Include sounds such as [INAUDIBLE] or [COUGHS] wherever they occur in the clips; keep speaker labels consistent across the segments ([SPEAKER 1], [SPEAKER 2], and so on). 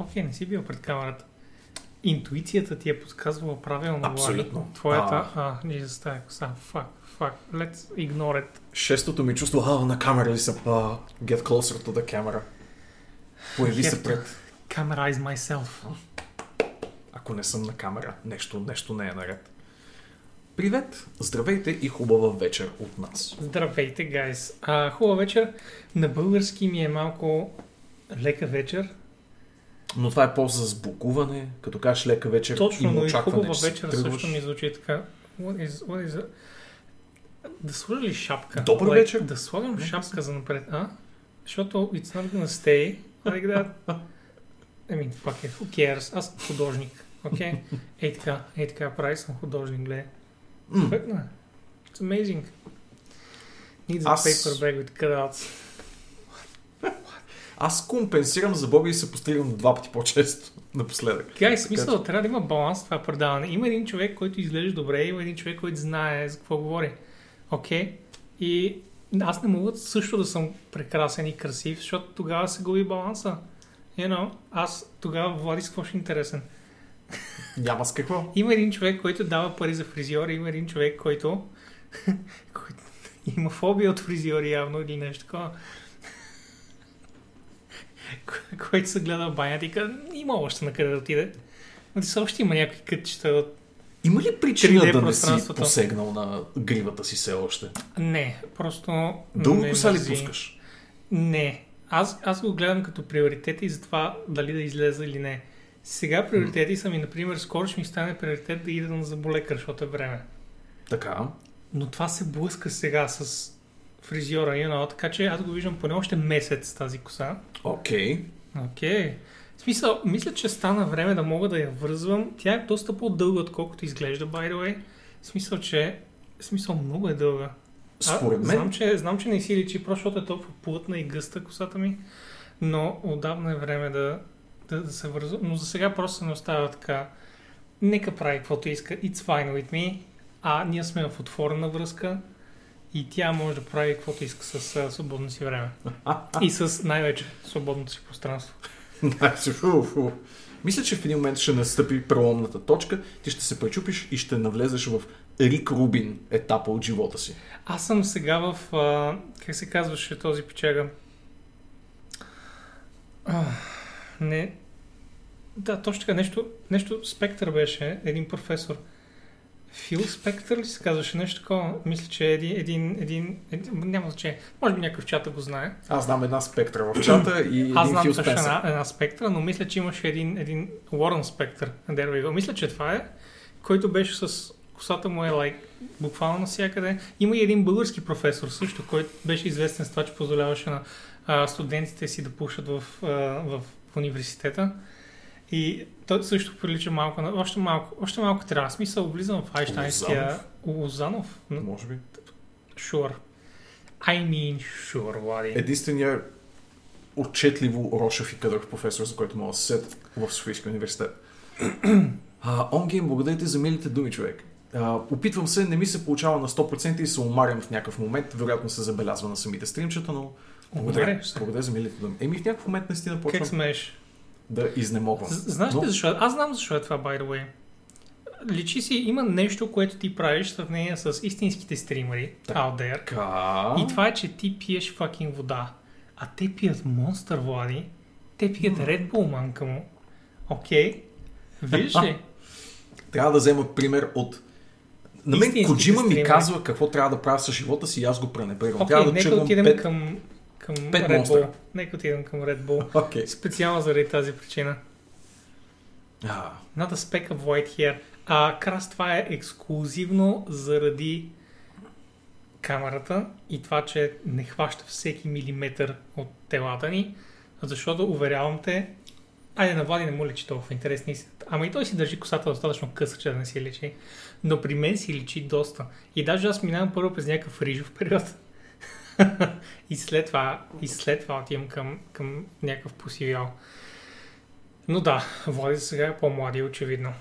[SPEAKER 1] Окей, не си бил пред камерата. Интуицията ти е подсказвала правилно.
[SPEAKER 2] Абсолютно.
[SPEAKER 1] Твоята... А, ние за тази коса. Fuck, fuck. Let's ignore it.
[SPEAKER 2] Шестото ми чувство, а, на камера ли съм? А, get closer to the camera. Появи се пред.
[SPEAKER 1] Camerize myself.
[SPEAKER 2] Ако не съм на камера, нещо, нещо не е наред. Привет, здравейте и хубава вечер от нас.
[SPEAKER 1] Здравейте, гайс. А, хубава вечер. На български ми е малко лека вечер.
[SPEAKER 2] Но това е полза за сбукуване, като кажеш лека вечер
[SPEAKER 1] Точно,
[SPEAKER 2] има очакване,
[SPEAKER 1] хубава
[SPEAKER 2] че
[SPEAKER 1] вечер
[SPEAKER 2] тръгваш.
[SPEAKER 1] също ми звучи така. What is, what is? Да сложа ли шапка?
[SPEAKER 2] Добър
[SPEAKER 1] Like,
[SPEAKER 2] вечер.
[SPEAKER 1] Да слагам
[SPEAKER 2] Нека
[SPEAKER 1] шапка за напред, а? Защото it's not gonna stay like that. I mean, fuck it, who cares? Аз съм художник, окей? Okay? [LAUGHS] Ей така, ей така прави, съм художник, гледай. Man. It's amazing. Needs a
[SPEAKER 2] Аз-
[SPEAKER 1] paper bag with cutouts.
[SPEAKER 2] Аз компенсирам за Боби и се постигам два пъти по-често [LAUGHS] напоследък.
[SPEAKER 1] Гай, смисъл, трябва да има баланс това предаване. Има един човек, който изглежда добре, има един човек, който знае за какво говори. Окей? Okay? И аз не мога също да съм прекрасен и красив, защото тогава се губи баланса. You know, аз тогава Влади с какво ще е интересен.
[SPEAKER 2] Няма с какво. [LAUGHS]
[SPEAKER 1] Има един човек, който дава пари за фризьори, има един човек, който, [LAUGHS] който има фобия от фризьори явно или нещо такова. Ко- [LAUGHS] който се гледа в банята и казва, има още на къде да отиде. Но ти все още има някакви кътчета от...
[SPEAKER 2] Има ли причина
[SPEAKER 1] 3D
[SPEAKER 2] да не си посегнал на гривата си все още?
[SPEAKER 1] Не, просто...
[SPEAKER 2] Дълго коса ли пускаш?
[SPEAKER 1] Не. Аз, аз го гледам като приоритет и за това дали да излезе или не. Сега приоритети са ми, например, скоро ще ми стане приоритет да ида на заболекар, защото е време.
[SPEAKER 2] Така.
[SPEAKER 1] Но това се блъска сега с фризьора, you know, така че аз го виждам поне още месец тази коса.
[SPEAKER 2] Окей.
[SPEAKER 1] Окей. Okay. В смисъл, мисля, че стана време да мога да я връзвам. Тя е доста по-дълга, отколкото изглежда, by the way. В смисъл, че... В смисъл, много е дълга.
[SPEAKER 2] Според мен,
[SPEAKER 1] Знам че, знам, че не си личи, просто защото е толкова плътна и гъста косата ми. Но отдавна е време да, да, да се върза. Но за сега просто се не остава така. Нека прави каквото иска. It's fine with me. А ние сме в отворена връзка. И тя може да прави каквото иска с а, свободно си време. [LAUGHS] И с най-вече свободното си пространство.
[SPEAKER 2] Значи, фу, фу. Мисля, че в един момент ще настъпи преломната точка, ти ще се пречупиш и ще навлезеш в Рик Рубин етапа от живота си.
[SPEAKER 1] Аз съм сега в... А, как се казваше този печага? А, не... Да, точно така. Нещо, нещо Спектър беше. Един професор. Фил Спектър ли се казваше? Нещо такова. Мисля, че е един... един, един, един няма значение. Може би някой в чата го знае.
[SPEAKER 2] Аз знам една спектра в чата и един
[SPEAKER 1] Аз знам
[SPEAKER 2] Фил
[SPEAKER 1] също една, една спектра, но мисля, че имаше един, един Уорън Спектър. Мисля, че това е, който беше с косата му е like, буквално навсякъде. Има и един български професор също, който беше известен с това, че позволяваше на а, студентите си да пушат в, а, в университета. И той също прилича малко на... Още малко, още малко трябва. Смисъл, влизам в Айнштайнския... Лозанов?
[SPEAKER 2] Може би.
[SPEAKER 1] Sure. I mean sure, Влади.
[SPEAKER 2] Единствения отчетливо рошев и кадър професор, за който мога да се сет в Софийския университет. [CLEARS THROAT] А, Онгейм, благодаря ти за милите думи, човек. А, опитвам се, не ми се получава на 100% и се умарям в някакъв момент. Вероятно се забелязва на самите стримчета, но благодаря, благодаря за милите думи. Еми в някакъв момент наистина почвам
[SPEAKER 1] Как смееш?
[SPEAKER 2] Да изнемогвам.
[SPEAKER 1] Знаеш ли
[SPEAKER 2] Но-
[SPEAKER 1] защо? Аз знам защо е това, by the way. Личи си, има нещо, което ти правиш в сравнение с истинските стримери out there.
[SPEAKER 2] Така.
[SPEAKER 1] И това е, че ти пиеш fucking вода. А те пият Monster, Влади. Те пият Red Bull, манка му. Окей? Виждаш ли? [LAUGHS]
[SPEAKER 2] Трябва да взема пример от... На мен
[SPEAKER 1] Истинските
[SPEAKER 2] Коджима ми казва какво трябва да правя с живота си и аз го пренебрегвам.
[SPEAKER 1] Окей,
[SPEAKER 2] трябва да
[SPEAKER 1] нека отидем
[SPEAKER 2] пет...
[SPEAKER 1] към, към
[SPEAKER 2] пет
[SPEAKER 1] Red Bull. Нека отидем към Red Bull. [LAUGHS]
[SPEAKER 2] Окей.
[SPEAKER 1] Специално заради тази причина.
[SPEAKER 2] А,
[SPEAKER 1] Not a speck of white hair. А, Крас, това е ексклюзивно заради камерата и това, че не хваща всеки милиметър от телата ни, защото, уверявам те, айде на Влади не му личи толкова интересни. Ама и той си държи косата достатъчно къса, че да не си личи. Но при мен си личи доста. И даже аз минавам първо през някакъв рижов период. [LAUGHS] и след това, и след това отивам към, към някакъв посивял. Но да, Влади сега е по-млади, очевидно.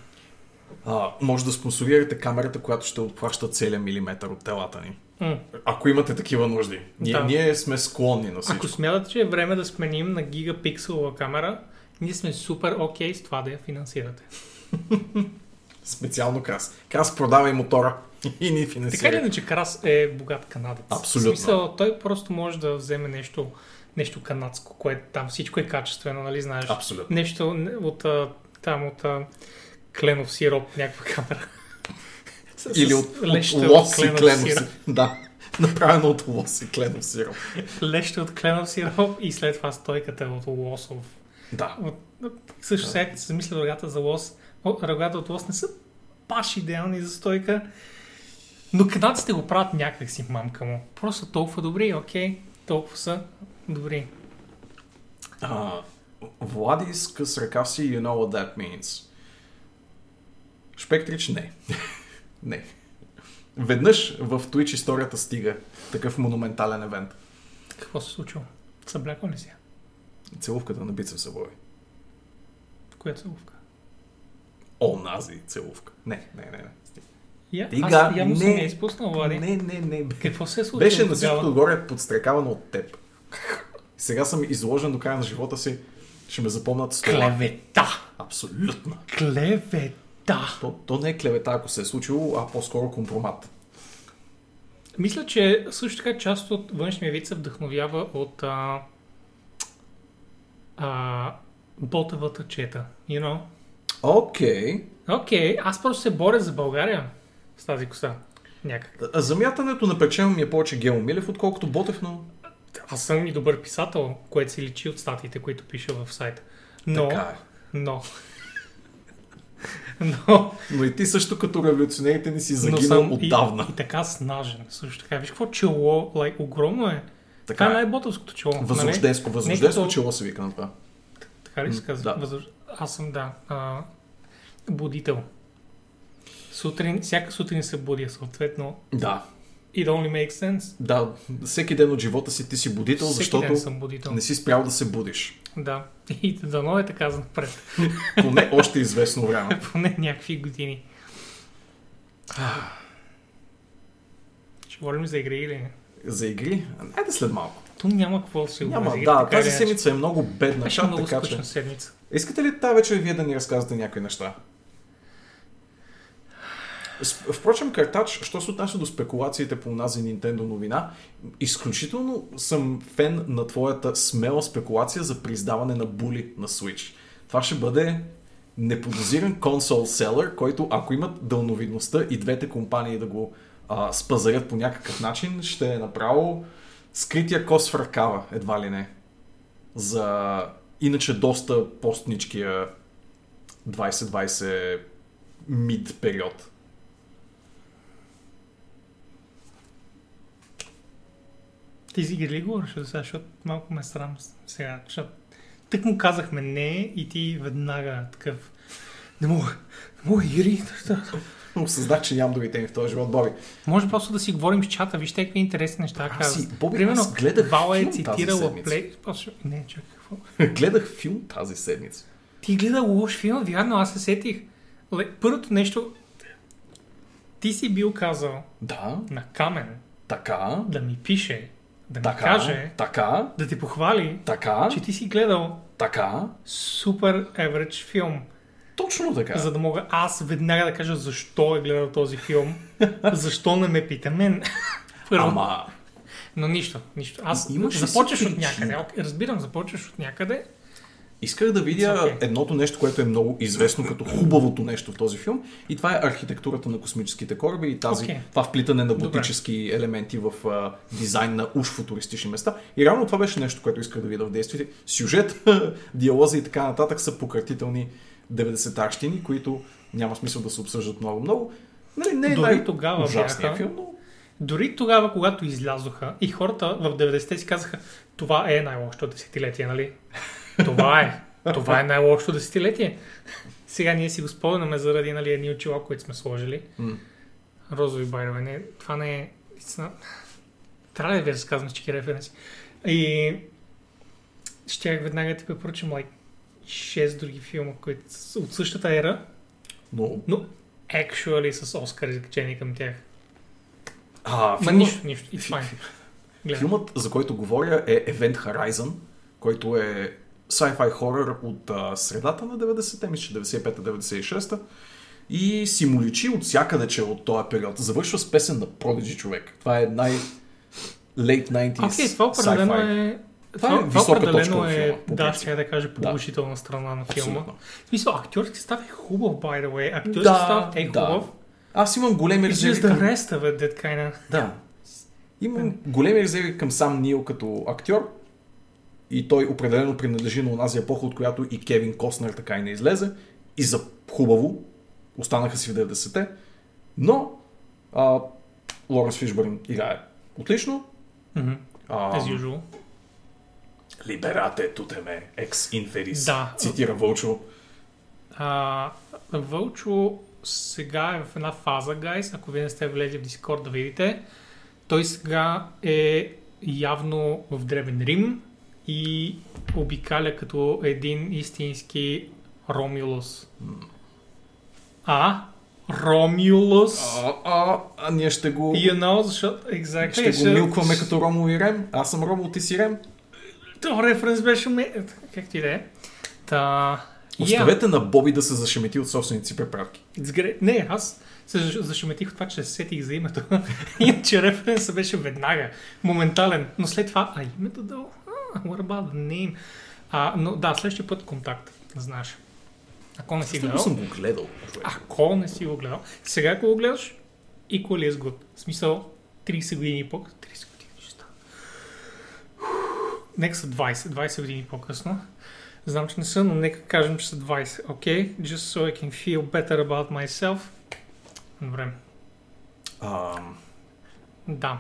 [SPEAKER 2] а, може да спонсорирате камерата, която ще обхваща целият милиметър от телата ни.
[SPEAKER 1] М.
[SPEAKER 2] Ако имате такива нужди. Ние,
[SPEAKER 1] Да.
[SPEAKER 2] ние сме склонни на всичко.
[SPEAKER 1] Ако смятате, че е време да сменим на гигапикселова камера, Ние сме супер окей с това да я финансирате. [LAUGHS]
[SPEAKER 2] Специално Крас. Крас продава и мотора [LAUGHS] и ни
[SPEAKER 1] Така или
[SPEAKER 2] финансира.
[SPEAKER 1] иначе, Крас е богат канадец.
[SPEAKER 2] Абсолютно.
[SPEAKER 1] В смисъл, той просто може да вземе нещо, нещо канадско, което там всичко е качествено, нали знаеш?
[SPEAKER 2] Абсолютно.
[SPEAKER 1] Нещо не- от там от кленов сироп, някаква камера. С- [LAUGHS]
[SPEAKER 2] Или от, от лос и
[SPEAKER 1] кленов сироп.
[SPEAKER 2] Да. [LAUGHS] Направено от лос и кленов сироп.
[SPEAKER 1] Леща от кленов сироп и след това стойката от лосов.
[SPEAKER 2] Да.
[SPEAKER 1] От, също сега се замисля рогата за лос. Рогата от лос не са баш идеални за стойка. Но канадците го правят някак си, мамка му. Просто толкова добри, окей. Толкова са добри.
[SPEAKER 2] А, Влади с къс ръкав си, you know what that means. Шпектрич не. [LAUGHS] не. Веднъж в Twitch историята стига такъв монументален евент.
[SPEAKER 1] Какво се случва? Събляква ли си?
[SPEAKER 2] Целувката на бицепса бой.
[SPEAKER 1] Която целувка?
[SPEAKER 2] Онази целувка. Не, не, не. не.
[SPEAKER 1] Я,
[SPEAKER 2] Стига,
[SPEAKER 1] аз явно съм
[SPEAKER 2] не.
[SPEAKER 1] я изпуснал, Влади.
[SPEAKER 2] Не, не, не.
[SPEAKER 1] Какво се е случило
[SPEAKER 2] Беше на всичкото отгоре подстрекавано от теб. Сега съм изложен до края на живота си. Ще ме запомнат с това.
[SPEAKER 1] Клевета!
[SPEAKER 2] Абсолютно.
[SPEAKER 1] Клевета!
[SPEAKER 2] То, то не е клевета, ако се е случило, а по-скоро компромат.
[SPEAKER 1] Мисля, че също така част от външния вид се вдъхновява от а, а, ботавата чета. You know?
[SPEAKER 2] Окей.
[SPEAKER 1] Окей, аз просто се боря за България с тази коса. Някак.
[SPEAKER 2] А Замятането на печено ми е повече Гео Милев, отколкото Ботев, но
[SPEAKER 1] Аз съм и добър писател, което се личи от статиите, които пиша в сайта. Но,
[SPEAKER 2] така е.
[SPEAKER 1] но, [LAUGHS] но,
[SPEAKER 2] Но и ти също като революционерите ни си загинал
[SPEAKER 1] съм
[SPEAKER 2] отдавна.
[SPEAKER 1] И, и, така снажен. Също така. Виж какво чело, like, огромно е. Така е
[SPEAKER 2] е.
[SPEAKER 1] най-ботовското чело. нали?
[SPEAKER 2] Възрожденско, възрожденско
[SPEAKER 1] като-
[SPEAKER 2] чело се вика на това.
[SPEAKER 1] Така ли се казва?
[SPEAKER 2] да.
[SPEAKER 1] Възр... Аз съм, да, а, будител. Сутрин, всяка сутрин се будя, съответно.
[SPEAKER 2] Да.
[SPEAKER 1] It only makes sense.
[SPEAKER 2] Да, всеки ден от живота си ти си будител,
[SPEAKER 1] Всеки
[SPEAKER 2] защото
[SPEAKER 1] съм будител.
[SPEAKER 2] не си спрял да се будиш.
[SPEAKER 1] Да. И дано е така за напред. [LAUGHS]
[SPEAKER 2] Поне още известно време. [LAUGHS]
[SPEAKER 1] Поне някакви години. Ще говорим за игри или не?
[SPEAKER 2] За игри? Айде след малко.
[SPEAKER 1] То няма какво да се
[SPEAKER 2] Няма,
[SPEAKER 1] игри,
[SPEAKER 2] да, тази седмица е много бедна
[SPEAKER 1] Беше
[SPEAKER 2] чат,
[SPEAKER 1] много
[SPEAKER 2] така
[SPEAKER 1] скучна
[SPEAKER 2] че...
[SPEAKER 1] седмица.
[SPEAKER 2] Искате ли тази вечер вие да ни разказвате някои неща? Впрочем, Картач, що се отнася до спекулациите по тази Nintendo новина, изключително съм фен на твоята смела спекулация за прииздаване на були на Switch. Това ще бъде неподозиран консол селър, който ако имат дълновидността и двете компании да го а, спазарят по някакъв начин, ще е направо скрития кос в ръкава, едва ли не. За иначе доста постничкия 2020 мид период.
[SPEAKER 1] Ти си игри ли говориш за сега, защото малко ме срам сега, защото тък му казахме не и ти веднага такъв не мога, не мога игри.
[SPEAKER 2] Осъзнах, че нямам други теми в този живот, Боби.
[SPEAKER 1] Може просто да си говорим с чата, вижте какви интересни неща
[SPEAKER 2] Аз
[SPEAKER 1] казват.
[SPEAKER 2] си, Боби,
[SPEAKER 1] Примерно,
[SPEAKER 2] аз гледах
[SPEAKER 1] Вала е цитирала плей... Не, чакай, какво? [LAUGHS]
[SPEAKER 2] гледах филм тази седмица.
[SPEAKER 1] Ти гледа лош филм, вярно, аз се сетих. Първото нещо, ти си бил казал
[SPEAKER 2] Да,
[SPEAKER 1] на Камен
[SPEAKER 2] така,
[SPEAKER 1] да ми пише, да ми
[SPEAKER 2] така,
[SPEAKER 1] каже,
[SPEAKER 2] така,
[SPEAKER 1] да те похвали,
[SPEAKER 2] така,
[SPEAKER 1] че ти си гледал
[SPEAKER 2] така,
[SPEAKER 1] супер average филм.
[SPEAKER 2] точно така.
[SPEAKER 1] За да мога аз веднага да кажа защо е гледал този филм, [LAUGHS] защо не ме пита мен.
[SPEAKER 2] Ама,
[SPEAKER 1] Но нищо, нищо. Аз
[SPEAKER 2] Имаш
[SPEAKER 1] започваш от някъде. Разбирам, започваш от някъде.
[SPEAKER 2] Исках да видя
[SPEAKER 1] okay.
[SPEAKER 2] едното нещо, което е много известно като хубавото нещо в този филм. И това е архитектурата на космическите кораби и тази,
[SPEAKER 1] Окей.
[SPEAKER 2] това вплитане на
[SPEAKER 1] Добре.
[SPEAKER 2] готически елементи в а, дизайн на уж футуристични места. И реално това беше нещо, което исках да видя в действие. Сюжет, [LAUGHS] диалози и така нататък са пократителни 90-тарщини, които няма смисъл да се обсъждат много-много. Нали, не е
[SPEAKER 1] Дори
[SPEAKER 2] най-
[SPEAKER 1] тогава бяха-
[SPEAKER 2] филм, но
[SPEAKER 1] Дори тогава, когато излязоха и хората в 90-те си казаха, това е най-лошото десетилетие, нали? Това е. Това е най-лошото десетилетие. Сега ние си го спомняме заради нали, едни очила, които сме сложили. Розови байрове. Не, това не е... Трябва да ви разказвам всички референси. И щях веднага да ти препоръчам like, 6 други филма, които са от същата ера,
[SPEAKER 2] но
[SPEAKER 1] но actually с Оскар изкачени към тях.
[SPEAKER 2] а,
[SPEAKER 1] Ма
[SPEAKER 2] филма,
[SPEAKER 1] нищо, нищо. It's fine. Гледам.
[SPEAKER 2] филмът, за който говоря е Event Horizon, който е sci-fi хорър от а, средата на 90-те, мисля, 95-96 и си му личи от всякъде, че от този период. Завършва с песен на Prodigy човек. Това е най- late 90s
[SPEAKER 1] Окей, това определено
[SPEAKER 2] sci-fi.
[SPEAKER 1] е...
[SPEAKER 2] Това е
[SPEAKER 1] Това, това
[SPEAKER 2] точка
[SPEAKER 1] определено е,
[SPEAKER 2] филма,
[SPEAKER 1] да, ще да кажа положителна страна на филма.
[SPEAKER 2] Абсолютно.
[SPEAKER 1] В смисъл, актьорски състав е хубав, by the way. Актьорски
[SPEAKER 2] Да,
[SPEAKER 1] състав е
[SPEAKER 2] да.
[SPEAKER 1] хубав.
[SPEAKER 2] Аз имам големи резерви към...
[SPEAKER 1] rest of it that kind of...
[SPEAKER 2] Да. Имам големи резерви към сам Нил като актьор. И той определено принадлежи на онази епоха, от която и Кевин Костнер така и не излезе. И за хубаво. Останаха си в 90-те. Но а, Лоренс Фишбърн играе отлично.
[SPEAKER 1] Мгм,
[SPEAKER 2] А,
[SPEAKER 1] As usual.
[SPEAKER 2] Либерате тутеме, екс инферис.
[SPEAKER 1] Да.
[SPEAKER 2] Цитира Вълчо.
[SPEAKER 1] А, Вълчо сега е в една фаза, гайс. Ако вие не сте влезли в Discord да видите, той сега е явно в Древен Рим и обикаля като един истински Ромулус. А? Ромулус?
[SPEAKER 2] А, а, а ние ще го...
[SPEAKER 1] You know, защото... Exactly.
[SPEAKER 2] Ще го милкваме като Ромо и Рем. Аз съм Ромо, ти си Рем.
[SPEAKER 1] То референс беше ме... Както и да е. Та...
[SPEAKER 2] Оставете на Боби да се зашемети от собствените си
[SPEAKER 1] great. Не, аз се заш- зашеметих от това, че се сетих за името. [LAUGHS] Иначе референсът беше веднага, моментален. Но след това, а името да... [LAUGHS] What about the name? А, но да, следващия път контакт, знаеш. Ако не си гледал,
[SPEAKER 2] съм го гледал.
[SPEAKER 1] ако не си го гледал, сега ако го гледаш, equally as good. В смисъл, 30 години по 30 години ще става. Нека са 20, 20 години по-късно. Знам, че не са, но нека кажем, че са 20. Окей? Okay? Just so I can feel better about myself. Добре.
[SPEAKER 2] А,
[SPEAKER 1] Да.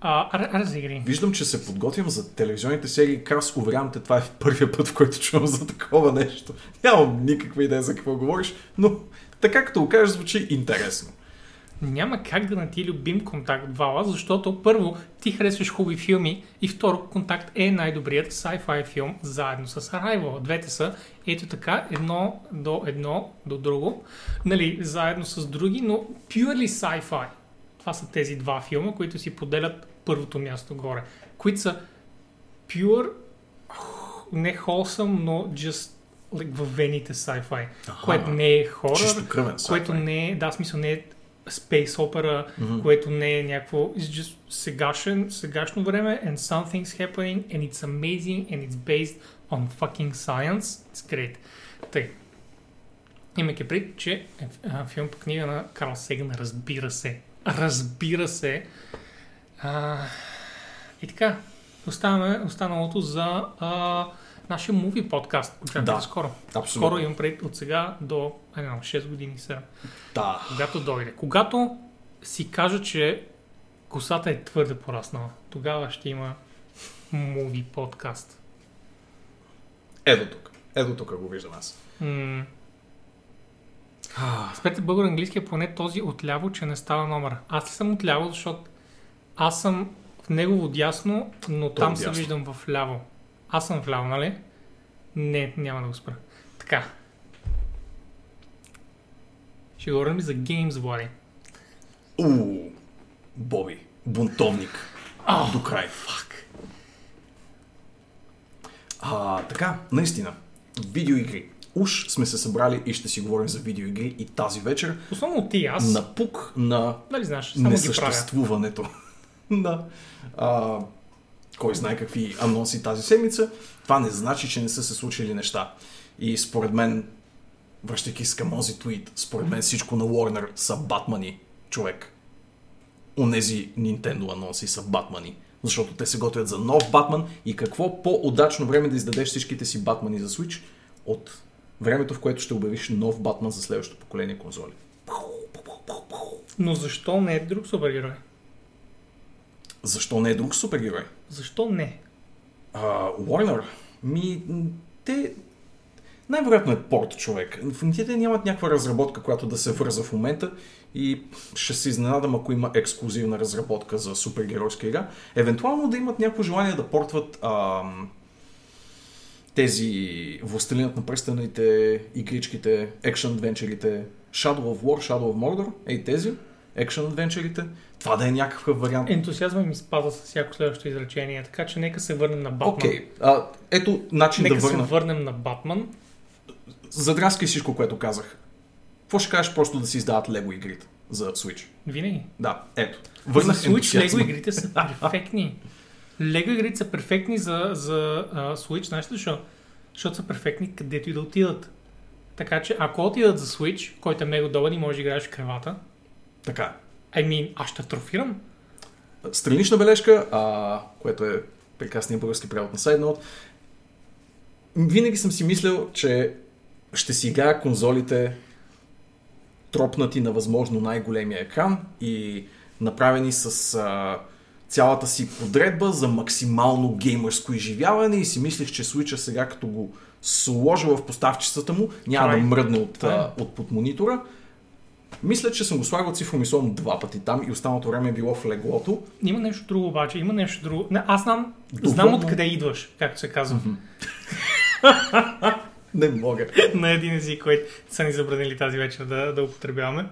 [SPEAKER 1] А, аре, аре за игри.
[SPEAKER 2] виждам, че се подготвям за телевизионните серии. Крас, уверявам те, това е първия път, в който чувам за такова нещо. Нямам никаква идея за какво говориш, но така като го кажеш, звучи интересно.
[SPEAKER 1] Няма как да не ти е любим контакт Вала, защото първо ти харесваш хубави филми и второ контакт е най-добрият sci-fi филм заедно с Arrival. Двете са ето така, едно до едно до друго, нали, заедно с други, но purely sci-fi. Това са тези два филма, които си поделят първото място горе, които са pure, не wholesome, но just like, във вените sci-fi,
[SPEAKER 2] Аха.
[SPEAKER 1] което не е хорър, което не е, да, смисъл не е space opera,
[SPEAKER 2] Мгм.
[SPEAKER 1] което не е някакво, it's just сегашен, сегашно време and something's happening and it's amazing and it's based on fucking science. It's great. Тъй. Имайки пред, че е филм по книга на Карл Сеган, разбира се. Разбира се. А, и така, оставяме останалото за а, нашия муви подкаст. Очаквайте
[SPEAKER 2] Да.
[SPEAKER 1] скоро.
[SPEAKER 2] Абсолютно.
[SPEAKER 1] Скоро имам пред от сега до know, 6 години 7.
[SPEAKER 2] Да.
[SPEAKER 1] Когато дойде. Когато си кажа, че косата е твърде пораснала, тогава ще има муви подкаст.
[SPEAKER 2] Ето тук. Ето тук го виждам аз.
[SPEAKER 1] М- Спрете българо-английския поне този отляво, че не става номер. Аз ли съм отляво, защото аз съм в негово дясно, но
[SPEAKER 2] Той
[SPEAKER 1] там
[SPEAKER 2] е
[SPEAKER 1] се виждам в ляво. Аз съм в ляво, нали? Не, няма да го спра. Така. Ще говорим за Games, Влади.
[SPEAKER 2] Уу, Боби. Бунтовник.
[SPEAKER 1] Ау,
[SPEAKER 2] До край.
[SPEAKER 1] Фак.
[SPEAKER 2] А, така, наистина. Видеоигри. Уж сме се събрали и ще си говорим за видеоигри и тази вечер.
[SPEAKER 1] Основно ти аз.
[SPEAKER 2] На пук на
[SPEAKER 1] Дали знаеш, само
[SPEAKER 2] несъществуването [LAUGHS] на а, кой знае какви анонси тази седмица. Това не значи, че не са се случили неща. И според мен, връщайки се към този твит, според мен всичко на Warner са батмани, човек. Онези Nintendo анонси са батмани. Защото те се готвят за нов Батман и какво по-удачно време да издадеш всичките си Батмани за Switch от времето, в което ще обявиш нов Батман за следващото поколение конзоли.
[SPEAKER 1] Но защо не е друг супергерой?
[SPEAKER 2] Защо не е друг супергерой?
[SPEAKER 1] Защо не?
[SPEAKER 2] А, Warner, ми, те най-вероятно е порт човек. Те нямат някаква разработка, която да се върза в момента и ще се изненадам, ако има ексклюзивна разработка за супергеройска игра. Евентуално да имат някакво желание да портват ам, тези Властелинът на пръстените, игричките, екшен адвенчерите, Shadow of War, Shadow of Mordor, ей тези, екшен адвенчерите, това да е някакъв вариант.
[SPEAKER 1] Ентусиазма ми спада с всяко следващо изречение, така че нека се върнем на Батман.
[SPEAKER 2] Окей, okay. ето начин
[SPEAKER 1] нека
[SPEAKER 2] да върна.
[SPEAKER 1] се върнем на Батман.
[SPEAKER 2] Задраскай всичко, което казах. Какво ще кажеш просто да си издават Лего игрите за Switch?
[SPEAKER 1] Винаги.
[SPEAKER 2] Да, ето.
[SPEAKER 1] Върнах за Switch Лего игрите са перфектни. [LAUGHS] Лего игрите са перфектни за, за uh, Switch, знаеш ли защо? Защото са перфектни където и да отидат. Така че ако отидат за Switch, който е много удобен и може да играеш в кревата,
[SPEAKER 2] така.
[SPEAKER 1] I mean, аз ще трофирам.
[SPEAKER 2] Странична бележка, а, което е прекрасният български превод на SideNote. Винаги съм си мислил, че ще си играя конзолите тропнати на възможно най-големия екран и направени с а, цялата си подредба за максимално геймърско изживяване и си мислих, че Switch сега като го сложа в поставчицата му, няма да мръдне от, а, от под монитора. Мисля, че съм го слагал цифроми сон два пъти там и останалото време е било в леглото.
[SPEAKER 1] Има нещо друго обаче, има нещо друго. Не, аз знам, Доволно... знам откъде идваш, както се казва. [LAUGHS]
[SPEAKER 2] Не мога.
[SPEAKER 1] На един език, който са ни забранили тази вечер да, да употребяваме.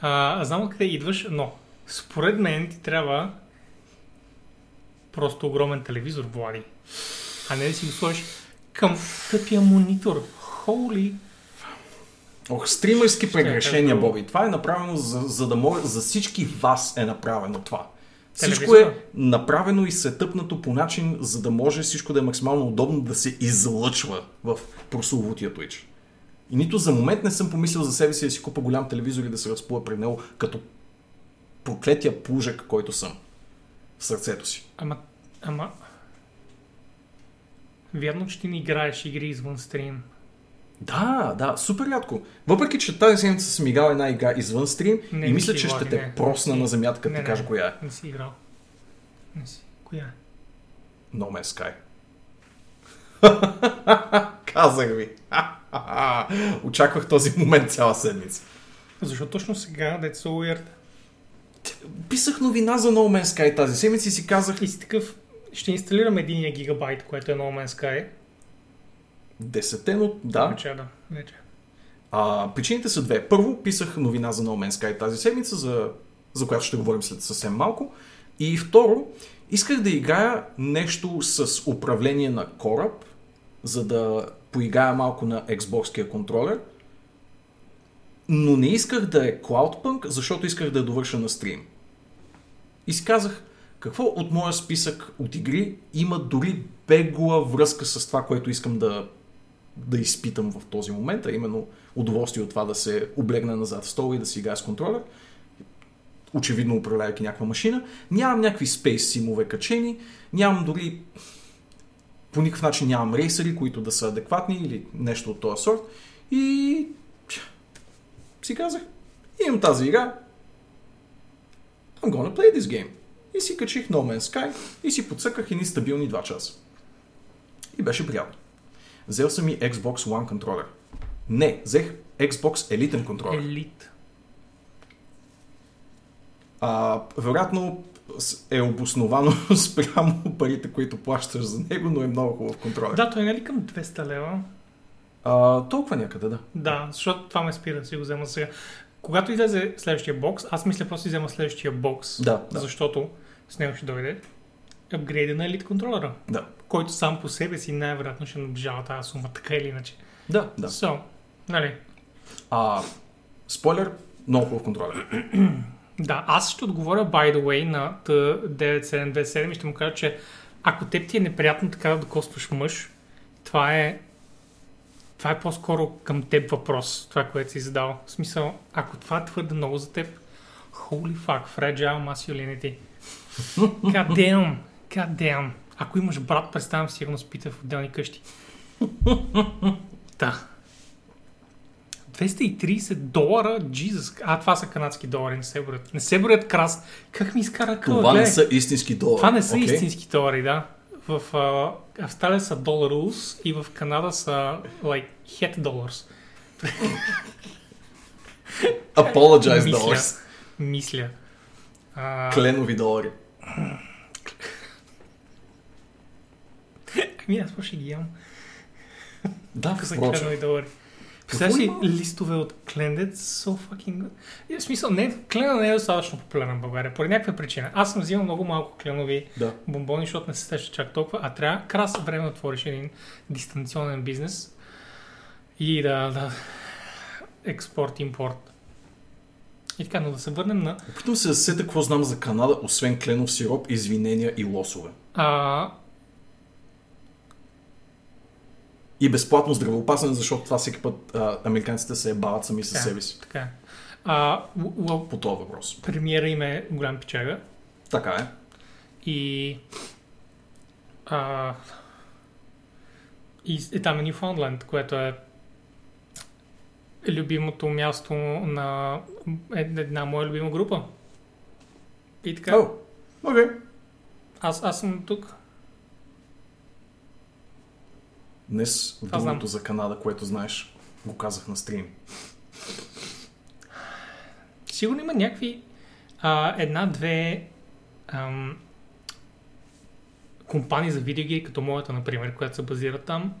[SPEAKER 1] А, знам откъде идваш, но според мен ти трябва просто огромен телевизор, Влади. А не да си го сложиш към тъпия монитор. Holy
[SPEAKER 2] Ох, стримерски прегрешения, Боби. Това е направено за, за да може, за всички вас е направено това. Всичко е направено и сетъпнато по начин, за да може всичко да е максимално удобно да се излъчва в прословутия Twitch. И нито за момент не съм помислил за себе си да си купа голям телевизор и да се разплува пред него като проклетия пужък, който съм в сърцето си.
[SPEAKER 1] Ама, ама... Вярно, че ти не играеш игри извън стрим.
[SPEAKER 2] Да, да, супер рядко. Въпреки, че тази седмица съм играл една игра извън стрим не, и мисля, че ще те не, просна не, на земята, като ти кажа коя е.
[SPEAKER 1] Не си играл. Не си. Коя е?
[SPEAKER 2] No Man's Sky. [LAUGHS] Казах ви. [LAUGHS] Очаквах този момент цяла седмица.
[SPEAKER 1] Защо точно сега, so weird?
[SPEAKER 2] Писах новина за No Man's Sky тази седмица и си казах...
[SPEAKER 1] И си такъв, ще инсталирам 1 гигабайт, което е No Man's Sky
[SPEAKER 2] Десетено, да.
[SPEAKER 1] Вече, да. Вече.
[SPEAKER 2] А, причините са две. Първо, писах новина за No Man's Sky тази седмица, за, за която ще говорим след съвсем малко. И второ, исках да играя нещо с управление на кораб, за да поиграя малко на Xbox контролер. Но не исках да е Cloudpunk, защото исках да я довърша на стрим. И си казах, какво от моя списък от игри има дори бегла връзка с това, което искам да да изпитам в този момент, а именно удоволствие от това да се облегна назад в стола и да си играя с контролер, очевидно управлявайки някаква машина. Нямам някакви спейс симове качени, нямам дори по никакъв начин нямам рейсери, които да са адекватни или нещо от този сорт. И си казах, имам тази игра, I'm gonna play this game. И си качих No Man's Sky и си подсъках едни стабилни 2 часа. И беше приятно. Взел съм и Xbox One контролер. Не, взех Xbox елитен контролер.
[SPEAKER 1] Елит.
[SPEAKER 2] А, вероятно е обосновано [LAUGHS] спрямо парите, които плащаш за него, но е много хубав контролер.
[SPEAKER 1] Да, той е нали към 200 лева?
[SPEAKER 2] А, толкова някъде, да.
[SPEAKER 1] Да, защото това ме спира да си го взема сега. Когато излезе следващия бокс, аз мисля просто си взема следващия бокс.
[SPEAKER 2] Да, да.
[SPEAKER 1] Защото с него ще дойде апгрейда на елит контролера.
[SPEAKER 2] Да
[SPEAKER 1] който сам по себе си най-вероятно ще наближава тази сума, така или иначе.
[SPEAKER 2] Да, да.
[SPEAKER 1] So, нали?
[SPEAKER 2] А, спойлер, много хубав контролер. [CLEARS THROAT]
[SPEAKER 1] да, аз ще отговоря, by the way, на T9727 и ще му кажа, че ако теб ти е неприятно така да докосваш мъж, това е това е по-скоро към теб въпрос, това, което си задал. В смисъл, ако това е твърде много за теб, holy fuck, fragile masculinity. God damn, god damn. Ако имаш брат, представям сигурно спите в отделни къщи. да. 230 долара, Jesus. А, това са канадски долари, не се борят. Не се борят крас. Как ми изкара къл?
[SPEAKER 2] Това не са истински долари.
[SPEAKER 1] Това не са okay. истински долари, да. В uh, Австралия са доларус и в Канада са like head dollars. [LAUGHS]
[SPEAKER 2] Apologize мисля, dollars.
[SPEAKER 1] Мисля.
[SPEAKER 2] Uh, Кленови долари.
[SPEAKER 1] Ами аз ще ги ям.
[SPEAKER 2] Да,
[SPEAKER 1] в са долари. Представя
[SPEAKER 2] Какво
[SPEAKER 1] си
[SPEAKER 2] има?
[SPEAKER 1] листове от Клендет, so fucking. И, В смисъл, не, клена не е достатъчно популярен в България, поради някаква причина. Аз съм взимал много малко кленови
[SPEAKER 2] Да.
[SPEAKER 1] бомбони, защото не се сеща чак толкова, а трябва крас време да отвориш един дистанционен бизнес и да, да експорт-импорт. И така, но да се върнем на
[SPEAKER 2] Опитвам се да се сета какво знам за Канада, освен кленов сироп, извинения и лосове.
[SPEAKER 1] а,
[SPEAKER 2] И безплатно здравеопазване, защото това всеки път а, американците се ебават сами със себе си.
[SPEAKER 1] така. е. А, well,
[SPEAKER 2] По този въпрос.
[SPEAKER 1] премиера им е голям пичага
[SPEAKER 2] Така е.
[SPEAKER 1] и а, и е там е Ньюфаундленд, което е любимото място на ед- една моя любима група. И така,
[SPEAKER 2] О, окей.
[SPEAKER 1] аз, аз съм тук.
[SPEAKER 2] Днес другото за Канада, което знаеш, го казах на стрим.
[SPEAKER 1] Сигурно има някакви а, една-две ам, компании за видеоигри, като моята, например, която се базира там.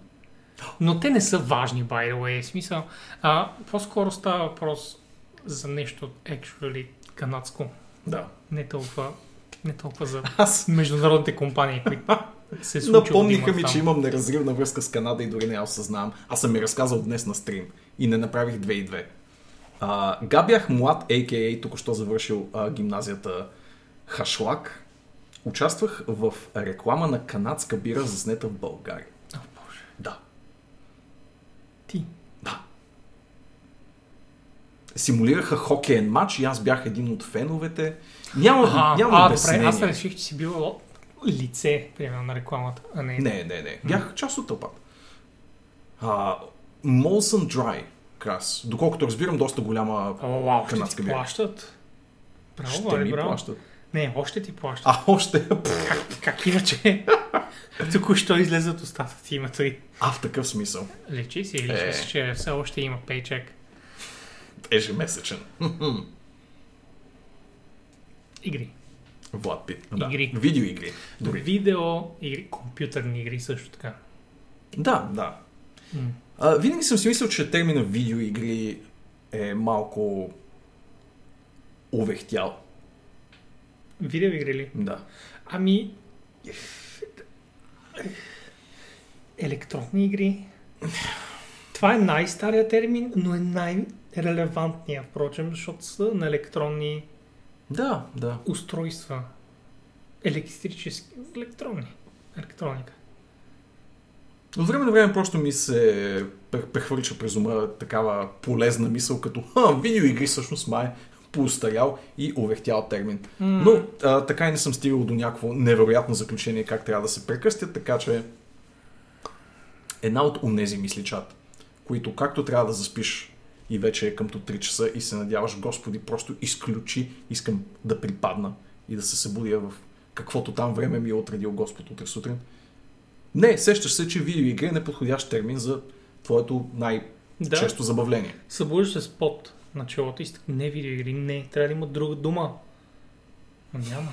[SPEAKER 1] Но те не са важни, by the way. Смисъл, а, по-скоро става въпрос за нещо actually канадско.
[SPEAKER 2] Да.
[SPEAKER 1] Не толкова, не толкова за
[SPEAKER 2] Аз
[SPEAKER 1] международните компании, които се случва
[SPEAKER 2] напомниха ми, че имам неразривна връзка с Канада и дори не я осъзнавам. Аз съм ми разказал днес на стрим и не направих 2 и 2. А, га бях млад, а.к.а. току-що завършил а, гимназията Хашлак. Участвах в реклама на канадска бира, заснета в България.
[SPEAKER 1] О, Боже.
[SPEAKER 2] Да,
[SPEAKER 1] Ти.
[SPEAKER 2] да. Симулираха хокеен матч и аз бях един от феновете. Няма,
[SPEAKER 1] А,
[SPEAKER 2] няма
[SPEAKER 1] а, добре, аз реших, че си бил лице, примерно, на рекламата, а не...
[SPEAKER 2] Не, не, не. Бях част от тълпата. А, Molson Dry крас. Доколкото разбирам, доста голяма...
[SPEAKER 1] О, вау,
[SPEAKER 2] Канадска бира.
[SPEAKER 1] плащат. Браво,
[SPEAKER 2] ще
[SPEAKER 1] Вали,
[SPEAKER 2] ми
[SPEAKER 1] браво.
[SPEAKER 2] плащат.
[SPEAKER 1] Не, още ти плащат.
[SPEAKER 2] А, още...
[SPEAKER 1] Как, как иначе? [LAUGHS] Току-що излезе от устата ти името и
[SPEAKER 2] А, в такъв смисъл.
[SPEAKER 1] лечи си или
[SPEAKER 2] Е.
[SPEAKER 1] е. че все още има пейчек.
[SPEAKER 2] Ежемесечен. [LAUGHS]
[SPEAKER 1] Игри.
[SPEAKER 2] Влад Пит.
[SPEAKER 1] Игри.
[SPEAKER 2] Да. Видеоигри. Дори.
[SPEAKER 1] Видео игри, компютърни игри също така.
[SPEAKER 2] Да, да. А, винаги съм си мислил, че термина видеоигри е малко увехтял.
[SPEAKER 1] Видео игри ли?
[SPEAKER 2] Да.
[SPEAKER 1] Ами... Електронни игри. Това е най-стария термин, но е най-релевантният, впрочем, защото са на електронни
[SPEAKER 2] Да, да.
[SPEAKER 1] устройства. Електрически, електронни. Електроника.
[SPEAKER 2] От време на време просто ми се пр- прехвърча през ума такава полезна мисъл, като Ха, видеоигри всъщност май поустарял и увехтял термин.
[SPEAKER 1] М.
[SPEAKER 2] Но а, така и не съм стигал до някакво невероятно заключение как трябва да се прекъстят, така че една от унези мисличат, които както трябва да заспиш и вече е къмто 3 часа и се надяваш, Господи, просто изключи, искам да припадна и да се събудя в каквото там време ми е отредил Господ утре сутрин. Не, сещаш се, че видеоигра е неподходящ термин за твоето най-често
[SPEAKER 1] Да,
[SPEAKER 2] забавление.
[SPEAKER 1] събуждаш се с пот на челото и не видеоигри, не, трябва да има друга дума. Но няма.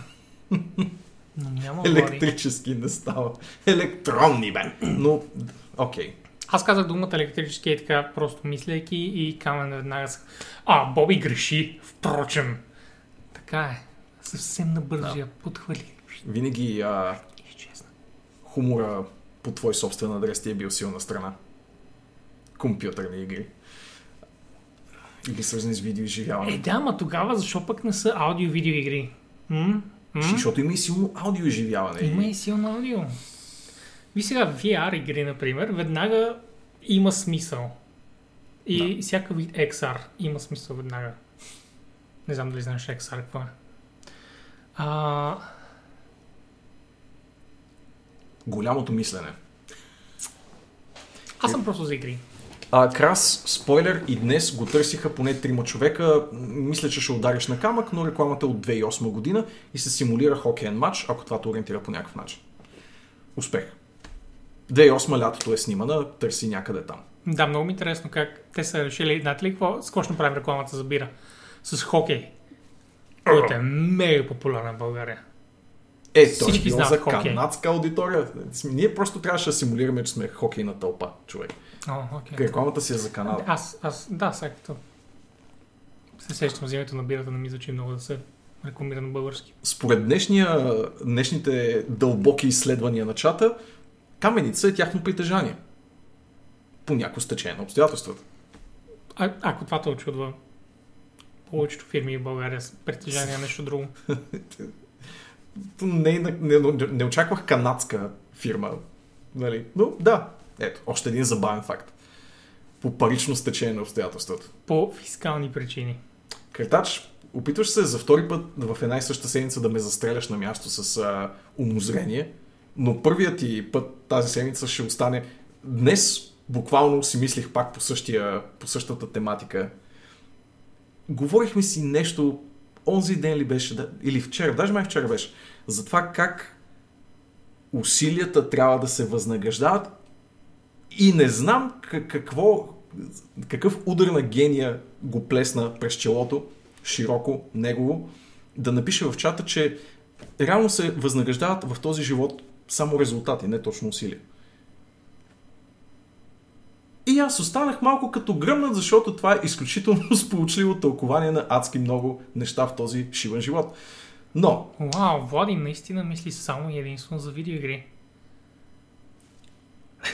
[SPEAKER 1] Но няма.
[SPEAKER 2] Електрически не става. Електронни, бе. Но, окей.
[SPEAKER 1] Аз казах думата електрически е така, просто мислейки и Камен веднага с... А, Боби греши, впрочем. Така е. Съвсем набързия, подхвали.
[SPEAKER 2] Винаги а,
[SPEAKER 1] Изчезна.
[SPEAKER 2] хумора по твой собствен адрес ти е бил силна страна. Компютърни игри. Или свързани с
[SPEAKER 1] Е,
[SPEAKER 2] видеоизживяване.
[SPEAKER 1] да, ма тогава защо пък не са аудио-видео игри? М? М?
[SPEAKER 2] Защото има и силно аудиоизживяване.
[SPEAKER 1] Има и силно аудио. Ви сега VR игри, например, веднага има смисъл. И всяка вид XR има смисъл веднага. Не знам дали знаеш XR какво е. А,
[SPEAKER 2] Голямото мислене.
[SPEAKER 1] аз съм просто за игри.
[SPEAKER 2] А, Крас, спойлер, и днес го търсиха поне трима човека. Мисля, че ще удариш на камък, но рекламата е от 2008 година и се симулира хокеен матч, ако това те ориентира по някакъв начин. Успех. 2008 лятото е снимана, търси някъде там.
[SPEAKER 1] Да, много ми е интересно как те са решили, знаете ли какво, скоро ще направим рекламата за бира с хокей, който е мега популярен в България.
[SPEAKER 2] Е, той е било за
[SPEAKER 1] хокей.
[SPEAKER 2] канадска аудитория. Ние просто трябваше да симулираме, че сме хокейна тълпа, човек.
[SPEAKER 1] О, окей.
[SPEAKER 2] Рекламата си е за Канада.
[SPEAKER 1] Аз, аз, да, сега като се сещам за името на бирата, не ми звучи много да се рекламира на български.
[SPEAKER 2] Според днешния, днешните дълбоки изследвания на чата, каменица е тяхно притежание. По някакво стечение на обстоятелствата.
[SPEAKER 1] А, ако това те очудва, повечето фирми в България с притежание на нещо друго. [LAUGHS]
[SPEAKER 2] Не, не, не, не очаквах канадска фирма. Нали? Но да, ето, още един забавен факт. По парично стечение на обстоятелствата.
[SPEAKER 1] По фискални причини.
[SPEAKER 2] Картач, опитваш се за втори път в една и съща седмица да ме застреляш на място с а, умозрение, но първият ти път тази седмица ще остане... Днес буквално си мислих пак по, същия, по същата тематика. Говорихме си нещо, онзи ден ли беше, да, или вчера, даже май вчера беше, за това как усилията трябва да се възнаграждават и не знам какво, какъв удар на гения го плесна през челото, широко, негово, да напише в чата, че реално се възнаграждават в този живот само резултати, не точно усилия. И аз останах малко като гръмнат, защото това е изключително [LAUGHS] сполучливо тълкование на адски много неща в този шиван живот. Но,
[SPEAKER 1] Вау, Влади наистина мисли само и единствено за видеоигри. [LAUGHS]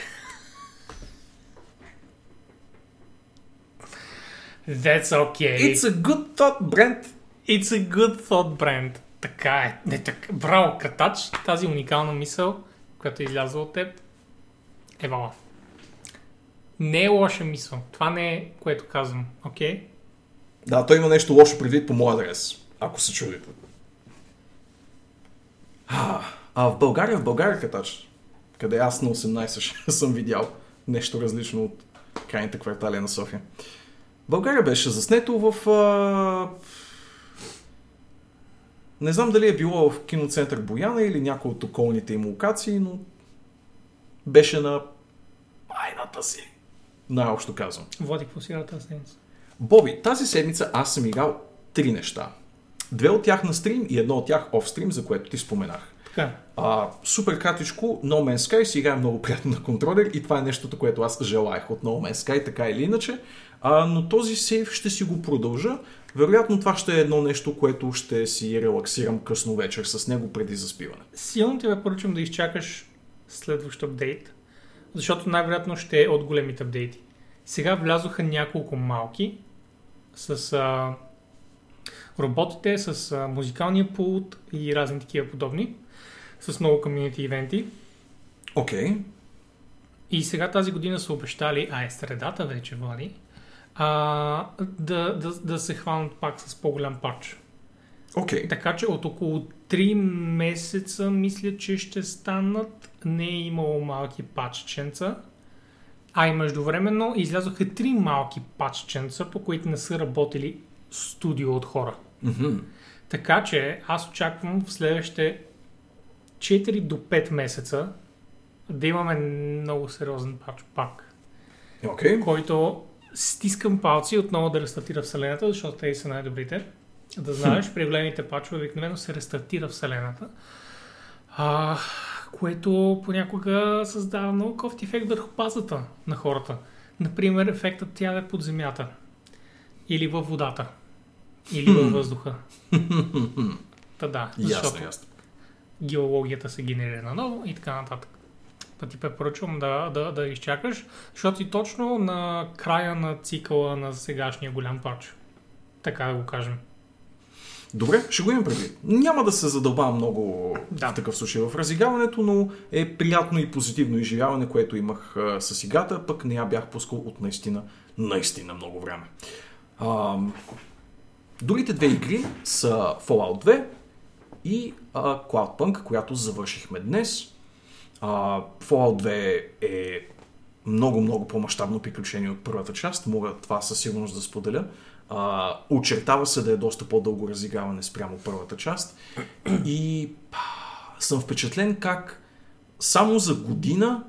[SPEAKER 1] That's okay.
[SPEAKER 2] it's a good thought, Брент.
[SPEAKER 1] It's a good thought, brand. Така е. Не, така. Браво, Кратач. Тази уникална мисъл, която е излязла от теб, е вала. Не е лоша мисъл. Това не е което казвам. Окей? Okay?
[SPEAKER 2] Да, той има нещо лошо предвид по моя адрес, ако се чудите. А, а в България, в България катач, къде аз на 18 ще [LAUGHS] съм видял нещо различно от крайните квартали на София. България беше заснето в... А... Не знам дали е било в киноцентър Бояна или някои от околните им локации, но беше на майната си. Най-общо казвам.
[SPEAKER 1] Води какво си тази седмица?
[SPEAKER 2] Боби, тази седмица аз съм играл три неща. Две от тях на стрим и едно от тях офстрим, за което ти споменах.
[SPEAKER 1] Така.
[SPEAKER 2] А, супер кратичко, No Man's Sky си играе много приятно на контролер и това е нещото, което аз желаях от No Man's Sky, така или иначе. А, но този сейф ще си го продължа. Вероятно това ще е едно нещо, което ще си релаксирам късно вечер с него преди заспиване.
[SPEAKER 1] Силно ти препоръчвам да изчакаш следващ апдейт, защото най-вероятно ще е от големите апдейти. Сега влязоха няколко малки с а, роботите, с а, музикалния пулт и разни такива подобни, с много комьюнити ивенти.
[SPEAKER 2] Окей, okay.
[SPEAKER 1] И сега тази година са обещали, а е средата вече, Влади, а, да, да, да се хванат пак с по-голям пач.
[SPEAKER 2] Okay.
[SPEAKER 1] Така че от около 3 месеца мисля, че ще станат. Не е имало малки пачченца. А и междувременно излязоха 3 малки пачченца, по които не са работили студио от хора.
[SPEAKER 2] Mm-hmm.
[SPEAKER 1] Така че аз очаквам в следващите 4 до 5 месеца да имаме много сериозен пач пак.
[SPEAKER 2] Okay.
[SPEAKER 1] който стискам палци отново да рестартира Вселената, защото те са най-добрите. Да знаеш, при големите пачове обикновено се рестартира Вселената, а, което понякога създава много кофти ефект върху базата на хората. Например, ефектът тя е под земята. Или във водата. Или във въздуха. [LAUGHS] Та да, защото
[SPEAKER 2] Ясно, ясно.
[SPEAKER 1] геологията се генерира наново и така нататък. Та ти препоръчвам да, да, да изчакаш, защото си точно на края на цикъла на сегашния голям пач. Така да го кажем.
[SPEAKER 2] Добре, ще го имам предвид. Няма да се задълбавам много
[SPEAKER 1] Да.
[SPEAKER 2] в такъв случай в разиграването, но е приятно и позитивно изживяване, което имах а, с играта, пък не я бях пускал от наистина, наистина много време. А, другите две игри са Fallout 2 и а, Cloudpunk, която завършихме днес. А, Fallout 2 е много, много по-масштабно приключение от първата част. Мога това със сигурност да споделя. А, очертава се да е доста по-дълго разиграване спрямо първата част. И а, съм впечатлен как само за година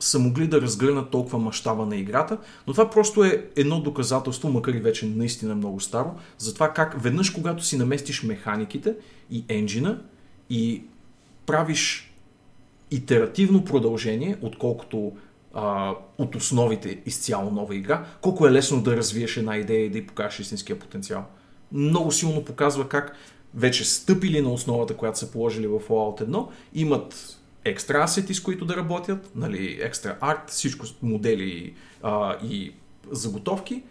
[SPEAKER 2] са могли да разгърнат толкова мащаба на играта, но това просто е едно доказателство, макар и вече наистина много старо, за това как веднъж когато си наместиш механиките и енджина и правиш итеративно продължение, отколкото а, от основите изцяло нова игра, колко е лесно да развиеш една идея и да й покажеш истинския потенциал. Много силно показва как вече стъпили на основата, която са положили в Fallout 1, имат екстра асети, с които да работят, нали, екстра арт, всичко модели а, и заготовки,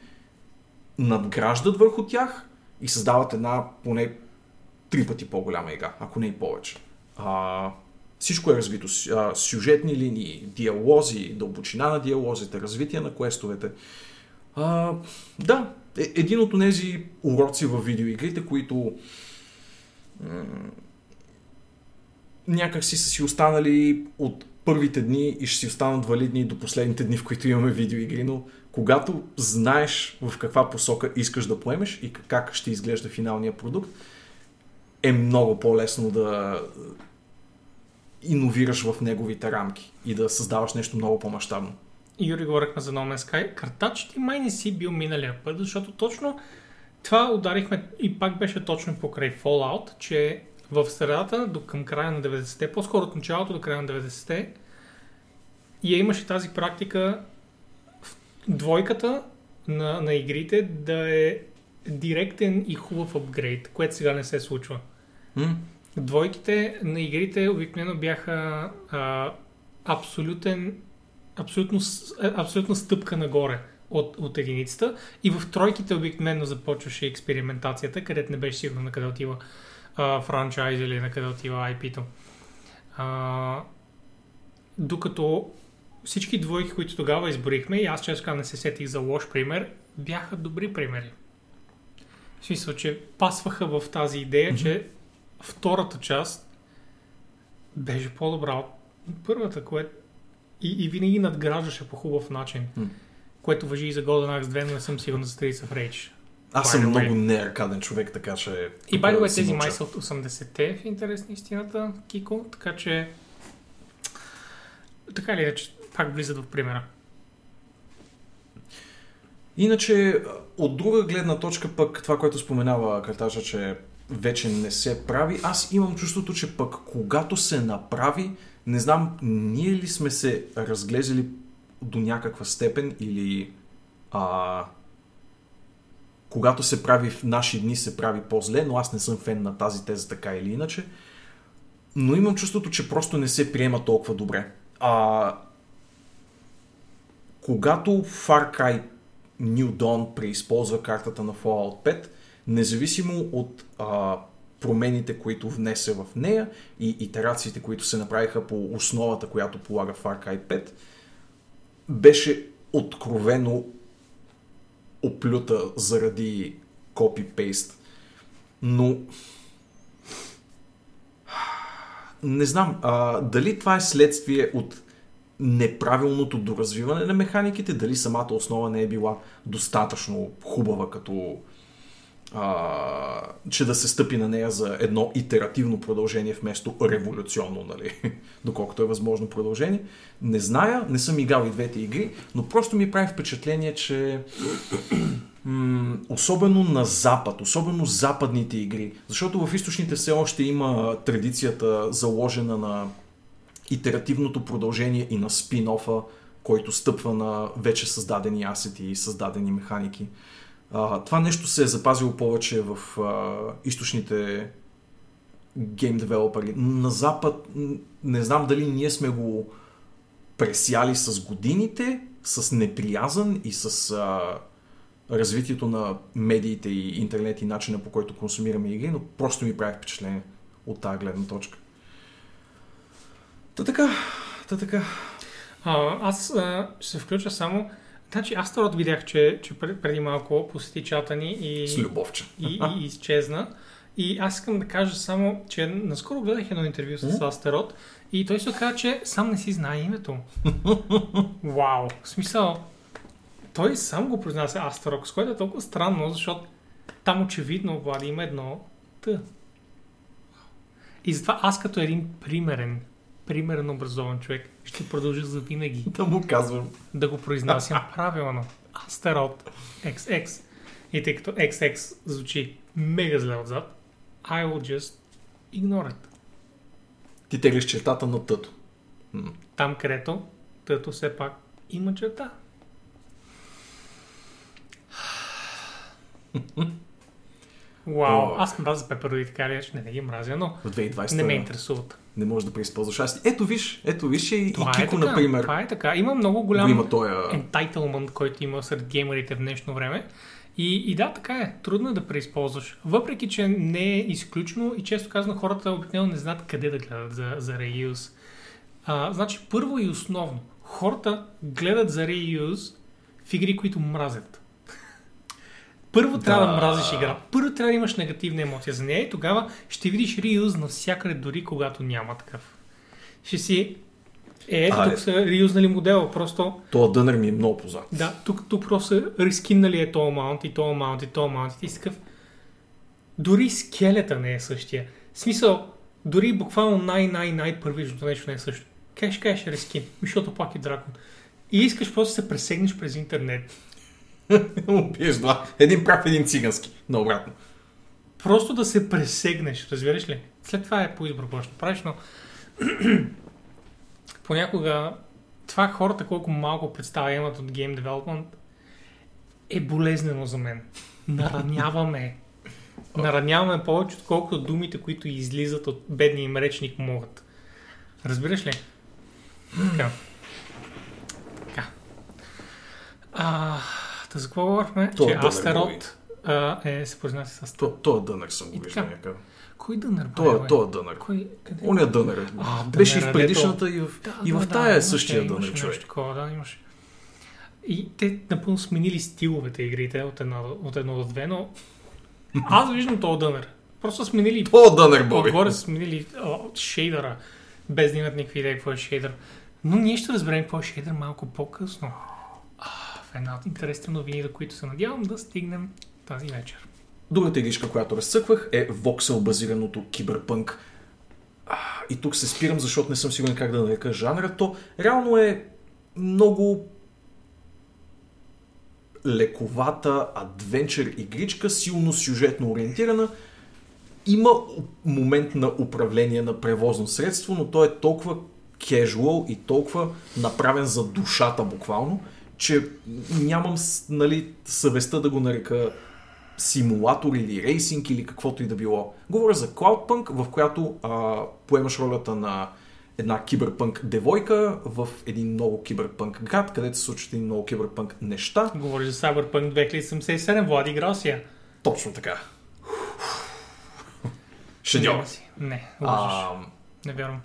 [SPEAKER 2] надграждат върху тях и създават една поне три пъти по-голяма игра, ако не и повече. А, всичко е развито. Сюжетни линии, диалози, дълбочина на диалозите, развитие на квестовете. А, да, е, един от тези уроци в видеоигрите, които м- някак си са си останали от първите дни и ще си останат валидни до последните дни, в които имаме видеоигри, но когато знаеш в каква посока искаш да поемеш и как ще изглежда финалния продукт, е много по-лесно да иновираш в неговите рамки и да създаваш нещо много по-масштабно.
[SPEAKER 1] Юри, говорихме за No Man's Sky. Картач ти май не си бил миналия път, защото точно това ударихме и пак беше точно покрай Fallout, че в средата до към края на 90-те, по-скоро от началото до края на 90-те, я имаше тази практика в двойката на, на игрите да е директен и хубав апгрейд, което сега не се случва.
[SPEAKER 2] М?
[SPEAKER 1] Двойките на игрите обикновено бяха а, абсолютен, абсолютно, а, абсолютна стъпка нагоре от, от единицата и в тройките обикновено започваше експериментацията, където не беше сигурно на къде отива а, франчайз или на къде отива IP-то. А, докато всички двойки, които тогава изборихме, и аз често не се сетих за лош пример, бяха добри примери. В смисъл, че пасваха в тази идея,
[SPEAKER 2] Мгм.
[SPEAKER 1] че втората част беше по-добра от първата, което и, и винаги надграждаше по хубав начин.
[SPEAKER 2] М.
[SPEAKER 1] Което въжи и за Golden Axe 2, но не съм сигурен за Streets of Rage.
[SPEAKER 2] Аз съм много неаркаден човек, така че...
[SPEAKER 1] И by the way, тези май са от 80-те в интерес на истината, Кико, така че така или иначе пак влизат в примера.
[SPEAKER 2] Иначе, от друга гледна точка пък, това, което споменава Картажа, че вече не се прави, аз имам чувството, че пък когато се направи, не знам, ние ли сме се разглезили до някаква степен или а, когато се прави в наши дни се прави по-зле, но аз не съм фен на тази теза така или иначе. Но имам чувството, че просто не се приема толкова добре. А, когато Far Cry New Dawn преизползва картата на Fallout 5, независимо от а, промените, които внесе в нея и итерациите, които се направиха по основата, която полага Far Cry 5, беше откровено оплюта заради копи-пейст. Но не знам, а, дали това е следствие от неправилното доразвиване на механиките, дали самата основа не е била достатъчно хубава, като а, че да се стъпи на нея за едно итеративно продължение вместо революционно, нали? [LAUGHS] доколкото е възможно продължение. Не зная, не съм играл и двете игри, но просто ми прави впечатление, че м- особено на Запад, особено западните игри, защото в източните все още има традицията заложена на итеративното продължение и на спин-офа, който стъпва на вече създадени асети и създадени механики. А, това нещо се е запазило повече в а, източните гейм девелопери. На Запад не знам дали ние сме го пресяли с годините, с неприязан и с а, развитието на медиите и интернет и начина по който консумираме игри, но просто ми прави впечатление от тази гледна точка. Та така, та така.
[SPEAKER 1] А, аз а, ще се включа само... Значи аз Тарот видях, че, че пред- преди малко посети чата ни и,
[SPEAKER 2] С любовче.
[SPEAKER 1] и, и изчезна. И аз искам да кажа само, че наскоро гледах едно интервю с Астерот и той се каза, че сам не си знае името. [LAUGHS] Вау! В смисъл, той сам го произнася Астерок, с което е толкова странно, защото там очевидно Влади има едно Т. И затова аз като един примерен, примерен образован човек ще продължа за винаги
[SPEAKER 2] Да му казвам.
[SPEAKER 1] да го произнасям [LAUGHS] правилно. Астерот XX. И тъй като XX звучи мега зле отзад, I will just ignore it.
[SPEAKER 2] Ти теглиш чертата на тъто.
[SPEAKER 1] Там, където тъто все пак има черта. [LAUGHS] Вау, аз мразя пепероди, така ли? Не, не ги мразя, но
[SPEAKER 2] В 2020
[SPEAKER 1] не ме интересуват.
[SPEAKER 2] не можеш да преизползваш. Аз... Ето виж, ето виж и, и
[SPEAKER 1] Това е
[SPEAKER 2] Кико,
[SPEAKER 1] така,
[SPEAKER 2] например,
[SPEAKER 1] това е така. Има много
[SPEAKER 2] го
[SPEAKER 1] голям
[SPEAKER 2] има тоя...
[SPEAKER 1] entitlement, който има сред геймерите в днешно време. И, и да, така е. Трудно е да преизползваш. Въпреки, че не е изключено и често казано хората обикновено не знаят къде да гледат за, за reuse. А, значи, първо и основно, хората гледат за reuse в игри, които мразят. Първо
[SPEAKER 2] Да.
[SPEAKER 1] трябва да мразиш игра. Първо трябва да имаш негативна емоция за нея и тогава ще видиш reuse навсякъде, дори когато няма такъв. Ще си... Е, ето тук са реюзнали модела, просто
[SPEAKER 2] Това дънер ми е много познат.
[SPEAKER 1] да, тук, тук просто са рескиннали е този маунт и този маунт и този маунт и такъв. Дори скелета не е същия. В смисъл, дори буквално най-най-най първичното нещо не е също. Как ще кажеш рескин? Защото пак е дракон. И искаш просто да се пресегнеш през интернет. [LAUGHS]
[SPEAKER 2] Убиеш два. Един прав, един цигански. Наобратно.
[SPEAKER 1] Просто да се пресегнеш, разбираш ли? След това е по избор, какво ще правиш, но [CLEARS THROAT] понякога това хората колко малко представа имат от Game Development е болезнено за мен. Нараняваме. [LAUGHS] Нараняваме повече, отколкото думите, които излизат от бедния им речник могат. Разбираш ли? Така. Така. А, да за какво говорихме?
[SPEAKER 2] То
[SPEAKER 1] че
[SPEAKER 2] е дънер,
[SPEAKER 1] Астерот е, се произнася с
[SPEAKER 2] То, то е дънер съм го виждал някъде.
[SPEAKER 1] Кой дънер?
[SPEAKER 2] То
[SPEAKER 1] бе,
[SPEAKER 2] е, то е дънер.
[SPEAKER 1] Кой? Къде?
[SPEAKER 2] Оня дънер. е.
[SPEAKER 1] А,
[SPEAKER 2] Беше и в предишната и в,
[SPEAKER 1] Да,
[SPEAKER 2] и
[SPEAKER 1] да,
[SPEAKER 2] в
[SPEAKER 1] да,
[SPEAKER 2] тая
[SPEAKER 1] имаше-
[SPEAKER 2] същия
[SPEAKER 1] нещо
[SPEAKER 2] човек.
[SPEAKER 1] Такова, да, имаше. И те напълно сменили стиловете игрите от едно, от едно до две, но аз виждам този дънер. Просто сменили
[SPEAKER 2] То дънер, Боби.
[SPEAKER 1] отгоре сменили а, шейдъра, без да имат никакви идеи какво е шейдър. Но ние ще разберем какво е шейдър малко по-късно. Една от интересните новини, до които се надявам да стигнем тази вечер.
[SPEAKER 2] Другата игричка, която разцъквах е воксел базираното киберпънк. А, И тук се спирам, защото не съм сигурен как да нарека жанра. То реално е много лековата адвенчър игричка, силно сюжетно ориентирана. Има момент на управление на превозно средство, но той е толкова кежуал и толкова направен за душата буквално, че нямам нали, съвестта да го нарека симулатор или рейсинг или каквото и да било. Говоря за Cloudpunk, в която а, поемаш ролята на една киберпънк девойка в един много киберпънк град, където се случват един много киберпънк неща.
[SPEAKER 1] Говори за Cyberpunk 2077, Влади играл си я.
[SPEAKER 2] Точно така. Шедьовър.
[SPEAKER 1] Не, лъжеш.
[SPEAKER 2] А,
[SPEAKER 1] Не вярвам.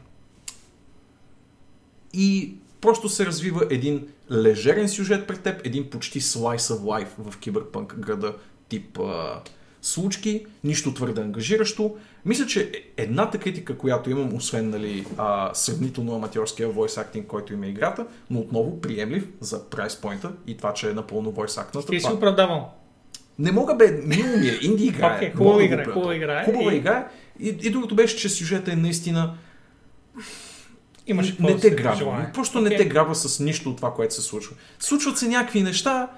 [SPEAKER 2] и просто се развива един лежерен сюжет пред теб, един почти slice of life в киберпънк града тип а, случки, нищо твърде ангажиращо. Мисля, че едната критика, която имам, освен нали, а, сравнително аматьорския voice acting, който има играта, но отново приемлив за прайс поинта и това, че е напълно voice actната.
[SPEAKER 1] Ти си оправдавал.
[SPEAKER 2] Не мога бе, мило ми е, инди игра. Е.
[SPEAKER 1] хубава игра, хубава игра.
[SPEAKER 2] Хубава
[SPEAKER 1] И-
[SPEAKER 2] игра. И, и другото беше, че сюжета е наистина
[SPEAKER 1] Имаш
[SPEAKER 2] не
[SPEAKER 1] да
[SPEAKER 2] те грабва. Просто не
[SPEAKER 1] Окей.
[SPEAKER 2] те грабва с нищо от това, което се случва. Случват се някакви неща,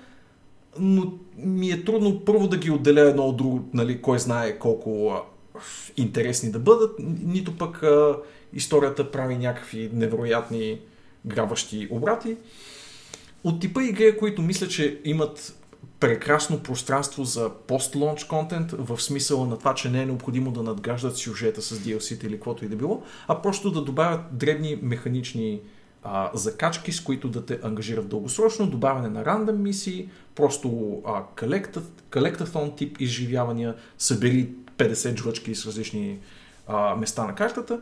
[SPEAKER 2] но ми е трудно първо да ги отделя едно от друго, нали, кой знае колко а, интересни да бъдат, нито пък а, историята прави някакви невероятни грабващи обрати. От типа игри, които мисля, че имат прекрасно пространство за пост-лонч контент, в смисъла на това, че не е необходимо да надграждат сюжета с DLC-та или каквото и да било, а просто да добавят дребни механични а, закачки, с които да те ангажират дългосрочно, добавяне на рандъм мисии, просто а, колектафон тип изживявания, събери 50 жлъчки с различни а, места на картата.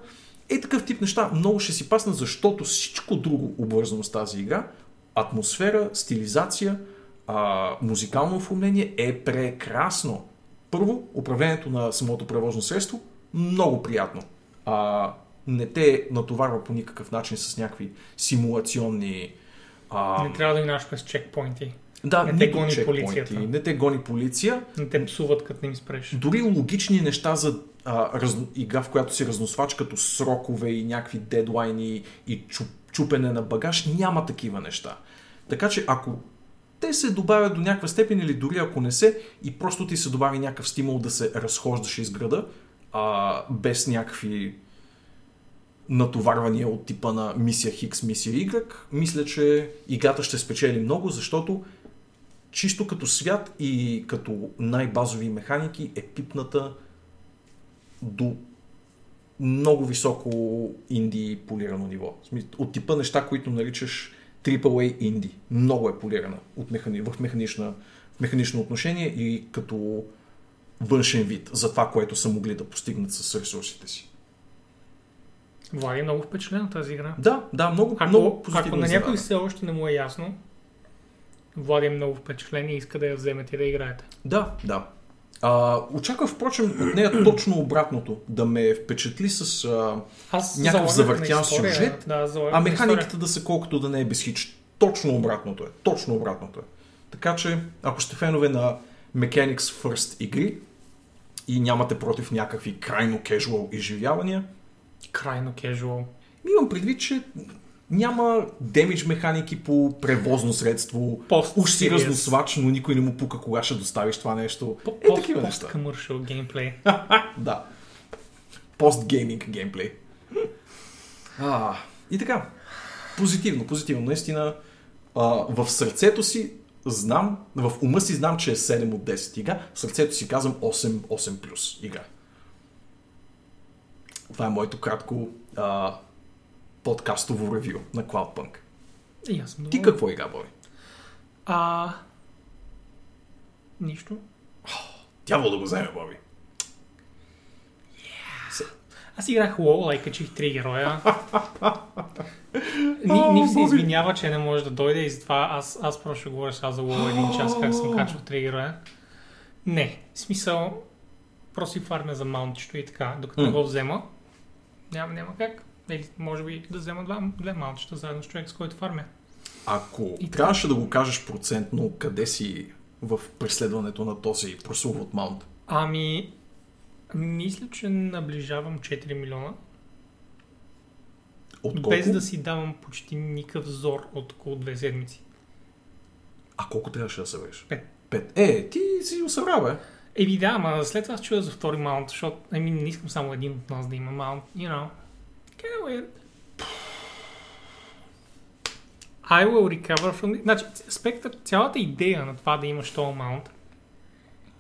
[SPEAKER 2] И такъв тип неща много ще си паснат, защото всичко друго обвързано с тази игра, атмосфера, стилизация, а, музикално оформление е прекрасно. Първо, управлението на самото превозно средство много приятно. А, не те натоварва по никакъв начин с някакви симулационни... А,
[SPEAKER 1] Не трябва да минаш през чекпоинти.
[SPEAKER 2] да,
[SPEAKER 1] не те гони полицията.
[SPEAKER 2] Не те гони полиция.
[SPEAKER 1] Не те псуват, като не им спреш.
[SPEAKER 2] Дори логични неща за а, раз, игра, в която си разносвач, като срокове и някакви дедлайни и чуп, чупене на багаж, няма такива неща. Така че ако те се добавят до някаква степен или дори ако не се и просто ти се добави някакъв стимул да се разхождаш из града, а, без някакви натоварвания от типа на мисия Хикс, мисия Y, мисля, че играта ще спечели много, защото чисто като свят и като най-базови механики е пипната до много високо инди полирано ниво. От типа неща, които наричаш AAA инди. Много е полирана от механи... в, механична... в механично отношение и като външен вид за това, което са могли да постигнат с ресурсите си.
[SPEAKER 1] Влади е много впечатлен от тази игра.
[SPEAKER 2] Да, да, много,
[SPEAKER 1] Ако,
[SPEAKER 2] много позитивно
[SPEAKER 1] ако на някой все още не му е ясно, Влади е много впечатлен и иска да я вземете и да играете.
[SPEAKER 2] Да, да. А, очаквах, впрочем, от нея точно обратното. Да ме впечатли с а,
[SPEAKER 1] Аз
[SPEAKER 2] Някакъв завъртян
[SPEAKER 1] история,
[SPEAKER 2] сюжет,
[SPEAKER 1] Да,
[SPEAKER 2] А механиката да са колкото да не е без хич. Точно обратното е. Точно обратното е. Така че, ако сте фенове на Mechanics First игри и нямате против някакви крайно кежуал изживявания,
[SPEAKER 1] Крайно кежуал.
[SPEAKER 2] имам предвид, че няма демидж механики по превозно средство,
[SPEAKER 1] Пост
[SPEAKER 2] уж си разносвач, но никой не му пука кога ще доставиш това нещо.
[SPEAKER 1] По-
[SPEAKER 2] Е, такива
[SPEAKER 1] пост
[SPEAKER 2] неща.
[SPEAKER 1] commercial геймплей. [LAUGHS]
[SPEAKER 2] Да. Пост-гейминг геймплей. А, и така. Позитивно, позитивно. Наистина, а, в сърцето си знам, в ума си знам, че е 7 от 10 игра. В сърцето си казвам 8, 8 плюс игра. Това е моето кратко а, подкастово ревю на Cloudpunk.
[SPEAKER 1] И аз съм
[SPEAKER 2] Ти какво игра, Боби?
[SPEAKER 1] А... Нищо.
[SPEAKER 2] Дявол да го вземе, Боби.
[SPEAKER 1] Аз играх WoW, и качих три героя. [LAUGHS] Ни, ни се извинява, че не може да дойде и затова аз, аз просто ще говоря сега за WoW един час, как съм [GASPS] качвал три героя. Не, в смисъл, просто си фармя за маунтчето и така. Докато
[SPEAKER 2] М.
[SPEAKER 1] го взема, няма, няма как. Или може би да взема два, две маунтчета заедно с човек, с който фармя.
[SPEAKER 2] Ако
[SPEAKER 1] И
[SPEAKER 2] трябваше да го кажеш процентно, къде си в преследването на този прословут маунт?
[SPEAKER 1] Ами, мисля, че наближавам 4 милиона.
[SPEAKER 2] От колко?
[SPEAKER 1] Без да си давам почти никакъв зор от около две седмици.
[SPEAKER 2] А колко трябваше да събереш?
[SPEAKER 1] Пет.
[SPEAKER 2] Пет. Е, ти си го събрал, бе.
[SPEAKER 1] Еми да, ама след това чуя за втори маунт, защото ами, не искам само един от нас да има маунт, you know. Weird. I will recover from... Значи, аспекта, цялата идея на това да имаш този маунт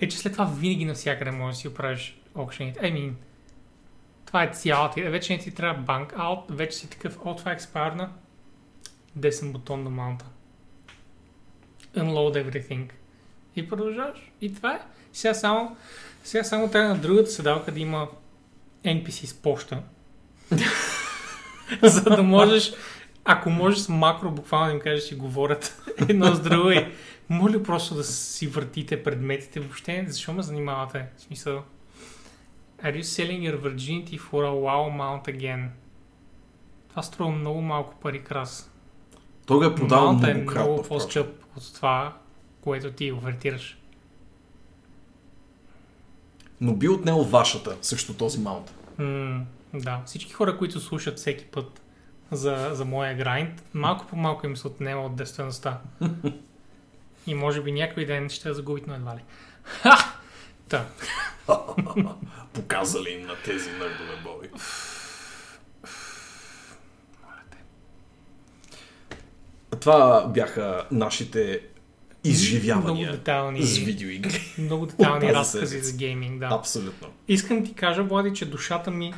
[SPEAKER 1] е, че след това винаги навсякъде можеш да си оправиш аукшените. I mean, това е цялата идея. Вече не ти трябва банк аут, вече си такъв, о, това е експарна. Десен бутон на маунта. Unload everything. И продължаваш. И това е. Сега само, сега само трябва на другата седалка да има NPC с почта. [LAUGHS] За да можеш, ако можеш с макро буквално да им кажеш, си говорят [LAUGHS] едно с друго и моля просто да си въртите предметите въобще. Защо ме занимавате? В смисъл, Are you selling your virginity for a wow mount again? Това струва много малко пари крас.
[SPEAKER 2] Той го е продавал
[SPEAKER 1] Маунта е много по-скъп от това, което ти овертираш.
[SPEAKER 2] Но би отнел вашата срещу този маунт.
[SPEAKER 1] М, да, всички хора, които слушат всеки път за, за моя грайнд, малко по малко им се отнема от действеността. И може би някой ден ще я загубят, но едва ли. Ха! Та.
[SPEAKER 2] Показали им на тези нърдове, Боби. Това бяха нашите изживявания
[SPEAKER 1] Много детайлни,
[SPEAKER 2] с видеоигри.
[SPEAKER 1] много детайлни
[SPEAKER 2] Тази
[SPEAKER 1] разкази за гейминг, да.
[SPEAKER 2] Абсолютно.
[SPEAKER 1] Искам ти кажа, Влади, че душата ми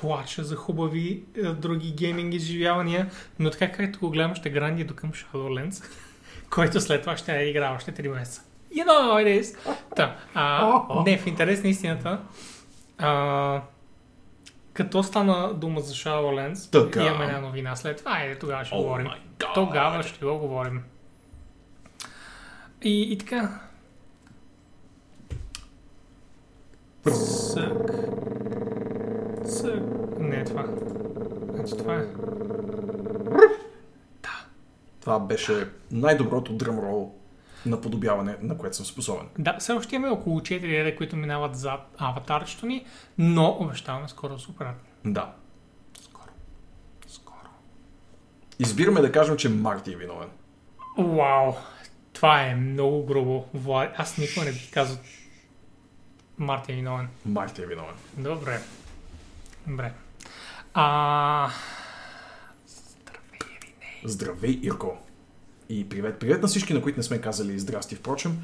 [SPEAKER 1] плаче за хубави е, други гейминг изживявания, но така както го гледам, ще гранди до към Shadowlands, [LAUGHS] който след това ще игра още 3 месеца. You know it is. Та, а, [LAUGHS] не, в интерес на истината, а, като стана дума за Shadowlands,
[SPEAKER 2] Така.
[SPEAKER 1] имаме една новина след това, айде тогава ще
[SPEAKER 2] О
[SPEAKER 1] говорим. Тогава ще го говорим. И, и така. Сък. Сък. Не е това. Значи това е.
[SPEAKER 2] Това беше най-доброто дръмрол наподобяване, на което съм способен.
[SPEAKER 1] Да, все още имаме около 4 реда, които минават зад аватарчето ни, но обещаваме скоро да се оправят.
[SPEAKER 2] Да.
[SPEAKER 1] Скоро. Скоро.
[SPEAKER 2] Избираме да кажем, че Марти е виновен.
[SPEAKER 1] Вау! Това е много грубо. Влад... Аз никога не бих казал Мартин е виновен.
[SPEAKER 2] Марти е виновен.
[SPEAKER 1] Добре. Добре. А... Здравей, Ерине.
[SPEAKER 2] Здравей, Ирко! И привет, привет на всички, на които не сме казали здрасти, впрочем.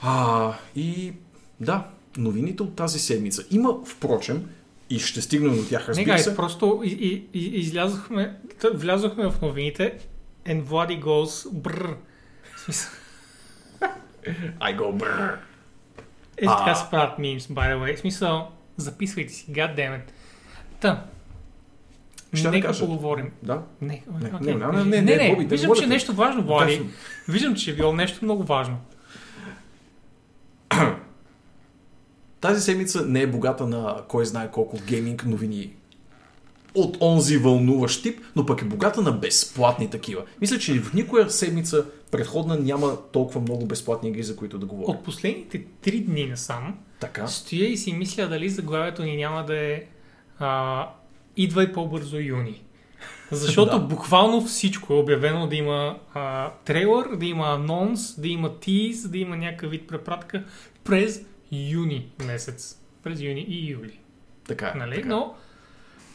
[SPEAKER 2] А, и да, новините от тази седмица. Има, впрочем, и ще стигнем до тях,
[SPEAKER 1] Не,
[SPEAKER 2] разбира се.
[SPEAKER 1] просто и, и, и, излязохме, влязохме в новините and Vladdy goes смисъл, [LAUGHS]
[SPEAKER 2] I go brrr.
[SPEAKER 1] Е, така се правят мимс, by the way. В смисъл, записвайте си, goddammit. Та,
[SPEAKER 2] Ще да
[SPEAKER 1] нека
[SPEAKER 2] кажа.
[SPEAKER 1] поговорим.
[SPEAKER 2] Да.
[SPEAKER 1] Не,
[SPEAKER 2] Не,
[SPEAKER 1] окей,
[SPEAKER 2] не, не, не,
[SPEAKER 1] не,
[SPEAKER 2] не,
[SPEAKER 1] не,
[SPEAKER 2] Боби, да
[SPEAKER 1] виждам, че
[SPEAKER 2] бъдете.
[SPEAKER 1] нещо важно, Влади. Виждам, че е било нещо много важно. [CLEARS THROAT]
[SPEAKER 2] Тази седмица не е богата на кой знае колко гейминг новини от онзи вълнуващ тип, но пък е богата на безплатни такива. Мисля, че в никоя седмица предходна няма толкова много безплатни игри, за които да говоря.
[SPEAKER 1] От последните три дни насам,
[SPEAKER 2] Така.
[SPEAKER 1] стоя и си мисля дали заглавието ни няма да е а, Идвай по-бързо юни. [LAUGHS] Защото
[SPEAKER 2] Да.
[SPEAKER 1] буквално всичко е обявено да има а, трейлър, да има анонс, да има тиз, да има някакъв вид препратка през юни месец. През юни и юли.
[SPEAKER 2] Така е.
[SPEAKER 1] Нали?
[SPEAKER 2] така.
[SPEAKER 1] Но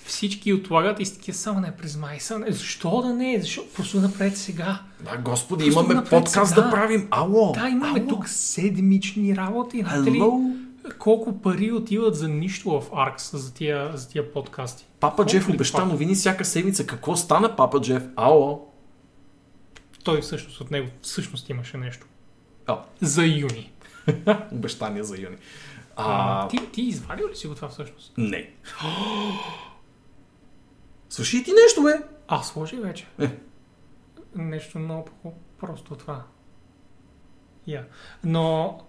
[SPEAKER 1] всички отлагат и с такива само не през май. Само не. Защо да не? Защо? Просто направете сега.
[SPEAKER 2] Да, господи,
[SPEAKER 1] Просто
[SPEAKER 2] имаме подкаст
[SPEAKER 1] сега.
[SPEAKER 2] да правим. Ало!
[SPEAKER 1] Да, имаме
[SPEAKER 2] ало.
[SPEAKER 1] тук седмични работи.
[SPEAKER 2] Hello?
[SPEAKER 1] Колко пари отиват за нищо в Аркс за тия, за тия подкасти?
[SPEAKER 2] Папа
[SPEAKER 1] Колко
[SPEAKER 2] Джеф обеща
[SPEAKER 1] факт?
[SPEAKER 2] новини всяка седмица. Какво стана, Папа Джеф? Ало?
[SPEAKER 1] Той всъщност от него всъщност имаше нещо.
[SPEAKER 2] А,
[SPEAKER 1] За юни. [LAUGHS]
[SPEAKER 2] обещания за юни.
[SPEAKER 1] А...
[SPEAKER 2] А,
[SPEAKER 1] Ти, ти извадил ли си го това всъщност?
[SPEAKER 2] не. [GASPS] Свърши и ти нещо, бе!
[SPEAKER 1] А, сложи вече.
[SPEAKER 2] Е.
[SPEAKER 1] Нещо много просто това. Я. Но,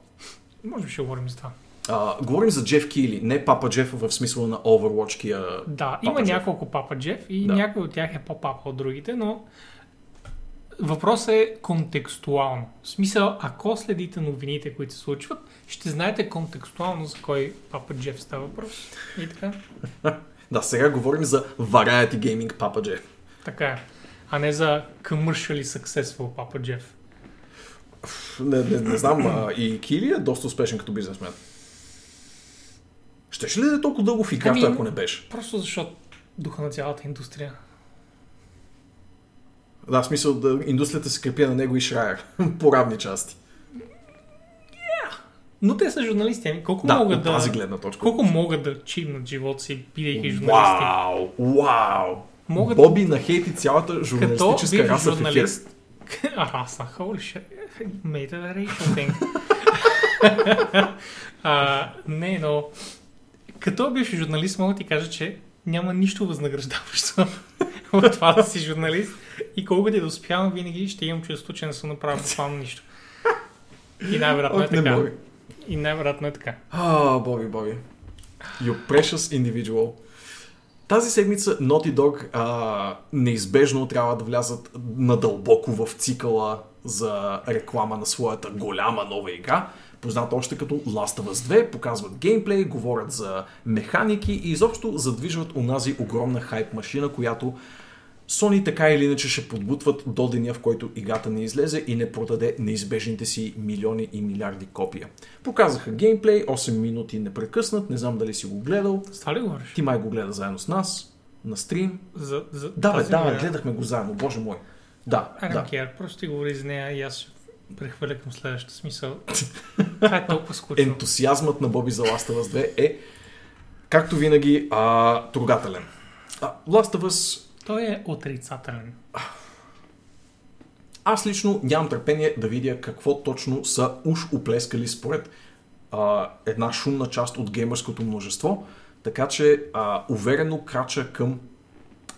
[SPEAKER 1] може би ще говорим за това.
[SPEAKER 2] А, говорим за Джеф Кили, не Папа Джеф в смисъла на Overwatch кия...
[SPEAKER 1] Да, има
[SPEAKER 2] Папа Джеф.
[SPEAKER 1] няколко папа Джеф и
[SPEAKER 2] Да.
[SPEAKER 1] някой от тях е по-папа от другите, но въпросът е контекстуално. В смисъл, ако следите новините, които се случват, ще знаете контекстуално за кой папа Джеф става въпрос. И така. [LAUGHS]
[SPEAKER 2] Да, сега говорим за Variety Gaming Папа Джеф.
[SPEAKER 1] Така е. А не за commercially successful папа Джеф.
[SPEAKER 2] Не, не, не знам, а, и Кили е доста успешен като бизнесмен. Щеше ли да е толкова дълго в играта,
[SPEAKER 1] Ами-
[SPEAKER 2] ако не беше?
[SPEAKER 1] Просто защото духа на цялата индустрия.
[SPEAKER 2] Да, в смисъл да индустрията се крепи на него и Шрайер. [LAUGHS] По равни части.
[SPEAKER 1] Но те са журналисти. Ами колко
[SPEAKER 2] Да,
[SPEAKER 1] могат да...
[SPEAKER 2] тази гледна точка.
[SPEAKER 1] Колко могат да чимнат живота си, бидейки журналисти?
[SPEAKER 2] Вау! Вау!
[SPEAKER 1] Могат
[SPEAKER 2] Боби нахейти цялата
[SPEAKER 1] като
[SPEAKER 2] журналистическа
[SPEAKER 1] бивш
[SPEAKER 2] раса в ефир.
[SPEAKER 1] журналист... [LAUGHS] Раса, holy shit. Made a racial thing. [LAUGHS] а, не, но като бивш журналист мога да ти кажа, че няма нищо възнаграждаващо [LAUGHS] в това да си журналист и колкото да успявам, винаги ще имам чувство, че не съм направил буквално нищо. И най-вероятно е така.
[SPEAKER 2] мога.
[SPEAKER 1] И най-вероятно е така.
[SPEAKER 2] А, Боби, Боби. You precious individual. Тази седмица Naughty Dog а, неизбежно трябва да влязат надълбоко в цикъла за реклама на своята голяма нова игра, позната още като Last of Us 2, показват геймплей, говорят за механики и изобщо задвижват онази огромна хайп машина, която Sony така или иначе ще подбутват до деня, в който играта не излезе и не продаде неизбежните си милиони и милиарди копия. Показаха геймплей, 8 минути непрекъснат, не знам дали си го гледал.
[SPEAKER 1] С това ли говориш?
[SPEAKER 2] Ти май го гледа заедно с нас, на стрим.
[SPEAKER 1] За, за
[SPEAKER 2] Да, бе, да,
[SPEAKER 1] игра?
[SPEAKER 2] гледахме го заедно, боже мой. Да,
[SPEAKER 1] I
[SPEAKER 2] да.
[SPEAKER 1] care, просто ти говори за нея и аз прехвърля към следващата смисъл. [LAUGHS] Това е толкова скучно.
[SPEAKER 2] Ентусиазмът на Боби за Last of Us 2 е, както винаги, а, трогателен. А, Last of Us
[SPEAKER 1] Той е отрицателен.
[SPEAKER 2] Аз лично нямам търпение да видя какво точно са уж оплескали според а, една шумна част от геймърското множество, така че а, уверено крача към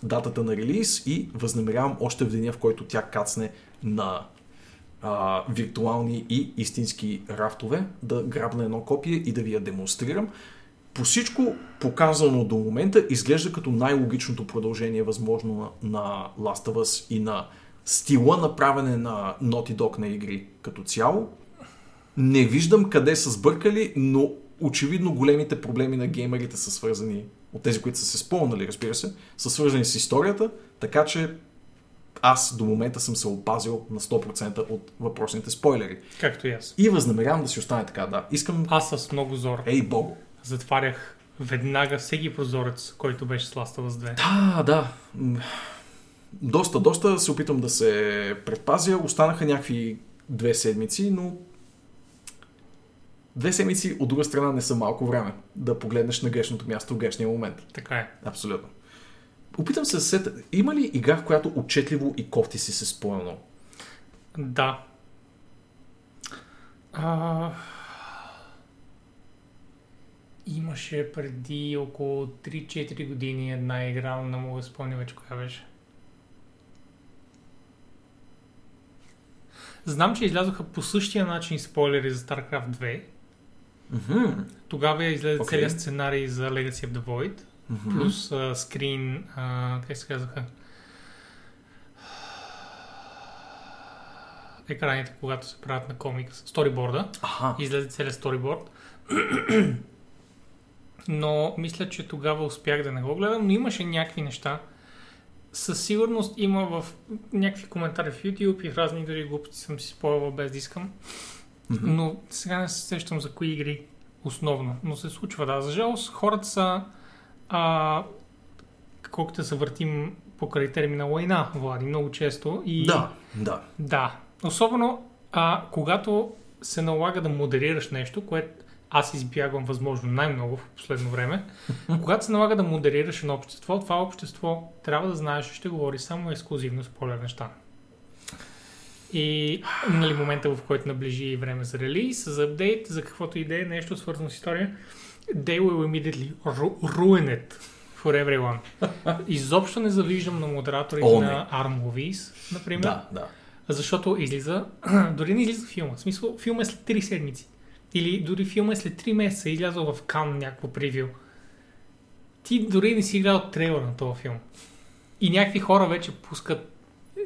[SPEAKER 2] датата на релиз и възнамерявам още в деня, в който тя кацне на а, виртуални и истински рафтове, да грабна едно копие и да ви я демонстрирам. По всичко показано до момента изглежда като най-логичното продължение възможно на, на Last of Us и на стила на правене на Naughty Dog на игри като цяло. Не виждам къде са сбъркали, но очевидно големите проблеми на геймерите са свързани, от тези, които са се спомнали, разбира се, са свързани с историята, така че аз до момента съм се опазил на 100% от въпросните спойлери.
[SPEAKER 1] Както и аз.
[SPEAKER 2] И възнамерявам да си остане така, да. Искам...
[SPEAKER 1] Аз с много зор
[SPEAKER 2] Ей, Бого!
[SPEAKER 1] затварях веднага всеки прозорец, който беше с Last of Us 2.
[SPEAKER 2] Да, да. Доста, доста се опитвам да се предпазя. Останаха някакви две седмици, но две седмици от друга страна не са малко време да погледнеш на грешното място в грешния момент.
[SPEAKER 1] Така е.
[SPEAKER 2] Абсолютно. Опитам се да се сета. Има ли игра, в която отчетливо и кофти си се спомнал?
[SPEAKER 1] Да. А... Имаше преди около 3-4 години една игра, но не мога да спомня вече коя беше. Знам, че излязоха по същия начин спойлери за StarCraft 2.
[SPEAKER 2] Мгм.
[SPEAKER 1] Тогава излезе
[SPEAKER 2] Окей.
[SPEAKER 1] целият сценарий за Legacy of the Void.
[SPEAKER 2] Мгм.
[SPEAKER 1] Плюс а, скрин, а, как се казаха? Екраните, когато се правят на комикс. Сториборда.
[SPEAKER 2] Аха.
[SPEAKER 1] Излезе целият сториборд. но мисля, че тогава успях да не го гледам, но имаше някакви неща. Със сигурност има в някакви коментари в YouTube и в разни дори глупости съм си спойвал без да искам. Но сега не се сещам за кои игри основно. Но се случва, да. За жалост, хората са а, колкото се въртим покрай термина война, Влади, много често. И,
[SPEAKER 2] Да, да.
[SPEAKER 1] Да. Особено, а, когато се налага да модерираш нещо, което аз избягвам възможно най-много в последно време, [LAUGHS] когато се налага да модерираш едно общество, това общество трябва да знаеш, че ще говори само ексклюзивно спойлер неща. И нали, момента, в който наближи време за релиз, за апдейт, за каквото и да е нещо свързано с история, they will immediately ru- ruin it for everyone. Изобщо не завиждам на модераторите
[SPEAKER 2] О,
[SPEAKER 1] на ARM Movies, например.
[SPEAKER 2] Да, да.
[SPEAKER 1] Защото излиза, [CLEARS THROAT] дори не излиза филма. В смисъл, филма е след 3 седмици. Или дори филма е след 3 месеца, излязъл в Кан някакво превю. Ти дори не си гледал трейлера на този филм. И някакви хора вече пускат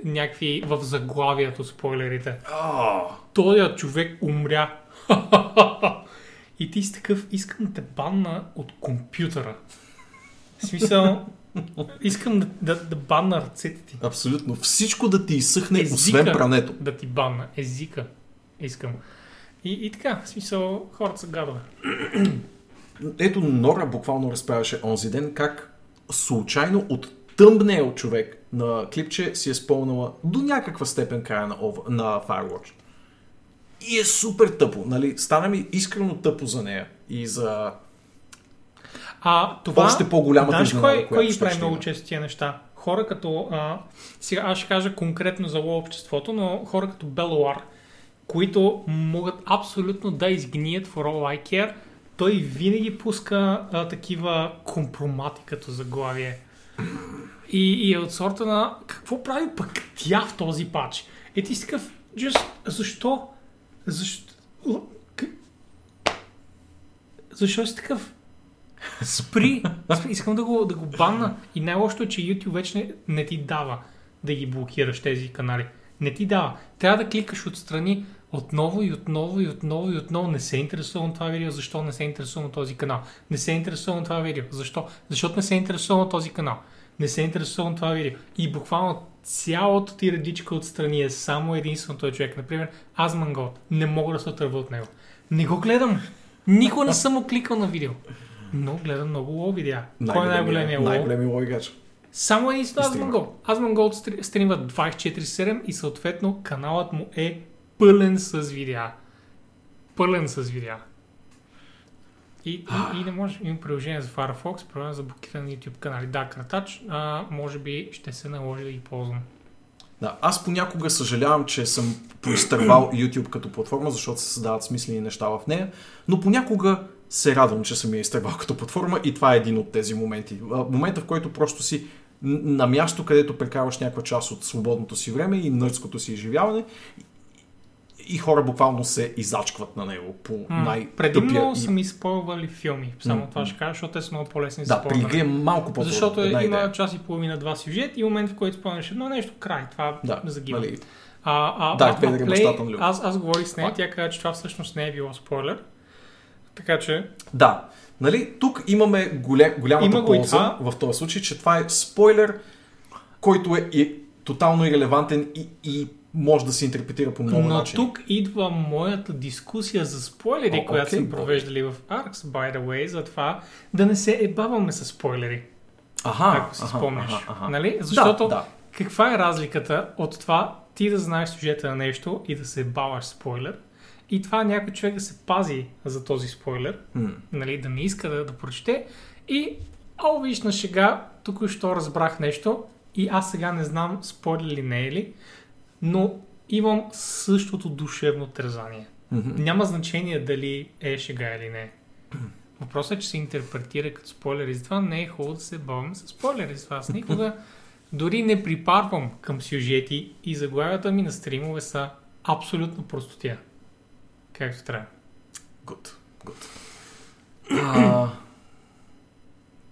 [SPEAKER 1] някакви в заглавието спойлерите.
[SPEAKER 2] А,
[SPEAKER 1] Този човек умря. [LAUGHS] И ти си такъв, искам да те банна от компютъра. В смисъл, искам да, да, да банна ръцете ти.
[SPEAKER 2] абсолютно. Всичко да ти изсъхне,
[SPEAKER 1] Езика.
[SPEAKER 2] освен прането.
[SPEAKER 1] да ти банна. Езика. Искам. И, и така, в смисъл, хората са гадове.
[SPEAKER 2] Ето Нора буквално разправяше онзи ден как случайно от тъмбнел човек на клипче си е спомнала до някаква степен края на, на Firewatch. И е супер тъпо. Нали? Стана ми искрено тъпо за нея. И за...
[SPEAKER 1] А това...
[SPEAKER 2] Още по-голямата
[SPEAKER 1] Знаеш
[SPEAKER 2] изненада,
[SPEAKER 1] кой, кой ги прави много често тия неща? Хора като... А, сега аз ще кажа конкретно за обществото, но хора като Белуар, които могат абсолютно да изгният for all I care, той винаги пуска а, такива компромати като заглавие. И, и е от сорта на какво прави пък тя в този пач? Е ти си такъв, just, защо? Защо? Защо си такъв? Спри! Спри! Искам да го, да го банна. И най-лошото е, че YouTube вече не, не ти дава да ги блокираш тези канали. Не ти дава. Трябва да кликаш отстрани отново и отново и отново и отново. Не се интересувам от това видео. Защо не се интересувам от този канал? Не се интересувам от това видео. Защо? Защото не се интересувам този канал. Не се интересувам това видео. И буквално цялото ти редичка отстрани е само единствено този човек. Например, аз Мангот. Не мога да се отърва от него. Не го гледам. Никога не съм му кликал на видео. Но гледам много лоу видеа. Кой е най-големия лоу?
[SPEAKER 2] Най-големия лоу играч.
[SPEAKER 1] Само единствено
[SPEAKER 2] И стрима.
[SPEAKER 1] Азмангол. Азмангол стри- стримва 24-7 и съответно каналът му е пълен с видеа. Пълен с видеа. И, и, и не може. Има приложение за Firefox, приложение за блокиране на YouTube канали. Да, кратач. А, може би ще се наложи да ги ползвам.
[SPEAKER 2] Да, аз понякога съжалявам, че съм поизтървал YouTube като платформа, защото се създават смислени неща в нея, но понякога се радвам, че съм я изтървал като платформа и това е един от тези моменти. Момента, в който просто си на място, където прекарваш някаква част от свободното си време и нърдското си изживяване и хора буквално се изачкват на него по най-тъпия
[SPEAKER 1] Предимно
[SPEAKER 2] и...
[SPEAKER 1] са ми спойвали филми. Само
[SPEAKER 2] М,
[SPEAKER 1] това ще кажа, защото те са много по-лесни
[SPEAKER 2] Да, при игри е малко по-трудно.
[SPEAKER 1] Защото
[SPEAKER 2] една
[SPEAKER 1] има
[SPEAKER 2] идея.
[SPEAKER 1] час и половина, два сюжет и момент, в който спомняш едно нещо, край. Това
[SPEAKER 2] Да,
[SPEAKER 1] загива.
[SPEAKER 2] нали,
[SPEAKER 1] А, а,
[SPEAKER 2] Дарт
[SPEAKER 1] а,
[SPEAKER 2] Вейдър е
[SPEAKER 1] Play, аз, аз говорих с нея, тя каза, че това всъщност не е било спойлер. Така че,
[SPEAKER 2] Да. Нали, тук имаме голям, голямата
[SPEAKER 1] Има
[SPEAKER 2] полза в този случай, че това е спойлер, който е и, тотално ирелевантен и, и може да се интерпретира по много
[SPEAKER 1] Но
[SPEAKER 2] начини.
[SPEAKER 1] тук идва моята дискусия за спойлери,
[SPEAKER 2] О,
[SPEAKER 1] която
[SPEAKER 2] окей,
[SPEAKER 1] сме провеждали в Arx, by the way, за това да не се ебаваме с спойлери,
[SPEAKER 2] Аха,
[SPEAKER 1] ако си
[SPEAKER 2] аха,
[SPEAKER 1] спомняш.
[SPEAKER 2] аха, аха.
[SPEAKER 1] Нали? Защото
[SPEAKER 2] Да, да.
[SPEAKER 1] каква е разликата от това ти да знаеш сюжета на нещо и да се баваш спойлер и това някой човек да се пази за този спойлер, нали, да не иска да, да прочете и о, виж на шега, тук що разбрах нещо и аз сега не знам спойлер ли не е ли, но имам същото душевно тързание.
[SPEAKER 2] Мгм.
[SPEAKER 1] Няма значение дали е шега или не. Въпросът е, че се интерпретира като спойлер и затова не е хубаво да се бавим с спойлери. Затова аз никога дори не припарвам към сюжети и заглавията ми на стримове са абсолютно простотия. Както трябва.
[SPEAKER 2] Good, good. А,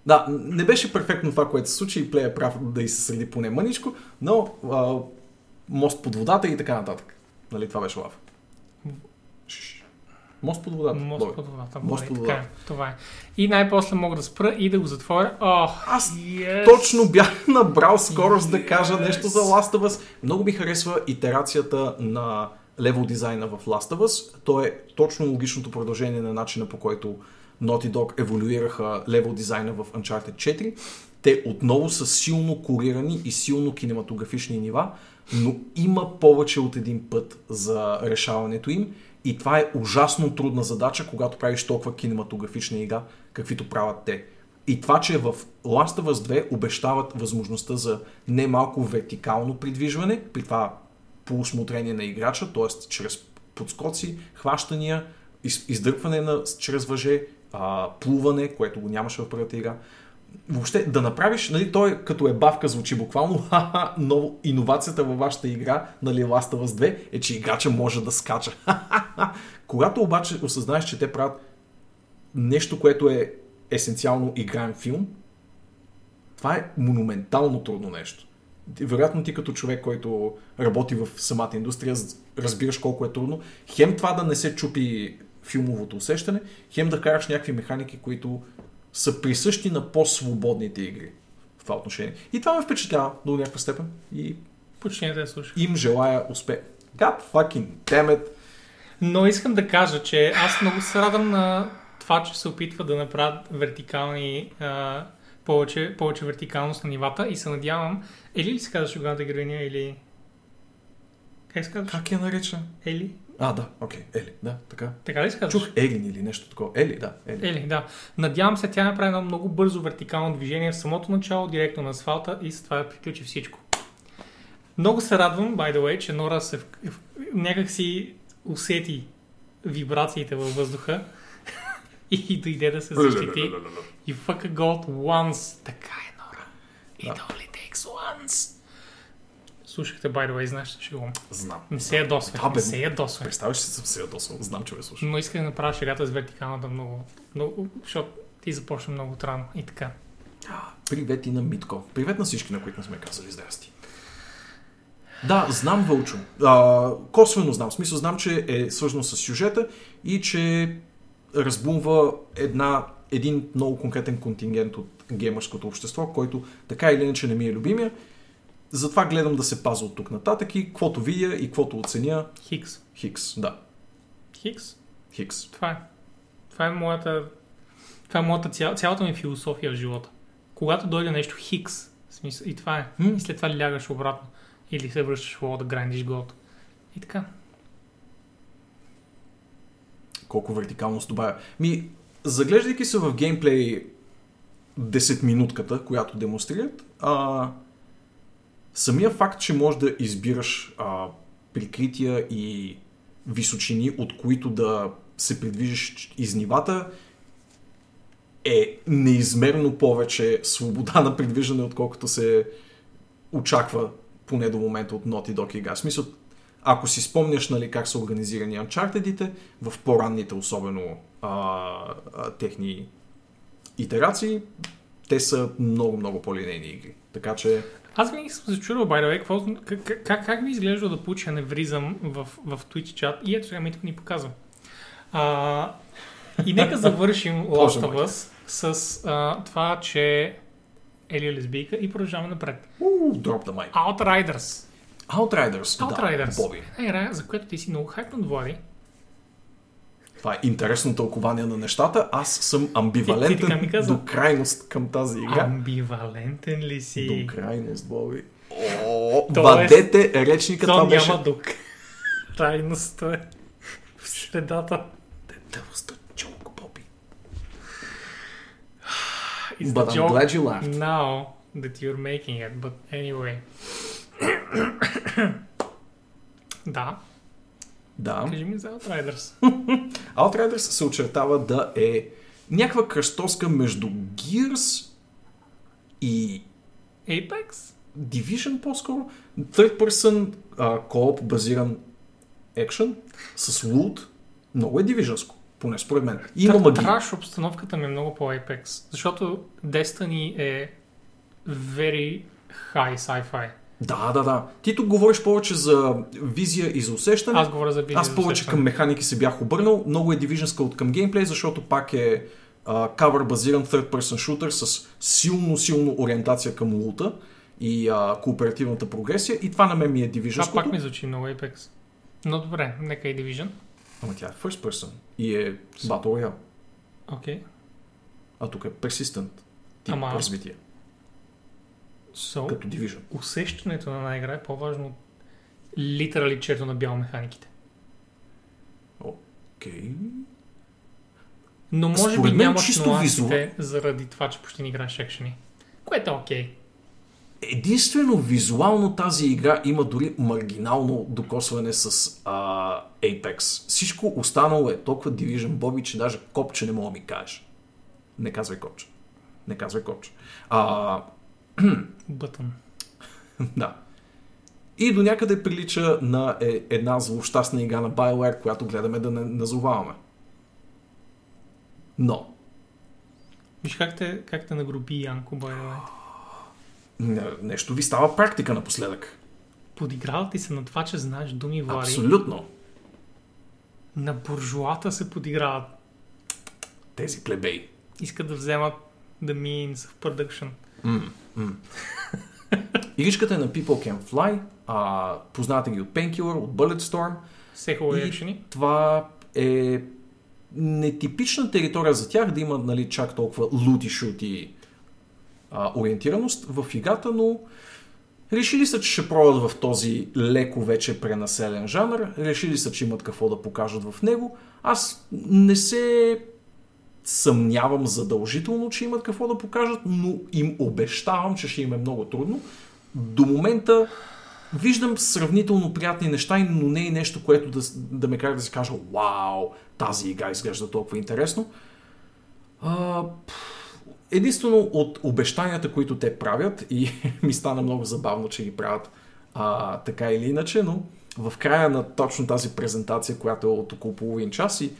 [SPEAKER 2] да, не беше перфектно това, което се случи и Плей е прав да и се среди поне мъничко, но а, мост под водата и така нататък. Нали, това беше лав. Мост под водата.
[SPEAKER 1] Мост
[SPEAKER 2] Добре.
[SPEAKER 1] под водата.
[SPEAKER 2] Мост
[SPEAKER 1] Мост
[SPEAKER 2] под
[SPEAKER 1] така,
[SPEAKER 2] водата.
[SPEAKER 1] е. Това е. И най-после мога да спра и да го затворя. О,
[SPEAKER 2] Аз
[SPEAKER 1] yes.
[SPEAKER 2] Точно бях [LAUGHS] набрал скорост да кажа
[SPEAKER 1] Yes.
[SPEAKER 2] нещо за Last of Us. Много ми харесва итерацията на левел дизайна в Last of Us. То е точно логичното продължение на начина по който Naughty Dog еволюираха левел дизайна в Uncharted 4. Те отново са силно корирани и силно кинематографични нива, но има повече от един път за решаването им. И това е ужасно трудна задача, когато правиш толкова кинематографична игра, каквито правят те. И това, че в Last of Us 2 обещават възможността за немалко вертикално придвижване, при това по усмотрение на играча, т.е. чрез подскоци, хващания, из, издърпване на, чрез въже, а, плуване, което го нямаше в първата игра. Въобще да направиш, нали, той като е бавка звучи буквално, [LAUGHS] ха-ха, но иновацията във вашата игра, нали, Last of Us 2, е, че играча може да скача. [LAUGHS] Когато обаче осъзнаеш, че те правят нещо, което е есенциално играем филм, това е монументално трудно нещо. Вероятно ти като човек, който работи в самата индустрия, разбираш колко е трудно. Хем това да не се чупи филмовото усещане, хем да караш някакви механики, които са присъщи на по-свободните игри в това отношение. И това ме впечатлява до някаква степен и
[SPEAKER 1] Почти не те слушах.
[SPEAKER 2] им желая успех. God fucking damn it.
[SPEAKER 1] Но искам да кажа, че аз много се радвам на това, че се опитва да направят вертикални, а, повече, повече вертикалност на нивата и се надявам, Ели ли се казваш огромната героиня или... Как се казваш?
[SPEAKER 2] Как я нареча?
[SPEAKER 1] Ели?
[SPEAKER 2] А, да, окей, Ели, да, така.
[SPEAKER 1] Така ли се казваш?
[SPEAKER 2] Чух Елин или нещо такова. Ели, да, Ели.
[SPEAKER 1] Ели, да. Надявам се тя направи едно много бързо вертикално движение в самото начало, директно на асфалта и с това приключи всичко. Много се радвам, by the way, че Нора се в... в... някак си усети вибрациите във въздуха [LAUGHS] и дойде да се защити. You fuck a gold once. Така е, Нора. It only takes once. Слушахте, by the way, знаеш, че го...
[SPEAKER 2] Знам.
[SPEAKER 1] Не се ядосвай,
[SPEAKER 2] Да, бе,
[SPEAKER 1] не се ядосвай.
[SPEAKER 2] Представяш си съм се ядосал. Знам, че ме слушаш.
[SPEAKER 1] Но исках да направя шегата с вертикалната много, много защото ти започна много рано и така.
[SPEAKER 2] Привет и на Митко. Привет на всички, на които не сме казали здрасти. Да, знам Вълчо. А, косвено знам. В смисъл знам, че е свързано с сюжета и че разбумва една, един много конкретен контингент от геймърското общество, който така или иначе не ми е любимия. Затова гледам да се паза от тук нататък и каквото видя и каквото оценя,
[SPEAKER 1] Хикс.
[SPEAKER 2] Хикс. Да,
[SPEAKER 1] Хикс.
[SPEAKER 2] Хикс.
[SPEAKER 1] Това е. Това е моята, това е моята цял, цялата ми философия в живота. Когато дойде нещо хикс, смисъл, и това е. И след това лягаш обратно. Или се връщаш в да грандиш голд. И така.
[SPEAKER 2] колко вертикалност добавя. Ми, заглеждайки се в геймплей 10 минутката, която демонстрират, а, самия факт, че можеш да избираш а, прикрития и височини, от които да се придвижиш из нивата, е неизмерно повече свобода на придвижване, отколкото се очаква поне до момента от Naughty Dog игра. Смисъл, ако си спомняш нали, как са организирани Uncharted-ите, в по-ранните особено а, а, техни итерации, те са много-много по-линейни игри. Така че,
[SPEAKER 1] Аз винаги съм се чудил, by the way, какво, как, как, как ми изглежда да получа аневризъм в, в Twitch чат и ето сега Митко ни показва. А, и нека завършим [LAUGHS] Last of Us с а, това, че Ели е лесбийка и продължаваме напред.
[SPEAKER 2] уу, drop the mic.
[SPEAKER 1] Outriders.
[SPEAKER 2] Outriders.
[SPEAKER 1] Outriders.
[SPEAKER 2] Да, Боби.
[SPEAKER 1] Е, игра, за която ти си много хайпнат, Влади.
[SPEAKER 2] Това е интересно тълкование на нещата. Аз съм
[SPEAKER 1] Ти- ти
[SPEAKER 2] амбивалентен
[SPEAKER 1] ми каза.
[SPEAKER 2] до крайност към тази игра.
[SPEAKER 1] Амбивалентен ли си?
[SPEAKER 2] До крайност, Боби. О, вадете речника,
[SPEAKER 1] То
[SPEAKER 2] това
[SPEAKER 1] няма
[SPEAKER 2] беше...
[SPEAKER 1] до крайността е в средата.
[SPEAKER 2] Joke, Bobby.
[SPEAKER 1] Is
[SPEAKER 2] But I'm glad you laughed.
[SPEAKER 1] now that you're making it, but anyway. [COUGHS] да,
[SPEAKER 2] Да.
[SPEAKER 1] кажи ми за Outriders. [LAUGHS]
[SPEAKER 2] Outriders се очертава да е някаква кръстоска между Gears и
[SPEAKER 1] Apex?
[SPEAKER 2] Division по-скоро. Third person uh, co-op базиран екшен с лут. Много е дивиженско, поне според мен. И Има магия.
[SPEAKER 1] Траш обстановката ми е много по Apex, защото Destiny е very high sci-fi.
[SPEAKER 2] Да, да, да. Ти тук говориш повече за визия и за усещане.
[SPEAKER 1] Аз говоря за визия.
[SPEAKER 2] Аз повече
[SPEAKER 1] усещане.
[SPEAKER 2] към механики се бях обърнал. Много е дивиженска от към геймплей, защото пак е кавър базиран third person shooter с силно, силно ориентация към лута и а, кооперативната прогресия. И това на мен ми е
[SPEAKER 1] Това
[SPEAKER 2] дивиженското.
[SPEAKER 1] пак ми звучи много Apex. Но добре, нека и Division.
[SPEAKER 2] Ама тя е first person и е Battle Royale.
[SPEAKER 1] Окей.
[SPEAKER 2] А тук е persistent тип
[SPEAKER 1] Ама-
[SPEAKER 2] развитие,
[SPEAKER 1] So,
[SPEAKER 2] като Division.
[SPEAKER 1] усещането на една игра е по-важно от литерали черно на бяло механиките.
[SPEAKER 2] Окей.
[SPEAKER 1] Но може
[SPEAKER 2] Според
[SPEAKER 1] би
[SPEAKER 2] мен
[SPEAKER 1] нямаш
[SPEAKER 2] чисто
[SPEAKER 1] нюансите заради това, че почти не играеш екшени. Което е окей.
[SPEAKER 2] Единствено визуално тази игра има дори маргинално докосване с а, Apex. Всичко останало е толкова Division Боби, че даже копче не мога да ми кажеш. Не казвай копче. Не казвай копче. А,
[SPEAKER 1] Бътън. [LAUGHS]
[SPEAKER 2] да. И до някъде прилича на е, една злощастна игра на BioWare, която гледаме да не назоваваме. Но,
[SPEAKER 1] Виж как те, как те нагруби Янко, way.
[SPEAKER 2] не- нещо ви става практика напоследък.
[SPEAKER 1] Подиграл ти се на това, че знаеш думи, Влади.
[SPEAKER 2] Абсолютно.
[SPEAKER 1] На буржуата се подиграват.
[SPEAKER 2] Тези плебеи.
[SPEAKER 1] Искат да вземат the means of production.
[SPEAKER 2] М, м. Игричката е на People Can Fly. А, познавате ги от Painkiller, от Bulletstorm. И-
[SPEAKER 1] екшени.
[SPEAKER 2] Това е нетипична територия за тях да има нали, чак толкова лути-шути ориентираност в играта, но решили са, че ще пробват в този леко вече пренаселен жанр. Решили са, че имат какво да покажат в него. Аз не се съмнявам задължително, че имат какво да покажат, но им обещавам, че ще им е много трудно. До момента виждам сравнително приятни неща, но не и нещо, което да, да ме кара да си кажа, вау, тази игра изглежда толкова интересно. А, единствено от обещанията, които те правят, и [LAUGHS] ми стана много забавно, че ги правят а, така или иначе, но в края на точно тази презентация, която е от около половин час и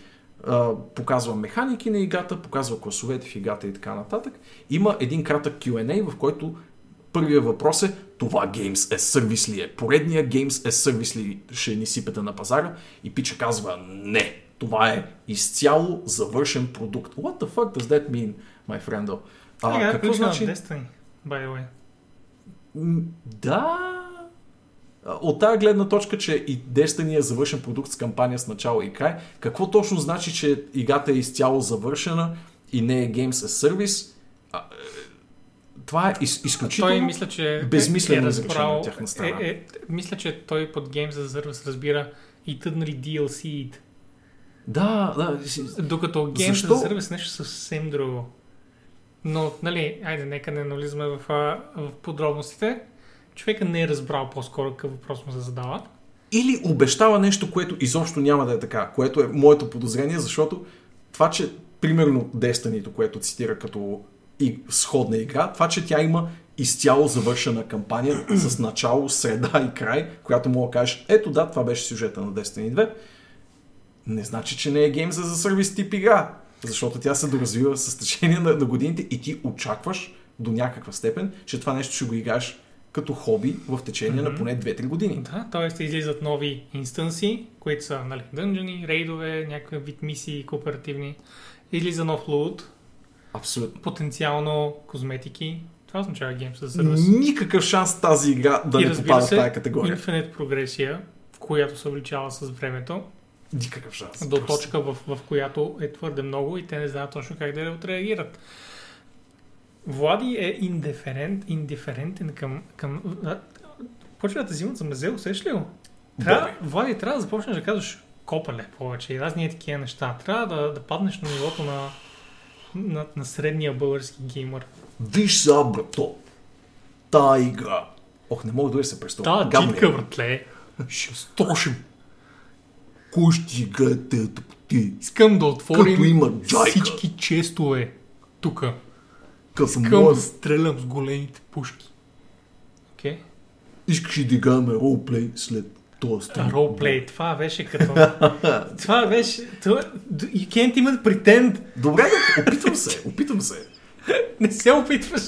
[SPEAKER 2] показва механики на играта, показва класовете в играта и така нататък, има един кратък Q&A, в който Първият въпрос е, това Games as Service ли е? Поредния Games as Service ли ще ни сипете на пазара? И Пича казва, не, това е изцяло завършен продукт. What the fuck does that mean, my friend? А,
[SPEAKER 1] Сега,
[SPEAKER 2] какво значи?
[SPEAKER 1] Destiny, by the way.
[SPEAKER 2] Да. От тази гледна точка, че и Destiny е завършен продукт с кампания с начало и край, какво точно значи, че играта е изцяло завършена и не е Games as Service? А, е, това е из, изключително...
[SPEAKER 1] Той мисля, че е
[SPEAKER 2] изречение
[SPEAKER 1] разбрал,
[SPEAKER 2] от тяхна страна.
[SPEAKER 1] Е, е, мисля, че той под Games as Service разбира и тъднали DLC.
[SPEAKER 2] Да, да.
[SPEAKER 1] Докато Games
[SPEAKER 2] Защо?
[SPEAKER 1] as Service е нещо съвсем друго. Но, нали, айде, нека не навлизаме в, в подробностите. Човека не е разбрал по-скоро какъв въпрос му се задава.
[SPEAKER 2] Или обещава нещо, което изобщо няма да е така, което е моето подозрение, защото това, че примерно Destiny, което цитира като и сходна игра, това, че тя има изцяло завършена кампания [CLEARS THROAT] с начало, среда и край, която мога да кажеш, ето да, това беше сюжета на Destiny 2, не значи, че не е гейм за сервис тип игра, защото тя се доразвива с течение на, на годините и ти очакваш до някаква степен, че това нещо ще го играеш като хоби в течение на
[SPEAKER 1] Мгм.
[SPEAKER 2] поне 2-3 години.
[SPEAKER 1] Да, т.е. излизат нови инстанси, които са нали, дънжени, рейдове, някакъв вид мисии, кооперативни. Излиза нов лут,
[SPEAKER 2] Абсолютно.
[SPEAKER 1] потенциално козметики. Това означава Games as a Service.
[SPEAKER 2] Никакъв шанс тази игра да
[SPEAKER 1] и
[SPEAKER 2] не попада в
[SPEAKER 1] се,
[SPEAKER 2] тази категория.
[SPEAKER 1] Infinite прогресия, в която се увеличава с времето,
[SPEAKER 2] Никакъв шанс.
[SPEAKER 1] до
[SPEAKER 2] Просто.
[SPEAKER 1] точка, в, в която е твърде много и те не знаят точно как да отреагират. Влади е индиферент, индиферентен към... към почва да те взимат за мезе, усещаш ли го? Трябва, Влади, трябва да започнеш да казваш копале повече и разни такива неща. Трябва да, да паднеш на нивото на, на, на средния български геймър.
[SPEAKER 2] Виж сега, брато. Та игра. Ох, не мога да се представя.
[SPEAKER 1] Та джитка, братле.
[SPEAKER 2] Ще строшим. Кой ще играе тези тъпоти?
[SPEAKER 1] Искам да отворим всички честове тук. Искам да стрелям с големите пушки. Окей? Okay.
[SPEAKER 2] Искаш ли да играме ролплей след този стрим?
[SPEAKER 1] Ролплей, това беше като... [LAUGHS] това беше... Това... You can't even pretend.
[SPEAKER 2] Добре, опитвам се, опитвам се. [LAUGHS]
[SPEAKER 1] Не се опитваш.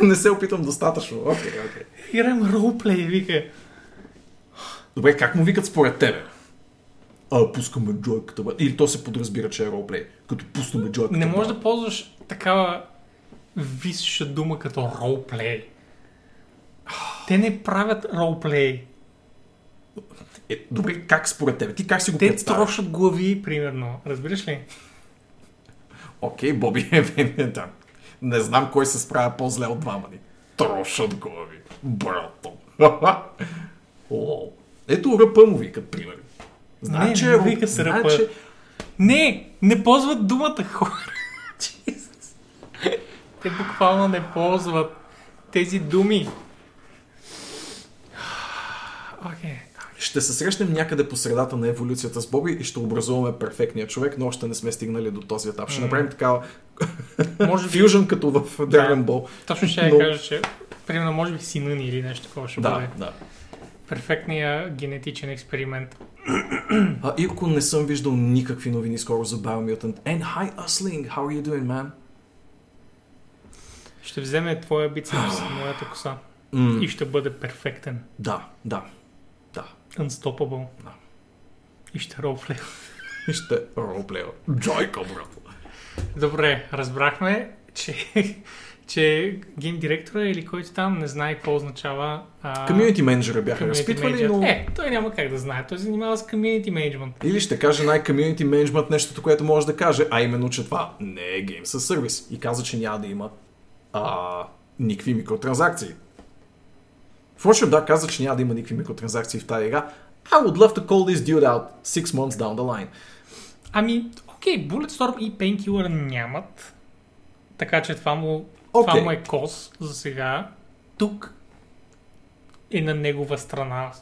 [SPEAKER 2] Не се опитвам достатъчно. Окей, окей.
[SPEAKER 1] Играем ролплей, вика.
[SPEAKER 2] Добре, как му викат според тебе? А, пускаме джойката. Или то се подразбира, че е ролплей. Като пуснаме джойката.
[SPEAKER 1] Не можеш да ползваш такава висша дума като ролплей. Те не правят ролплей.
[SPEAKER 2] Е, добре, как според тебе? Ти как си го
[SPEAKER 1] Те
[SPEAKER 2] представяш?
[SPEAKER 1] трошат глави, примерно. Разбираш ли?
[SPEAKER 2] Окей, Боби, [LAUGHS] е, да. Не знам кой се справя по-зле от двама ни. Трошат глави. Брато. Лол. [LAUGHS] Ето ръпа му викат, пример. Знае,
[SPEAKER 1] Не,
[SPEAKER 2] че
[SPEAKER 1] не
[SPEAKER 2] е
[SPEAKER 1] викат
[SPEAKER 2] че...
[SPEAKER 1] Не, не ползват думата хора. [LAUGHS] Те буквално не ползват тези думи. Окей.
[SPEAKER 2] Ще се срещнем някъде по средата на еволюцията с Боби и ще образуваме перфектния човек, но още не сме стигнали до този етап. Ще направим такава
[SPEAKER 1] Може би,
[SPEAKER 2] фюжън като в Dragon Ball.
[SPEAKER 1] точно ще я
[SPEAKER 2] Но-
[SPEAKER 1] кажа, че примерно може би сина ни или нещо такова ще
[SPEAKER 2] Да,
[SPEAKER 1] бъде.
[SPEAKER 2] да.
[SPEAKER 1] Перфектният генетичен експеримент.
[SPEAKER 2] А, Ирко, не съм виждал никакви новини скоро за Biomutant. And hi, Usling, how are you doing, man?
[SPEAKER 1] Ще вземе твоя бицепс, [SIGHS] моята коса
[SPEAKER 2] М,
[SPEAKER 1] и ще бъде перфектен.
[SPEAKER 2] Да, да, да.
[SPEAKER 1] Unstoppable.
[SPEAKER 2] Да.
[SPEAKER 1] И ще ролплей.
[SPEAKER 2] И ще ролплея. Джойка, брато.
[SPEAKER 1] Добре, разбрахме, че, че гейм директора или който там не знае какво означава.
[SPEAKER 2] Комьюнити менеджера бяха разпитвали, но...
[SPEAKER 1] Е, той няма как да знае. Той се занимава с community management.
[SPEAKER 2] Или ще каже най-комьюнити менеджмент нещото, което може да каже, а именно, че това не е гейм със сервис. И каза, че няма да има а, никакви микротранзакции. Впрочем, да, каза, че няма да има никакви микротранзакции в тази игра. I would love to call this dude out six months down the line.
[SPEAKER 1] Ами, окей, Bulletstorm и Painkiller нямат. Така че това му, това
[SPEAKER 2] Окей.
[SPEAKER 1] му е кос за сега. Тук е на негова страна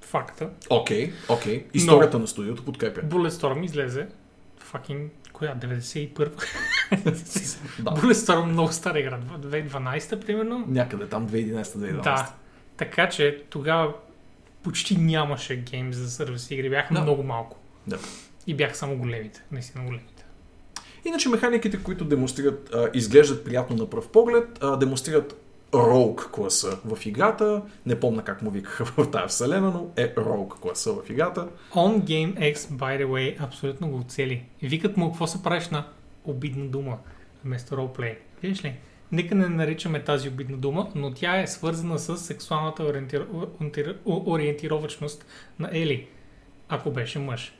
[SPEAKER 1] факта.
[SPEAKER 2] Окей, окей. Историята на студиото подкрепя.
[SPEAKER 1] Bulletstorm излезе fucking коя, 91 [LAUGHS]
[SPEAKER 2] Да.
[SPEAKER 1] Bulletstorm много стара игра, 2012 примерно.
[SPEAKER 2] Някъде там 2011-2012.
[SPEAKER 1] Да. Така че тогава почти нямаше гейм за сервис игри, бяха
[SPEAKER 2] Да.
[SPEAKER 1] много малко.
[SPEAKER 2] Да.
[SPEAKER 1] И бяха само големите, наистина големите.
[SPEAKER 2] Иначе механиките, които демонстрират, а, изглеждат приятно на пръв поглед, а, демонстрират Rogue класа в играта. Не помня как му викаха в тази вселена, но е Rogue класа в играта.
[SPEAKER 1] On Game X, by the way, абсолютно го оцели. Викат му какво се правиш на обидна дума вместо ролплей. Виж ли? Нека не наричаме тази обидна дума, но тя е свързана с сексуалната ориентир... ориентир... ориентировачност на Ели, ако беше мъж.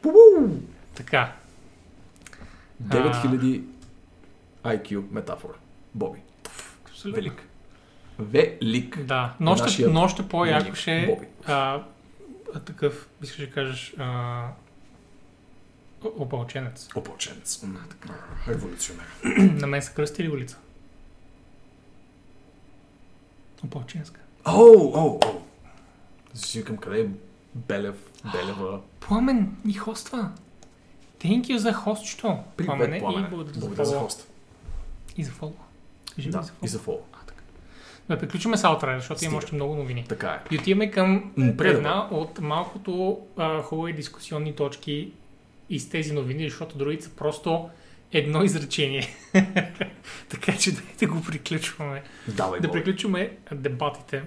[SPEAKER 1] Така.
[SPEAKER 2] 9000 IQ метафора. Боби.
[SPEAKER 1] Абсолютно.
[SPEAKER 2] Велик. Велик.
[SPEAKER 1] Да, но още, но още по-яко ще е такъв, искаш да кажеш, а, о- опълченец.
[SPEAKER 2] Опълченец. Революционер.
[SPEAKER 1] На мен са кръстили улица. Опълченска.
[SPEAKER 2] Оу, оу, оу. Си викам, къде е Белев, Белева.
[SPEAKER 1] Пламен ни хоства. Thank you за хостчето.
[SPEAKER 2] Привет, Пламене.
[SPEAKER 1] и благодаря за
[SPEAKER 2] Благодаря за
[SPEAKER 1] фоллоу.
[SPEAKER 2] хост.
[SPEAKER 1] И за фоллоу. Кажи
[SPEAKER 2] Да,
[SPEAKER 1] за
[SPEAKER 2] и за фол.
[SPEAKER 1] А, така. Да, приключваме с Outrider, защото има
[SPEAKER 2] Стига.
[SPEAKER 1] още много новини.
[SPEAKER 2] Така е.
[SPEAKER 1] И отиваме към
[SPEAKER 2] предава.
[SPEAKER 1] една от малкото а, хубави дискусионни точки из тези новини, защото другите са просто едно изречение. [LAUGHS] така че дайте го приключваме.
[SPEAKER 2] Давай,
[SPEAKER 1] Да
[SPEAKER 2] Боби.
[SPEAKER 1] приключваме дебатите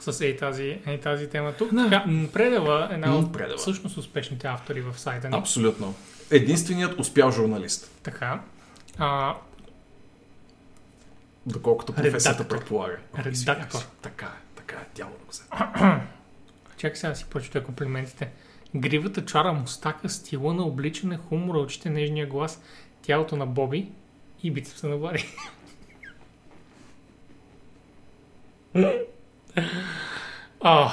[SPEAKER 1] с ей тази, ей тази тема тук.
[SPEAKER 2] Да.
[SPEAKER 1] Така, м, Предава е една от
[SPEAKER 2] Предава.
[SPEAKER 1] всъщност успешните автори в сайта ни.
[SPEAKER 2] Абсолютно. Единственият успял журналист.
[SPEAKER 1] Така. А,
[SPEAKER 2] доколкото професията
[SPEAKER 1] Редактор.
[SPEAKER 2] предполага. Ой,
[SPEAKER 1] Редактор.
[SPEAKER 2] Така е, така е, дявол го се. [CLEARS THROAT]
[SPEAKER 1] Чакай сега да си прочета комплиментите. Гривата чара мустака, стила на обличане, хумора, очите, нежния глас, тялото на Боби и бицепса на Влади. [CLEARS THROAT] А,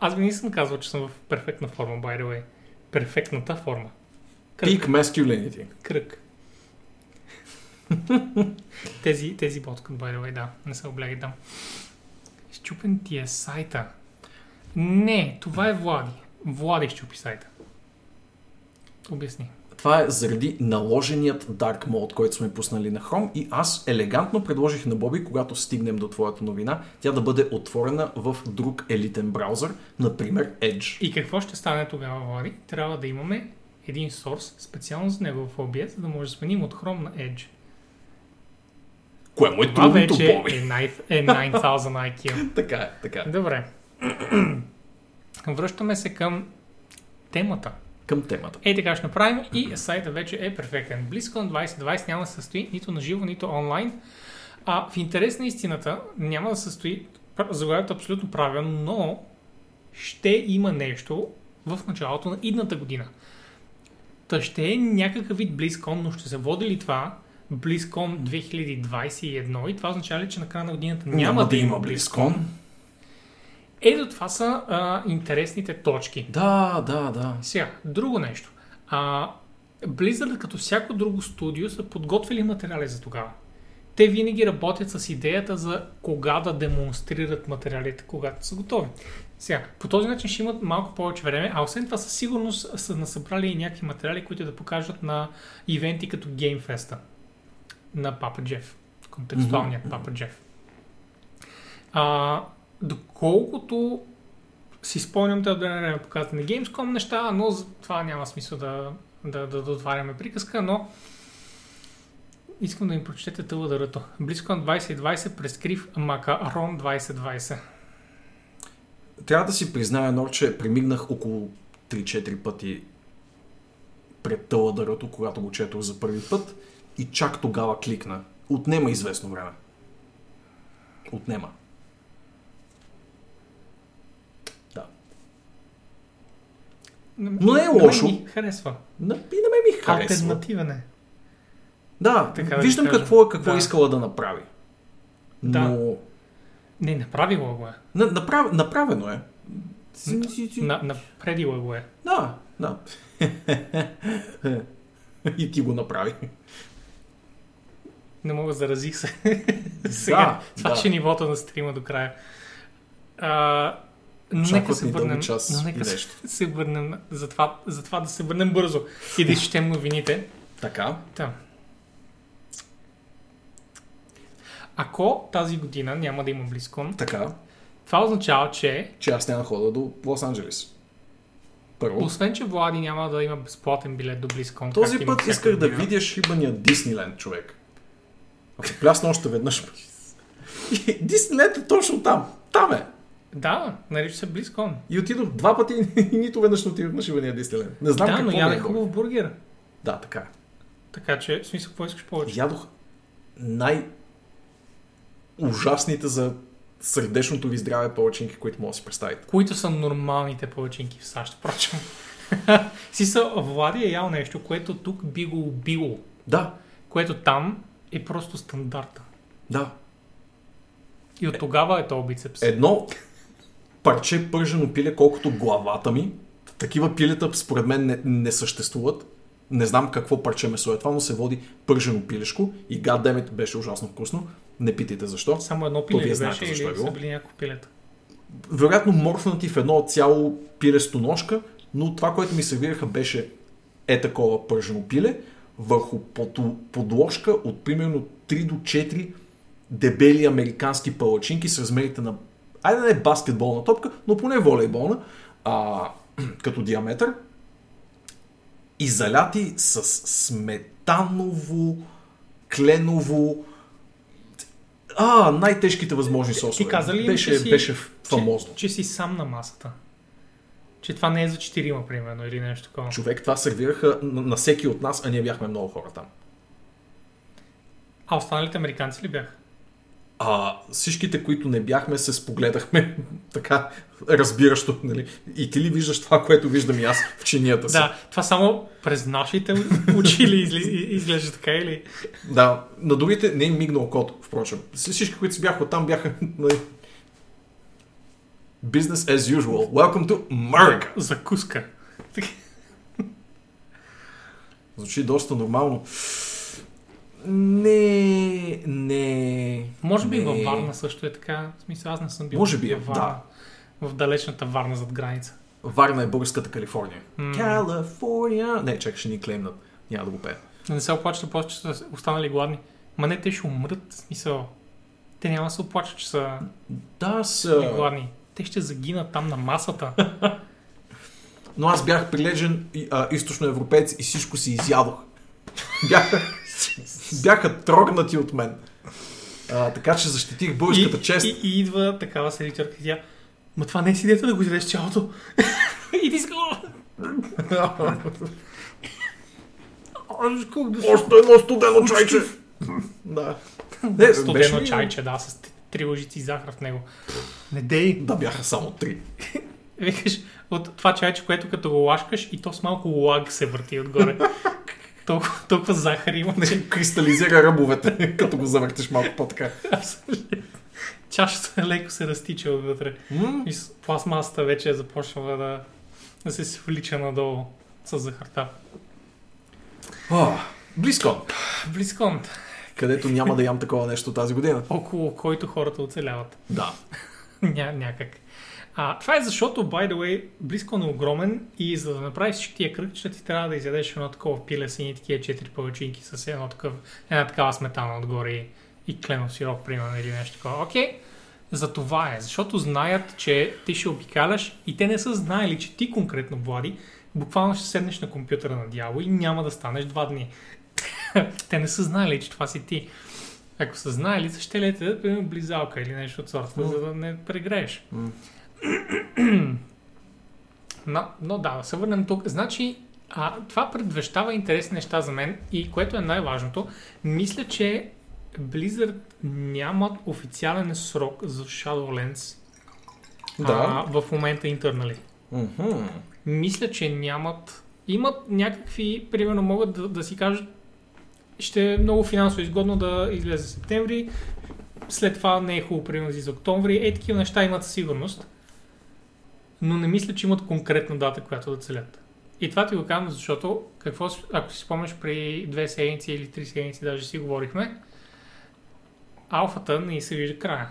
[SPEAKER 1] аз винаги съм казвал, че съм в перфектна форма, by the way. Перфектната форма. Кръг.
[SPEAKER 2] Peak masculinity.
[SPEAKER 1] Кръг. [LAUGHS] тези, тези боткат, by the way, да. Не се облягай там. Щупен ти е сайта. Не, това е Влади. Влади щупи сайта. Обясни.
[SPEAKER 2] Това е заради наложеният Dark Mode, който сме пуснали на Chrome и аз елегантно предложих на Боби, когато стигнем до твоята новина, тя да бъде отворена в друг елитен браузър, например Edge.
[SPEAKER 1] И какво ще стане тогава, Влади? Трябва да имаме един сорс специално за него в OBS, за да може да сменим от Chrome на Edge.
[SPEAKER 2] Кое му е
[SPEAKER 1] Това
[SPEAKER 2] трудното,
[SPEAKER 1] вече
[SPEAKER 2] Боби?
[SPEAKER 1] е, 9, е 9000 IQ.
[SPEAKER 2] Така е, така е.
[SPEAKER 1] Добре. [CLEARS THROAT] Връщаме се към темата.
[SPEAKER 2] Към темата.
[SPEAKER 1] Ей така ще направим и сайта вече е перфектен. BlizzCon 2020 няма да се състои нито на живо, нито онлайн. А в интерес на истината няма да се състои, заглавието е абсолютно правилно, но ще има нещо в началото на идната година. Та ще е някакъв вид BlizzCon, но ще се води ли това BlizzCon 2021 и това означава ли, че на края на годината няма, да има BlizzCon? Ето това са а, интересните точки.
[SPEAKER 2] Да, да, да.
[SPEAKER 1] Сега, друго нещо. А, Blizzard, като всяко друго студио, са подготвили материали за тогава. Те винаги работят с идеята за кога да демонстрират материалите, когато са готови. Сега, по този начин ще имат малко повече време, а освен това със сигурност са насъбрали и някакви материали, които да покажат на ивенти като Fest на Папа Джеф. Контекстуалният
[SPEAKER 2] Мгм.
[SPEAKER 1] Папа Джеф. А, доколкото си спомням те от време на време показват на Gamescom неща, но за това няма смисъл да, да, да, да отваряме приказка, но искам да им прочетете тълъдърато. BlizzCon 2020 през крив Макарон 2020.
[SPEAKER 2] Трябва да си призная, Нор, че премигнах около 3-4 пъти пред тъладърото, когато го четох за първи път и чак тогава кликна. Отнема известно време. Отнема. Да. Но не е лошо.
[SPEAKER 1] ми харесва.
[SPEAKER 2] На, и на мен ми харесва.
[SPEAKER 1] Альтернативен е.
[SPEAKER 2] Да,
[SPEAKER 1] Така да
[SPEAKER 2] виждам какво, е- какво
[SPEAKER 1] Да.
[SPEAKER 2] искала да направи.
[SPEAKER 1] Да.
[SPEAKER 2] Но
[SPEAKER 1] Не, направила го е.
[SPEAKER 2] на, направ, направено е.
[SPEAKER 1] На, напредила го е.
[SPEAKER 2] Да, да. [LAUGHS] и ти го направи.
[SPEAKER 1] Не мога, заразих се. [LAUGHS] Сега, това
[SPEAKER 2] да.
[SPEAKER 1] ще е нивото на стрима до края. А, но нека се върнем,
[SPEAKER 2] час
[SPEAKER 1] но нека се,
[SPEAKER 2] нещо. [LAUGHS]
[SPEAKER 1] се върнем за това, за това да се върнем бързо и да [LAUGHS] изчетем новините.
[SPEAKER 2] Така.
[SPEAKER 1] Та. Ако тази година няма да има BlizzCon,
[SPEAKER 2] Така,
[SPEAKER 1] това означава, че
[SPEAKER 2] че аз няма да хода до Лос-Анджелес. Първо.
[SPEAKER 1] освен, че Влади няма да има безплатен билет до BlizzCon,
[SPEAKER 2] Този път исках да видя шибания Дисниленд, човек. Ако плясна още веднъж. [LAUGHS] Дисниленд е точно там. Там е.
[SPEAKER 1] Да, нарича се BlizzCon.
[SPEAKER 2] И отидох два пъти [LAUGHS] и нито веднъж не отидох на шибания Дисниленд. Не знам
[SPEAKER 1] да,
[SPEAKER 2] какво
[SPEAKER 1] но
[SPEAKER 2] е
[SPEAKER 1] хубав бургер.
[SPEAKER 2] Да, така е.
[SPEAKER 1] Така че, в смисъл, какво искаш повече?
[SPEAKER 2] Ядох най ужасните за сърдечното ви здраве палачинки, които мога да си представите.
[SPEAKER 1] които са нормалните палачинки в САЩ, впрочем. [LAUGHS] си са, Влади е ял нещо, което тук би го убило,
[SPEAKER 2] Да,
[SPEAKER 1] което там е просто стандарта.
[SPEAKER 2] да.
[SPEAKER 1] И от тогава е то бицепс.
[SPEAKER 2] Едно парче пържено пиле, колкото главата ми. Такива пилета според мен не, не съществуват. Не знам какво парче месо е това, но се води пържено пилешко и гаддемет беше ужасно вкусно. Не питайте защо.
[SPEAKER 1] Само едно
[SPEAKER 2] То
[SPEAKER 1] пиле
[SPEAKER 2] вие
[SPEAKER 1] ли
[SPEAKER 2] знаете
[SPEAKER 1] беше
[SPEAKER 2] защо е било.
[SPEAKER 1] били няколко пилета?
[SPEAKER 2] Вероятно морфнати в едно цяло пилесто ножка, но това, което ми сервираха беше е такова пържено пиле върху подло- подложка от примерно 3 до 4 дебели американски палачинки с размерите на айде не баскетболна топка, но поне волейболна, а, [CLEARS THROAT] като диаметър и заляти с сметаново, кленово, а, най-тежките възможни сосове.
[SPEAKER 1] Ти каза ли,
[SPEAKER 2] беше,
[SPEAKER 1] си,
[SPEAKER 2] беше фамозно.
[SPEAKER 1] Че, че си сам на масата. Че това не е за четирима, примерно, или нещо такова.
[SPEAKER 2] Човек, това сервираха на, на всеки от нас, а ние бяхме много хора там.
[SPEAKER 1] А останалите американци ли бяха?
[SPEAKER 2] А всичките, които не бяхме, се спогледахме [LAUGHS] така разбиращо. Нали? И ти ли виждаш това, което виждам и аз в чинията си?
[SPEAKER 1] Да, това само през нашите [LAUGHS] очи ли изли- изглежда така или?
[SPEAKER 2] Да, на другите не им мигна окото, впрочем. Всички, които си бяха оттам, бяха [LAUGHS] нали, business as usual. Welcome to America.
[SPEAKER 1] Закуска.
[SPEAKER 2] Звучи доста нормално. Не, не.
[SPEAKER 1] Може би
[SPEAKER 2] не.
[SPEAKER 1] във Варна също е така. В смисъл, аз не съм бил
[SPEAKER 2] Може би е,
[SPEAKER 1] във Варна. В далечната Варна зад граница.
[SPEAKER 2] Варна е българската Калифорния.
[SPEAKER 1] М.
[SPEAKER 2] Калифорния. Не, чакай, ще ни клеймнат. Няма да го пея.
[SPEAKER 1] Да не се оплачат после, че са останали гладни. Ма не, те ще умрат. В смисъл, те няма да се оплачат, че са
[SPEAKER 2] Да, са...
[SPEAKER 1] гладни. Те ще загинат там на масата. [LAUGHS]
[SPEAKER 2] Но аз бях прилежен източноевропеец и всичко си изядох. Бяха, [LAUGHS] бяха трогнати от мен. А, така че защитих българската
[SPEAKER 1] и,
[SPEAKER 2] чест.
[SPEAKER 1] И, и, идва такава селиторка и тя, ма това не е си дете да го изядеш цялото. [LAUGHS] и ти да
[SPEAKER 2] Още едно студено чайче! да. Не, беше
[SPEAKER 1] Студено
[SPEAKER 2] ли-
[SPEAKER 1] чайче, да, с три лъжици захар в него. Не дей.
[SPEAKER 2] Да, бяха само три. [LAUGHS]
[SPEAKER 1] Викаш, от това чайче, което като го лашкаш и то с малко лаг се върти отгоре. Толкова, толкова захар има, че
[SPEAKER 2] Кристализира ръбовете, като го завъртиш малко по-така.
[SPEAKER 1] чашата леко се разтича отвътре.
[SPEAKER 2] М?
[SPEAKER 1] И пластмасата вече е започнала да, да се свлича надолу с захарта.
[SPEAKER 2] О, Близкон,
[SPEAKER 1] Близкон,
[SPEAKER 2] където няма да ям такова нещо тази година.
[SPEAKER 1] около който хората оцеляват.
[SPEAKER 2] Да.
[SPEAKER 1] Ня, някак. А, това е защото, by the way, близко е огромен и за да направиш всички кръг, ще ти трябва да изядеш едно такова пиле с едни такива четири палачинки с едно такъв, една такава сметана отгоре и, и кленов сироп, примерно, или нещо такова. Окей, за това е, защото знаят, че ти ще обикаляш и те не са знаели, че ти конкретно, Влади, буквално ще седнеш на компютъра на дявол и няма да станеш два дни. [LAUGHS] те не са знаели, че това си ти. Ако са знаели, ще лете, близалка или нещо от сорта,
[SPEAKER 2] М.
[SPEAKER 1] за да не прегрееш.
[SPEAKER 2] М. [COUGHS]
[SPEAKER 1] Но, но да, се върнем тук. Значи, а, това предвещава интересни неща за мен и което е най-важното, мисля, че Blizzard нямат официален срок за Shadowlands
[SPEAKER 2] Да.
[SPEAKER 1] а, в момента интернали.
[SPEAKER 2] Мгм.
[SPEAKER 1] Мисля, че нямат. Имат някакви, примерно могат да, да си кажат, ще е много финансово изгодно да излезе септември, след това не е хубаво, примерно за октомври. Е, такива неща имат сигурност. Но не мисля, че имат конкретна дата, която да целят. И това ти го казвам, защото, какво, ако си спомняш, при две седмици или три седмици даже си говорихме, алфата не се вижда края.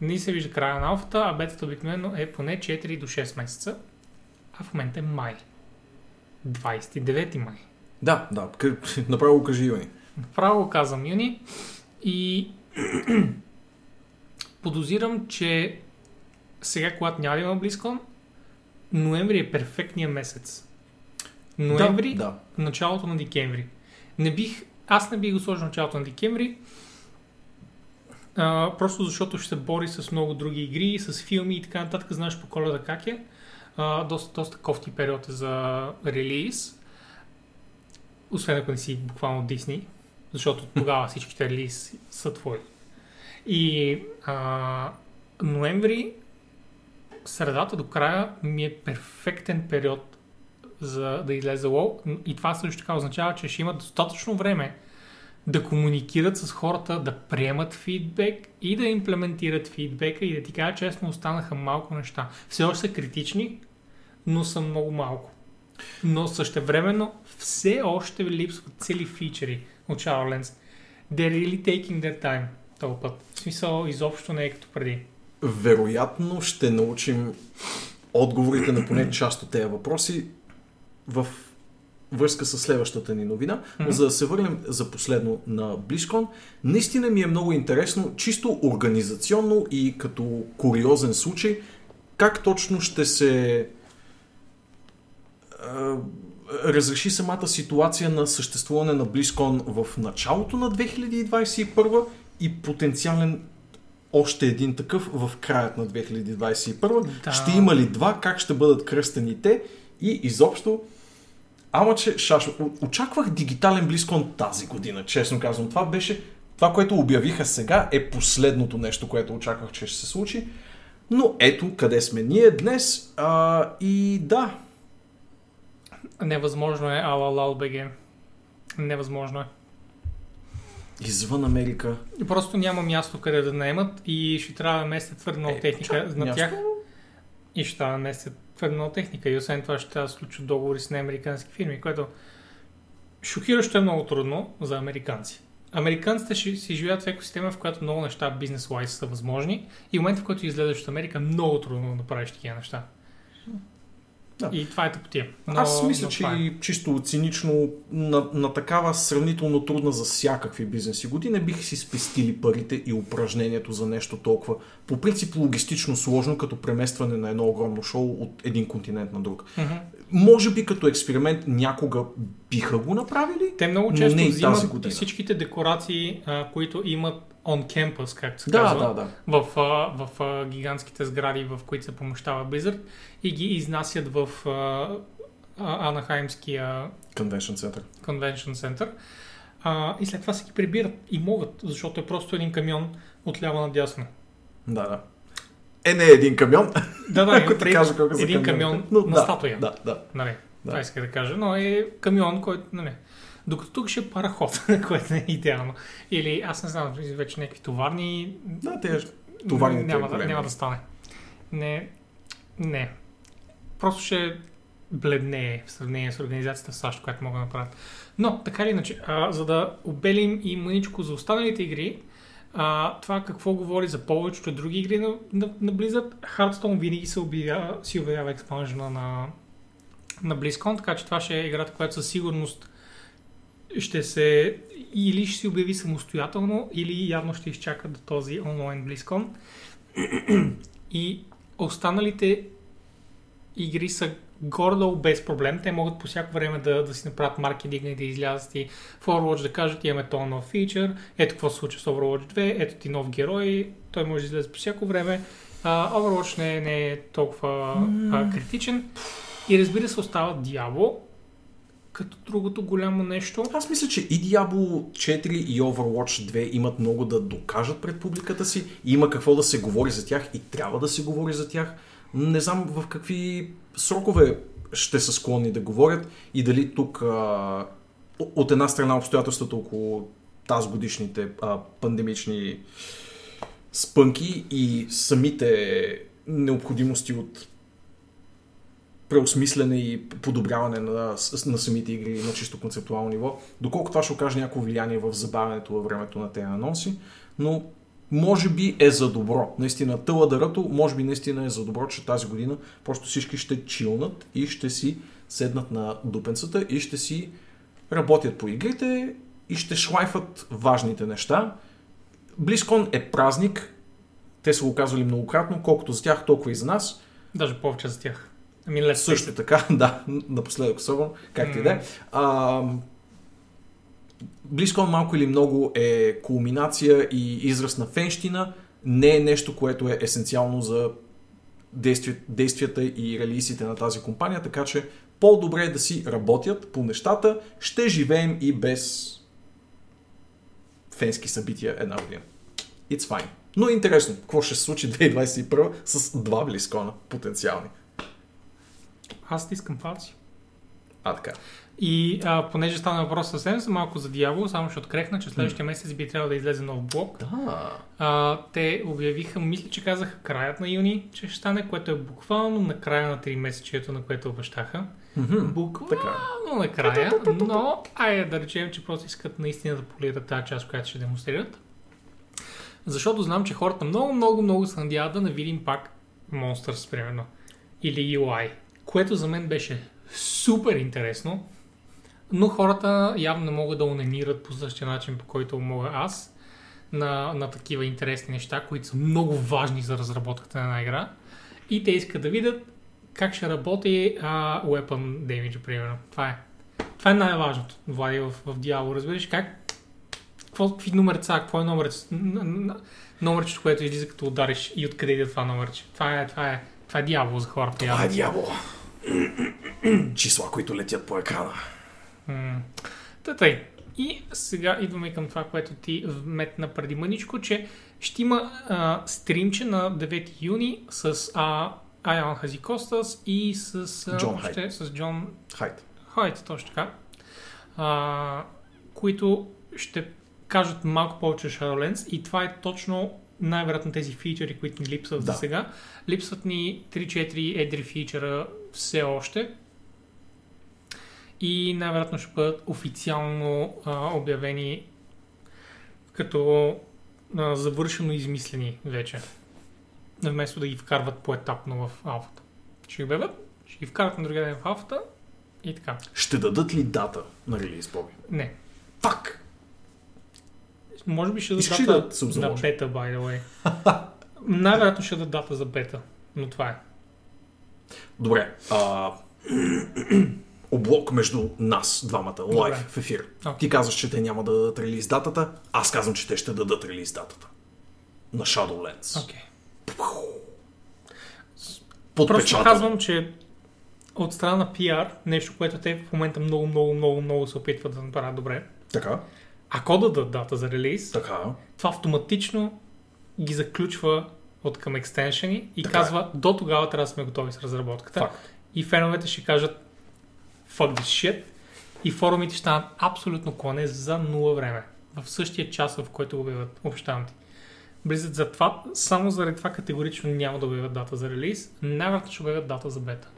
[SPEAKER 1] Не се вижда края на алфата, а бетата обикновено е поне 4 до 6 месеца. А в момента е май. 29 май.
[SPEAKER 2] Да, да. Направо го кажи, Юни.
[SPEAKER 1] Право го казвам юни и [CLEARS THROAT] подозирам, че сега, когато няма да има близко, ноември е перфектният месец. Ноември,
[SPEAKER 2] Да, да.
[SPEAKER 1] началото на декември. Не бих, аз не бих го сложил началото на декември, а, просто защото ще се бори с много други игри, с филми и така нататък. Знаеш по коледа как е. А, доста, доста кофти период е за релиз. Освен ако не си буквално Дисни, защото [LAUGHS] тогава всичките релиз са твои. И а, ноември, средата до края ми е перфектен период за да излезе WoW. И това също така означава, че ще имат достатъчно време да комуникират с хората, да приемат фидбек и да имплементират фидбека и да ти кажа честно, останаха малко неща. Все още са критични, но са много малко. Но същевременно все още липсват цели фичери от Shadowlands. They're really taking their time този път. В смисъл, изобщо не е като преди.
[SPEAKER 2] Вероятно ще научим отговорите на поне [CLEARS THROAT] част от тези въпроси в връзка с следващата ни новина.
[SPEAKER 1] Мгм.
[SPEAKER 2] За да се върнем за последно на BlizzCon, наистина ми е много интересно, чисто организационно и като куриозен случай, как точно ще се разреши самата ситуация на съществуване на BlizzCon в началото на 2021 и потенциален още един такъв в краят на 2021.
[SPEAKER 1] Да.
[SPEAKER 2] Ще има ли два, как ще бъдат кръстени те и изобщо Ама че, шашо, очаквах дигитален BlizzCon тази година, честно казвам. Това беше Това, което обявиха сега е последното нещо, което очаквах, че ще се случи. Но ето къде сме ние днес. А, и да,
[SPEAKER 1] Невъзможно е Алалал БГ. Невъзможно е.
[SPEAKER 2] Извън Америка.
[SPEAKER 1] Просто няма място къде да наемат и ще трябва да местят твърде много
[SPEAKER 2] Е,
[SPEAKER 1] техника
[SPEAKER 2] чак,
[SPEAKER 1] на
[SPEAKER 2] място.
[SPEAKER 1] тях. И ще трябва да местят твърде много техника. И освен това ще трябва да сключат договори с неамерикански фирми, което шокиращо е много трудно за американци. Американците ще си живеят в екосистема, в която много неща бизнес-лайз са възможни и в момента, в който излезеш от Америка, много трудно да направиш такива неща.
[SPEAKER 2] Да.
[SPEAKER 1] И това е тъпотия. Но,
[SPEAKER 2] Аз мисля,
[SPEAKER 1] но
[SPEAKER 2] че
[SPEAKER 1] е.
[SPEAKER 2] и чисто цинично на, на такава сравнително трудна за всякакви бизнеси година бих си спестили парите и упражнението за нещо толкова по принцип логистично сложно, като преместване на едно огромно шоу от един континент на друг.
[SPEAKER 1] Мгм.
[SPEAKER 2] Може би като експеримент някога биха го направили.
[SPEAKER 1] Те много
[SPEAKER 2] Но
[SPEAKER 1] често
[SPEAKER 2] не и тази
[SPEAKER 1] взимат
[SPEAKER 2] година.
[SPEAKER 1] всичките декорации, а, които имат on campus, както се
[SPEAKER 2] Да,
[SPEAKER 1] казва,
[SPEAKER 2] да, да.
[SPEAKER 1] в, в а, гигантските сгради, в които се помощава Blizzard и ги изнасят в Анахаймския
[SPEAKER 2] Convention Center.
[SPEAKER 1] Convention Center. А, и след това се ги прибират и могат, защото е просто един камион от ляво надясно.
[SPEAKER 2] Да, да. Е, не един камион.
[SPEAKER 1] Да, да, [LAUGHS]
[SPEAKER 2] Ако ти кажа колко
[SPEAKER 1] един
[SPEAKER 2] камионите.
[SPEAKER 1] камион
[SPEAKER 2] Но,
[SPEAKER 1] на
[SPEAKER 2] да,
[SPEAKER 1] статуя.
[SPEAKER 2] Да, да.
[SPEAKER 1] Нали,
[SPEAKER 2] Да.
[SPEAKER 1] това иска да кажа, но е камион, който, нали, докато тук ще е параход, [LAUGHS] което не е идеално. Или, аз не знам, вече някакви товарни...
[SPEAKER 2] Да, те товарните
[SPEAKER 1] няма, да, няма да стане. Не, не. Просто ще бледнее в сравнение с организацията в САЩ, която могат да направят. Но, така или иначе, а, за да обелим и мъничко за останалите игри, а, това какво говори за повечето други игри на, на, на Blizzard, Hearthstone винаги се обявява, си обявява експанжена на, на BlizzCon, така че това ще е играта, която със сигурност ще се или ще се обяви самостоятелно, или явно ще изчака до този онлайн BlizzCon. И останалите игри са горе-долу без проблем. Те могат по всяко време да, да си направят маркетинг и да излязат и в Overwatch да кажат имаме този нов фичър, ето какво се случва с Overwatch 2, ето ти нов герой, той може да излезе по всяко време. А, Overwatch не, е- не е толкова а, критичен. И разбира се остава Diablo, като другото голямо нещо.
[SPEAKER 2] Аз мисля, че и Diablo 4 и Overwatch 2 имат много да докажат пред публиката си. Има какво да се говори за тях и трябва да се говори за тях. Не знам в какви срокове ще са склонни да говорят и дали тук а, от една страна обстоятелствата около тази годишните а, пандемични спънки и самите необходимости от преосмислене и подобряване на, на самите игри на чисто концептуално ниво. Доколко това ще окаже някакво влияние в забавянето във времето на тези анонси, но може би е за добро. Наистина, тъла може би наистина е за добро, че тази година просто всички ще чилнат и ще си седнат на дупенцата и ще си работят по игрите и ще шлайфат важните неща. BlizzCon е празник, те са го казвали многократно, колкото за тях, толкова и за нас.
[SPEAKER 1] Даже повече за тях. Ами, let's
[SPEAKER 2] Също
[SPEAKER 1] face it.
[SPEAKER 2] така, [LAUGHS] да, напоследък особено, както и да е. BlizzCon малко или много е кулминация и израз на фенщина, не е нещо, което е есенциално за действи, действията и релизите на тази компания, така че по-добре е да си работят по нещата, ще живеем и без фенски събития една година. It's fine. Но е интересно, какво ще се случи [LAUGHS] 2021 с два близкона потенциални.
[SPEAKER 1] Аз не искам фалси.
[SPEAKER 2] А, така.
[SPEAKER 1] И а, понеже стана въпрос съвсем за малко за Дявол, само ще открехна, че следващия месец би трябвало да излезе нов блок.
[SPEAKER 2] Да.
[SPEAKER 1] А, те обявиха, мисля, че казаха краят на юни, че ще стане, което е буквално на края на 3 месечието, на което обещаха.
[SPEAKER 2] Мгм.
[SPEAKER 1] Буквално
[SPEAKER 2] Така.
[SPEAKER 1] накрая, но айде да речем, че просто искат наистина да полират тази част, която ще демонстрират. Защото знам, че хората много, много, много се надяват да не видим пак Monsters, примерно. Или UI. Което за мен беше супер интересно. Но хората явно не могат да унемират по същия начин, по който мога аз на, на такива интересни неща, които са много важни за разработката на една игра. И те искат да видят как ще работи а, Weapon Damage, примерно. Това е. Това е най-важното, Влади, в, в дявол. Разбираш как? Какво, какви номерца, какво е номерец, номерчето, което излиза като удариш и откъде иде това номерче. Това е, това е, това е дявол за хората.
[SPEAKER 2] Това е дявол. [CLEARS THROAT] Числа, които летят по екрана.
[SPEAKER 1] М. Та тъй. И сега идваме към това, което ти вметна преди мъничко, че ще има а, стримче на 9 юни с а, Айан Хазикостас и с, а,
[SPEAKER 2] Джон
[SPEAKER 1] още,
[SPEAKER 2] Хайт.
[SPEAKER 1] с Джон
[SPEAKER 2] Хайт.
[SPEAKER 1] Хайт, точно така, а, които ще кажат малко повече Shadowlands и това е точно най-вероятно тези фичери, които ни липсват
[SPEAKER 2] Да.
[SPEAKER 1] за сега. Липсват ни 3-4 едри фичера все още и най-вероятно ще бъдат официално а, обявени като а, завършено измислени вече. Вместо да ги вкарват поетапно в алфата. Ще ги обявят, ще ги вкарат на другия ден в алфата и така.
[SPEAKER 2] Ще дадат ли дата на релиз, Боби?
[SPEAKER 1] Не.
[SPEAKER 2] Фак!
[SPEAKER 1] Може би ще дадат дата
[SPEAKER 2] да
[SPEAKER 1] на бета, by the way. [LAUGHS] Най-вероятно ще дадат дата за бета, но това е.
[SPEAKER 2] Добре. А... Облок между нас, двамата, лайв в ефир.
[SPEAKER 1] Окей.
[SPEAKER 2] Ти казваш, че те няма да дадат релиз датата, аз казвам, че те ще дадат релиз датата. На Shadowlands.
[SPEAKER 1] Окей.
[SPEAKER 2] Под
[SPEAKER 1] Просто казвам, че от страна на PR, нещо, което те в момента много, много, много, много се опитват да направят добре,
[SPEAKER 2] Така,
[SPEAKER 1] ако дадат дата за релиз,
[SPEAKER 2] така.
[SPEAKER 1] това автоматично ги заключва от към екстеншени и
[SPEAKER 2] Така е.
[SPEAKER 1] казва до тогава трябва да сме готови с разработката.
[SPEAKER 2] Факт.
[SPEAKER 1] И феновете ще кажат fuck this shit и форумите ще станат абсолютно клане за нула време. В същия час, в който обявят, обещавам ти. Blizzard за това, само заради това категорично няма да обявят дата за релиз, най-вероятно ще обявят дата за бета.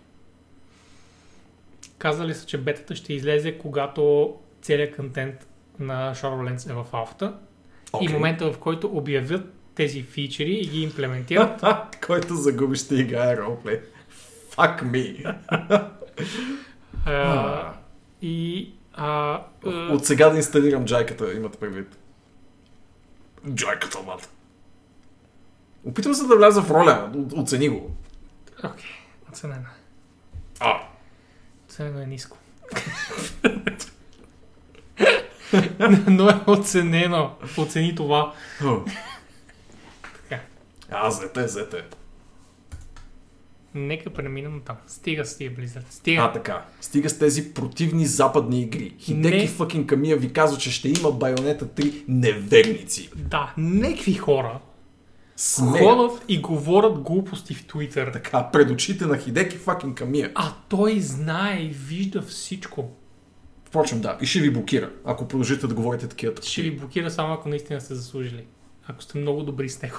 [SPEAKER 1] Казали са, че бетата ще излезе, когато целият контент на Shadowlands е в алфата. И
[SPEAKER 2] Окей.
[SPEAKER 1] момента, в който обявят тези фичери и ги имплементират, [LAUGHS]
[SPEAKER 2] Който загуби ще играе ролплей. Fuck me. [LAUGHS]
[SPEAKER 1] а, и а, а,
[SPEAKER 2] От сега да инсталирам джайката, имате предвид. Джайката, мат. Опитвам се да вляза в роля. Оцени го.
[SPEAKER 1] Окей, оценено.
[SPEAKER 2] А,
[SPEAKER 1] Оценено е ниско. [LAUGHS] Но е оценено. Оцени това. Така.
[SPEAKER 2] А, зете, зете.
[SPEAKER 1] Нека преминем там. Стига с тия Blizzard. Стига.
[SPEAKER 2] А, така. Стига с тези противни западни игри. Хидеки
[SPEAKER 1] Не.
[SPEAKER 2] фъкин Камия ви казва, че ще има Байонета 3 неверници.
[SPEAKER 1] Да, некви хора
[SPEAKER 2] Смеят.
[SPEAKER 1] ходят и говорят глупости в Twitter.
[SPEAKER 2] Така, пред очите на Хидеки факин Камия.
[SPEAKER 1] А той знае и вижда всичко.
[SPEAKER 2] Впрочем, да. И ще ви блокира, ако продължите да говорите такива
[SPEAKER 1] Ще ви блокира само ако наистина сте заслужили. Ако сте много добри с него.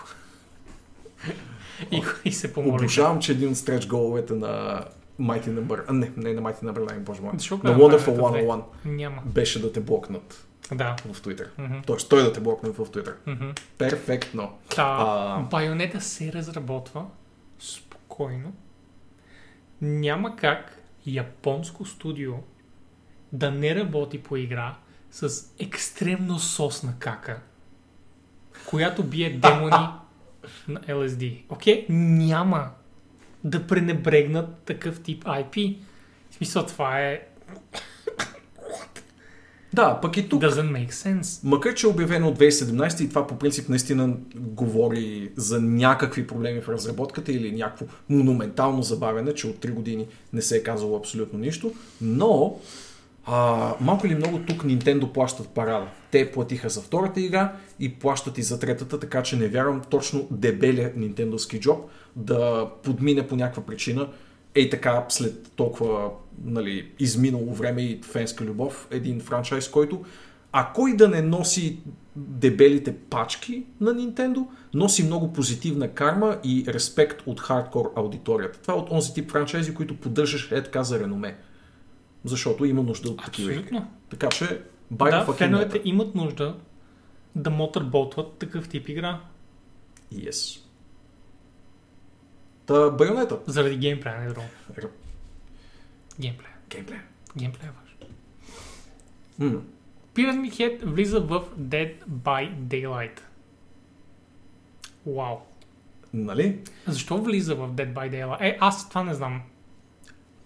[SPEAKER 1] и, и се помолите.
[SPEAKER 2] Обожавам, че един от стреч головете на Mighty Number... А, не, не на Mighty Number 9, боже мой. На Wonderful
[SPEAKER 1] Bayonetta
[SPEAKER 2] 101
[SPEAKER 1] Няма.
[SPEAKER 2] беше да те блокнат
[SPEAKER 1] Да.
[SPEAKER 2] в Twitter.
[SPEAKER 1] Мгм.
[SPEAKER 2] Тоест, той да те блокне в Twitter.
[SPEAKER 1] Мгм.
[SPEAKER 2] Перфектно.
[SPEAKER 1] Та,
[SPEAKER 2] А.
[SPEAKER 1] Байонета се разработва спокойно. Няма как японско студио да не работи по игра с екстремно сосна кака, която бие демони на LSD. Окей? Няма да пренебрегнат такъв тип IP. В смисъл това е...
[SPEAKER 2] Да, пък и тук.
[SPEAKER 1] Doesn't make sense.
[SPEAKER 2] Макар, че е обявено от 2017 и това по принцип наистина говори за някакви проблеми в разработката или някакво монументално забавяне, че от 3 години не се е казало абсолютно нищо, но а, малко или много тук Nintendo плащат парада. Те платиха за втората игра и плащат и за третата, така че не вярвам точно дебелия нинтендовски джоб да подмине по някаква причина ей така след толкова нали, изминало време и фенска любов един франчайз, който а кой да не носи дебелите пачки на Nintendo, носи много позитивна карма и респект от хардкор аудиторията. Това е от онзи тип франчайзи, които поддържаш е така за реноме. Защото има нужда от такива игри. Така че, buy
[SPEAKER 1] Да, феновете имат нужда да мотърботват такъв тип игра.
[SPEAKER 2] Yes. Та, байонета.
[SPEAKER 1] Заради геймплея, не друго. Геймплея.
[SPEAKER 2] Геймплей.
[SPEAKER 1] Геймплея е важен.
[SPEAKER 2] М.
[SPEAKER 1] Pyramid Head влиза в Dead by Daylight. Вау.
[SPEAKER 2] Нали?
[SPEAKER 1] Защо влиза в Dead by Daylight? Е, аз това не знам.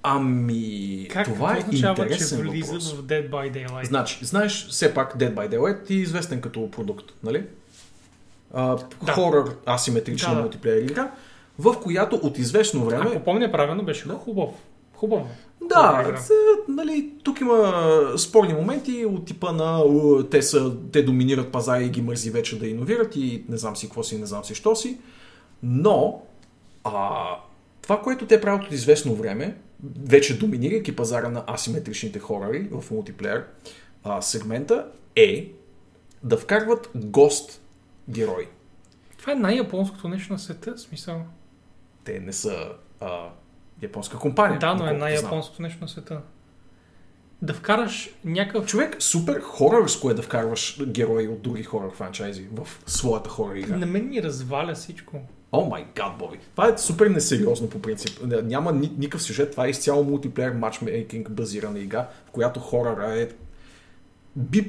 [SPEAKER 2] Ами,
[SPEAKER 1] Как
[SPEAKER 2] това е
[SPEAKER 1] означава, че
[SPEAKER 2] интересен
[SPEAKER 1] влиза
[SPEAKER 2] въпрос.
[SPEAKER 1] в Dead by Daylight?
[SPEAKER 2] Значи, знаеш, все пак Dead by Daylight е известен като продукт, нали? А,
[SPEAKER 1] Да.
[SPEAKER 2] хорър, асиметрична
[SPEAKER 1] Да, да.
[SPEAKER 2] мултиплеер игра, в която от известно време...
[SPEAKER 1] Ако помня правилно, беше хубав. Хубаво.
[SPEAKER 2] Да, за, нали, тук тук има спорни моменти от типа на у, те, са, те доминират пазара и ги мързи вече да иновират и не знам си какво си, не знам си що си. Но а, това, което те правят от известно време, вече доминирайки пазара на асиметричните хорари в мултиплеер а, сегмента, е да вкарват гост герои.
[SPEAKER 1] Това е най-японското нещо на света, смисъл.
[SPEAKER 2] Те не са а, японска компания.
[SPEAKER 1] Да, но е най-японското нещо на света. Да вкараш някакъв...
[SPEAKER 2] Човек, супер хорърско е да вкарваш герои от други хорър франчайзи в своята хорър игра.
[SPEAKER 1] На мен ми разваля всичко.
[SPEAKER 2] О май гад, Боби. Това е супер несериозно по принцип. Няма ни, никакъв сюжет. Това е изцяло мултиплеер матчмейкинг базирана игра, в която хоръра е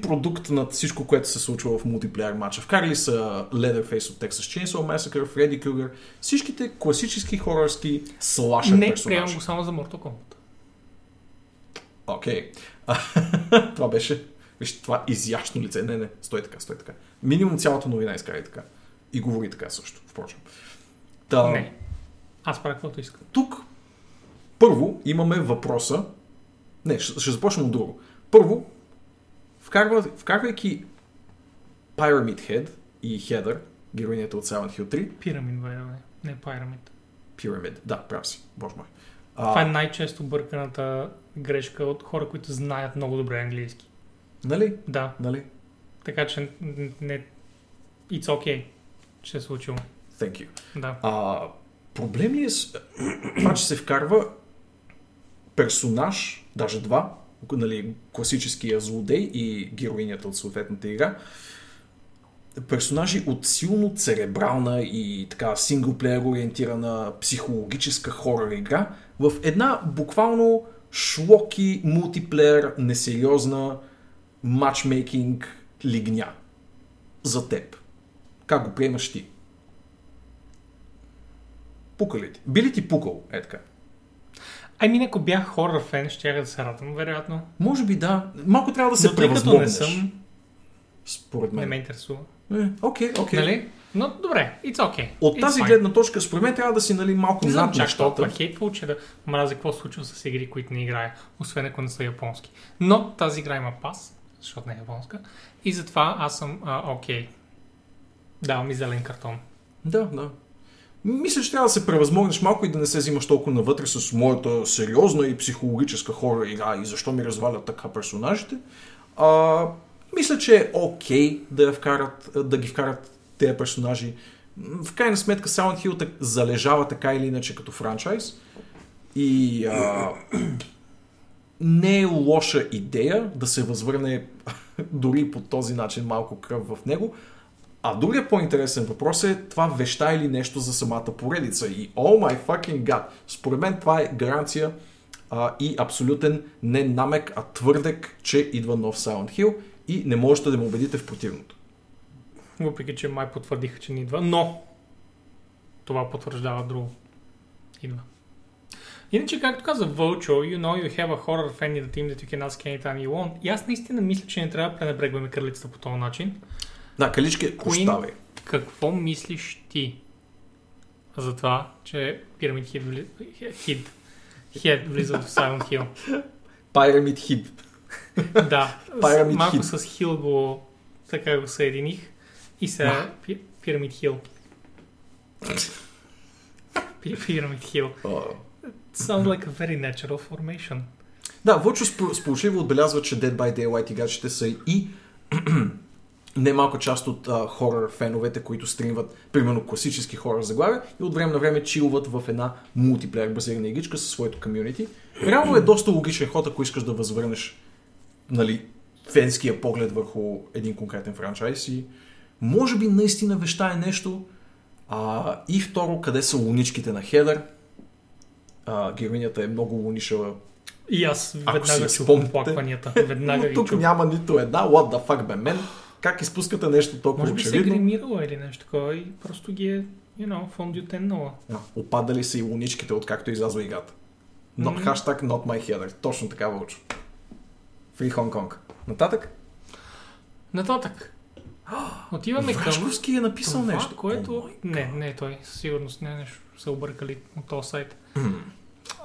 [SPEAKER 2] продукт на всичко, което се случва в мултиплеер матча. Вкарали са Leatherface от Texas Chainsaw Massacre, Freddy Krueger, всичките класически хорърски слашер
[SPEAKER 1] Не,
[SPEAKER 2] персонажи.
[SPEAKER 1] приемам го само за Mortal Kombat.
[SPEAKER 2] Окей. [LAUGHS] това беше... Виж, това изящно лице. Не, не, стой така, стой така. Минимум цялата новина изкарай така. И говори така също, впрочем. Та,
[SPEAKER 1] Не. Аз правя каквото искам.
[SPEAKER 2] тук първо имаме въпроса. Не, ще, ще започнем от друго. Първо, вкарва, вкарвайки Pyramid Head и Heather, героинята от Silent Hill 3,
[SPEAKER 1] Пирамид, бе, не Pyramid.
[SPEAKER 2] Pyramid, да, прав си, боже мой.
[SPEAKER 1] Това е
[SPEAKER 2] А,
[SPEAKER 1] най-често бърканата грешка от хора, които знаят много добре английски.
[SPEAKER 2] нали?
[SPEAKER 1] Да,
[SPEAKER 2] Нали?
[SPEAKER 1] така че не... It's okay, че се е случило.
[SPEAKER 2] Thank you.
[SPEAKER 1] Да.
[SPEAKER 2] А, проблем ли е с това, че се вкарва персонаж, даже два, нали, класическия злодей и героинята от съответната игра, персонажи от силно церебрална и така синглплеер ориентирана психологическа хорър игра в една буквално шлоки мултиплеер несериозна матчмейкинг лигня за теб. Как го приемаш ти? Пука ли ти? Би ли ти пукал? Е така.
[SPEAKER 1] Ами, ако бях хорър фен, ще да се радвам, вероятно.
[SPEAKER 2] Може би да. Малко трябва да се
[SPEAKER 1] Но тъй като не
[SPEAKER 2] превъзмогнеш.
[SPEAKER 1] съм,
[SPEAKER 2] Според
[SPEAKER 1] не
[SPEAKER 2] мен.
[SPEAKER 1] ме интересува.
[SPEAKER 2] Е, Окей, окей.
[SPEAKER 1] Нали? Но добре, it's okay.
[SPEAKER 2] От
[SPEAKER 1] It's
[SPEAKER 2] тази
[SPEAKER 1] fine.
[SPEAKER 2] гледна точка, според мен трябва да си нали, малко
[SPEAKER 1] Не знам чак толкова хейтфул, че да мразя какво случва с игри, които не играя, освен ако не са японски. Но тази игра има пас, защото не е японска, и затова аз съм окей. Давам ми зелен картон.
[SPEAKER 2] Да, да. Мисля, че трябва да се превъзмогнеш малко и да не се взимаш толкова навътре с моята сериозна и психологическа хора игра и защо ми развалят така персонажите. А, мисля, че е окей да, я вкарат, да ги вкарат тези персонажи. В крайна сметка Silent Hill так- залежава така или иначе като франчайз. И а, не е лоша идея да се възвърне [LAUGHS] дори по този начин малко кръв в него. А другия по-интересен въпрос е това веща или нещо за самата поредица. И oh my fucking god, според мен това е гаранция а, и абсолютен не намек, а твърдек, че идва нов Silent Hill и не можете да ме убедите в противното.
[SPEAKER 1] Въпреки, че май потвърдиха, че не идва, но това потвърждава друго. Идва. Иначе, както каза Vulture, you know you have a horror fan in the team that you can ask anytime you want. И аз наистина мисля, че не трябва да пренебрегваме кралицата по този начин.
[SPEAKER 2] Да, калички, прощавай.
[SPEAKER 1] Какво мислиш ти за това, че Pyramid Head, вли... Head, Head влиза в Silent Hill?
[SPEAKER 2] Pyramid Head.
[SPEAKER 1] да,
[SPEAKER 2] Pyramid
[SPEAKER 1] малко
[SPEAKER 2] Head.
[SPEAKER 1] с Hill го, така го съединих и сега Пи- Pyramid Hill. Pyramid Hill.
[SPEAKER 2] А,
[SPEAKER 1] Sounds like a very natural formation.
[SPEAKER 2] Да, Вълчо спо- сполучливо отбелязва, че Dead by Daylight играчите са и немалка част от а, хорър феновете, които стримват, примерно, класически хорър заглавия и от време на време чилват в една мултиплеер базирана игричка със своето комюнити. Реално е доста логичен ход, ако искаш да възвърнеш нали, фенския поглед върху един конкретен франчайз и може би наистина веща е нещо. А, и второ, къде са луничките на Хедър? А, героинята е много лунишава
[SPEAKER 1] И аз веднага
[SPEAKER 2] си
[SPEAKER 1] си оплакванията. [LAUGHS] Веднага
[SPEAKER 2] но тук
[SPEAKER 1] чух.
[SPEAKER 2] няма нито една. What the fuck, бе, мен? Как изпускате нещо толкова
[SPEAKER 1] Може би се е
[SPEAKER 2] очевидно?
[SPEAKER 1] гримирала или нещо такова и просто ги е, you know, фондютеннала.
[SPEAKER 2] А, опадали са и луничките, откакто излязва играта. Но,
[SPEAKER 1] Мгм.
[SPEAKER 2] Хаштаг not my header. Точно така вълчо. Free Hong Kong. Нататък?
[SPEAKER 1] Нататък. Отиваме към
[SPEAKER 2] Врашковски е написал
[SPEAKER 1] това,
[SPEAKER 2] нещо.
[SPEAKER 1] което...
[SPEAKER 2] Май
[SPEAKER 1] не, не той. Със сигурност не е нещо. Се объркали от този сайт.
[SPEAKER 2] М.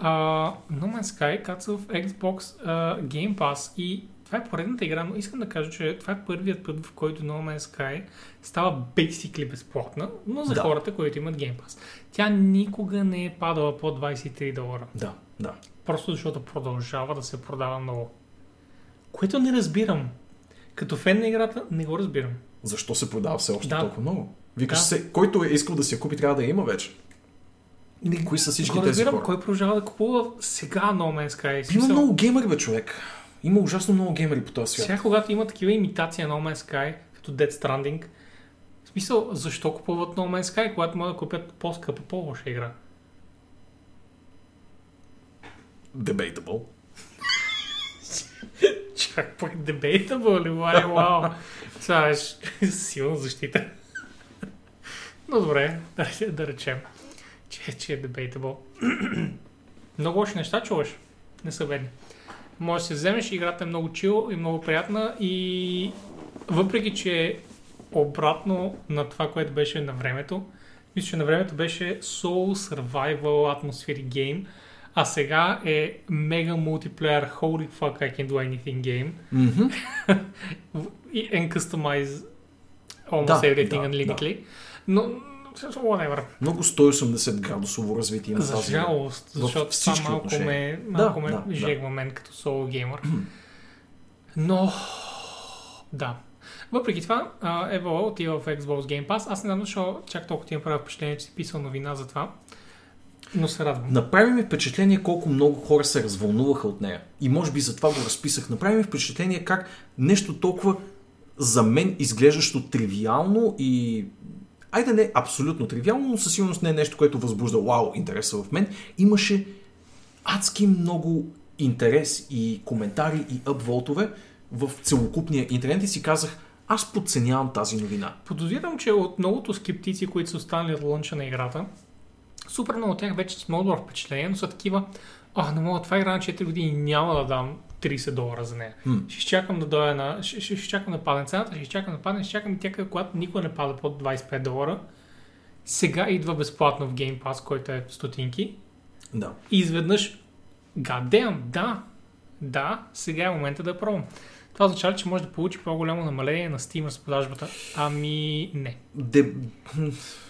[SPEAKER 1] Uh, no Man's Sky каца в Xbox uh, Game Pass и това е поредната игра, но искам да кажа, че това е първият път, в който No Man's Sky става basically безплатна, но за
[SPEAKER 2] Да.
[SPEAKER 1] хората, които имат Game Pass. Тя никога не е падала по 23 долара.
[SPEAKER 2] Да, да.
[SPEAKER 1] Просто защото продължава да се продава много. Което не разбирам. Като фен на играта не го разбирам.
[SPEAKER 2] Защо се продава все още
[SPEAKER 1] Да.
[SPEAKER 2] толкова много? Викаш
[SPEAKER 1] Да.
[SPEAKER 2] се, който е искал да си я купи, трябва да я има вече.
[SPEAKER 1] Не,
[SPEAKER 2] Кои са всички
[SPEAKER 1] го
[SPEAKER 2] тези
[SPEAKER 1] разбирам,
[SPEAKER 2] хора?
[SPEAKER 1] кой продължава да купува сега No Man's Sky.
[SPEAKER 2] Има много геймери, бе, човек. Има ужасно много геймери по този свят.
[SPEAKER 1] Сега, когато има такива имитации на No Man's Sky, като Dead Stranding, в смисъл, защо купуват No Man's Sky, когато могат да купят по-скъпа, по-лоша игра?
[SPEAKER 2] Debatable. [LAUGHS]
[SPEAKER 1] Чак пък debatable ли, вау, вау. Това е силна защита. Но добре, да, да речем, че, че е debatable. [CLEARS THROAT] много лоши неща чуваш. Не са бедни. Може да се вземеш, играта е много чил и много приятна и въпреки, че е обратно на това, което беше на времето, мисля, че на времето беше Soul Survival Atmosphere Game, а сега е мега мултиплеер Holy fuck I can do anything game. [LAUGHS] И and customize almost
[SPEAKER 2] Да,
[SPEAKER 1] everything
[SPEAKER 2] да,
[SPEAKER 1] unlimitedly. Но, whatever.
[SPEAKER 2] Много 180 градусово развитие на
[SPEAKER 1] За
[SPEAKER 2] тази
[SPEAKER 1] жалост, защото това малко
[SPEAKER 2] отношения.
[SPEAKER 1] ме, малко
[SPEAKER 2] Да,
[SPEAKER 1] ме
[SPEAKER 2] да, да.
[SPEAKER 1] жегва мен като соло геймър. [CLEARS THROAT] Но, да. Въпреки това, Evo отива в Xbox Game Pass. Аз не знам защо чак толкова ти направя впечатление, че си писал новина за това. Но се радвам.
[SPEAKER 2] Направи ми впечатление колко много хора се развълнуваха от нея. И може би затова го разписах. Направи ми впечатление как нещо толкова за мен изглеждащо тривиално и... Айде не абсолютно тривиално, но със сигурност не е нещо, което възбужда вау интереса в мен. Имаше адски много интерес и коментари и апволтове в целокупния интернет и си казах, аз подценявам тази новина.
[SPEAKER 1] Подозирам, че от многото скептици, които са останали от лънча на играта, супер много от тях вече с много впечатление, но са такива, а, не мога, това игра на 4 години няма да дам 30 долара за нея.
[SPEAKER 2] М.
[SPEAKER 1] Ще изчакам да дойда на... Ще, ще, ще чакам да падне цената, ще изчакам да падне, ще чакам тя, когато никога не пада под 25 долара. Сега идва безплатно в Game Pass, който е стотинки.
[SPEAKER 2] Да.
[SPEAKER 1] И изведнъж, гадем, да, да, сега е момента да я пробвам. Това означава, че може да получи по-голямо намаление на Steam продажбата. Ами, не.
[SPEAKER 2] Де...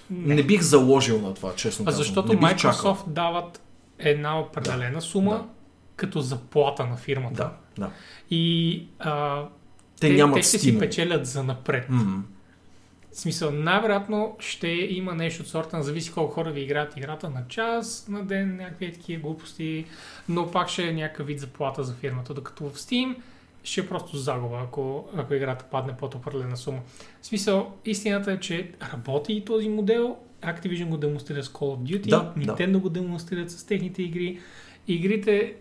[SPEAKER 2] Не бих заложил на това, честно
[SPEAKER 1] А
[SPEAKER 2] казвам.
[SPEAKER 1] защото
[SPEAKER 2] не бих чакал.
[SPEAKER 1] Microsoft дават една определена сума
[SPEAKER 2] да.
[SPEAKER 1] Като заплата на фирмата.
[SPEAKER 2] Да, да.
[SPEAKER 1] И а,
[SPEAKER 2] Те,
[SPEAKER 1] те,
[SPEAKER 2] нямат
[SPEAKER 1] те ще си
[SPEAKER 2] стимул.
[SPEAKER 1] печелят за напред.
[SPEAKER 2] М.
[SPEAKER 1] В смисъл, най-вероятно ще има нещо от сорта зависи колко хора ви играят играта на час, на ден, някакви такива глупости, но пак ще е някакъв вид заплата за фирмата, докато в Steam ще е просто загуба, ако, ако играта падне под определена сума. В смисъл, истината е, че работи и този модел, Activision го демонстрира с Call of Duty,
[SPEAKER 2] Да, да.
[SPEAKER 1] Nintendo го демонстрират с техните игри. Игрите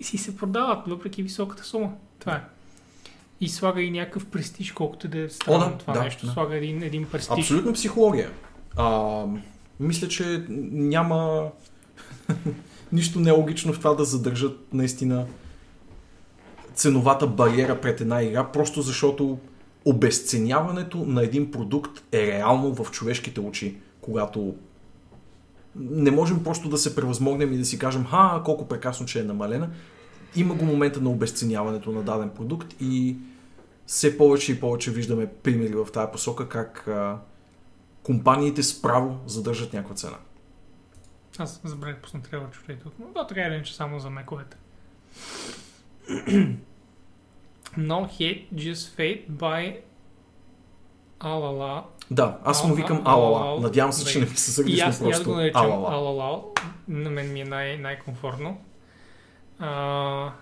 [SPEAKER 1] си се продават, въпреки високата сума. Това е. И слага и някакъв престиж, колкото да е странно
[SPEAKER 2] О, да,
[SPEAKER 1] това
[SPEAKER 2] да,
[SPEAKER 1] нещо.
[SPEAKER 2] да.
[SPEAKER 1] Слага един, един престиж.
[SPEAKER 2] Абсолютно психология. А, мисля, че няма [LAUGHS] нищо нелогично в това да задържат наистина ценовата бариера пред една игра, просто защото обесценяването на един продукт е реално в човешките очи, когато не можем просто да се превъзмогнем и да си кажем, ха, колко прекрасно, че е намалена. Има го момента на обесценяването на даден продукт и все повече и повече виждаме примери в тази посока как а, компаниите справо задържат някаква цена.
[SPEAKER 1] Аз забравих да пусна трейлър чуте тук, но да, така или иначе само за мековете. [CLEARS THROAT] no Hate, Just Fate by Alala.
[SPEAKER 2] Да, аз му викам
[SPEAKER 1] ала,
[SPEAKER 2] Алала.
[SPEAKER 1] ала.
[SPEAKER 2] Надявам се, че не ми се сърдиш, но
[SPEAKER 1] аз, и аз
[SPEAKER 2] просто
[SPEAKER 1] го наричам
[SPEAKER 2] Алала.
[SPEAKER 1] На мен ми е най- най-комфортно. А,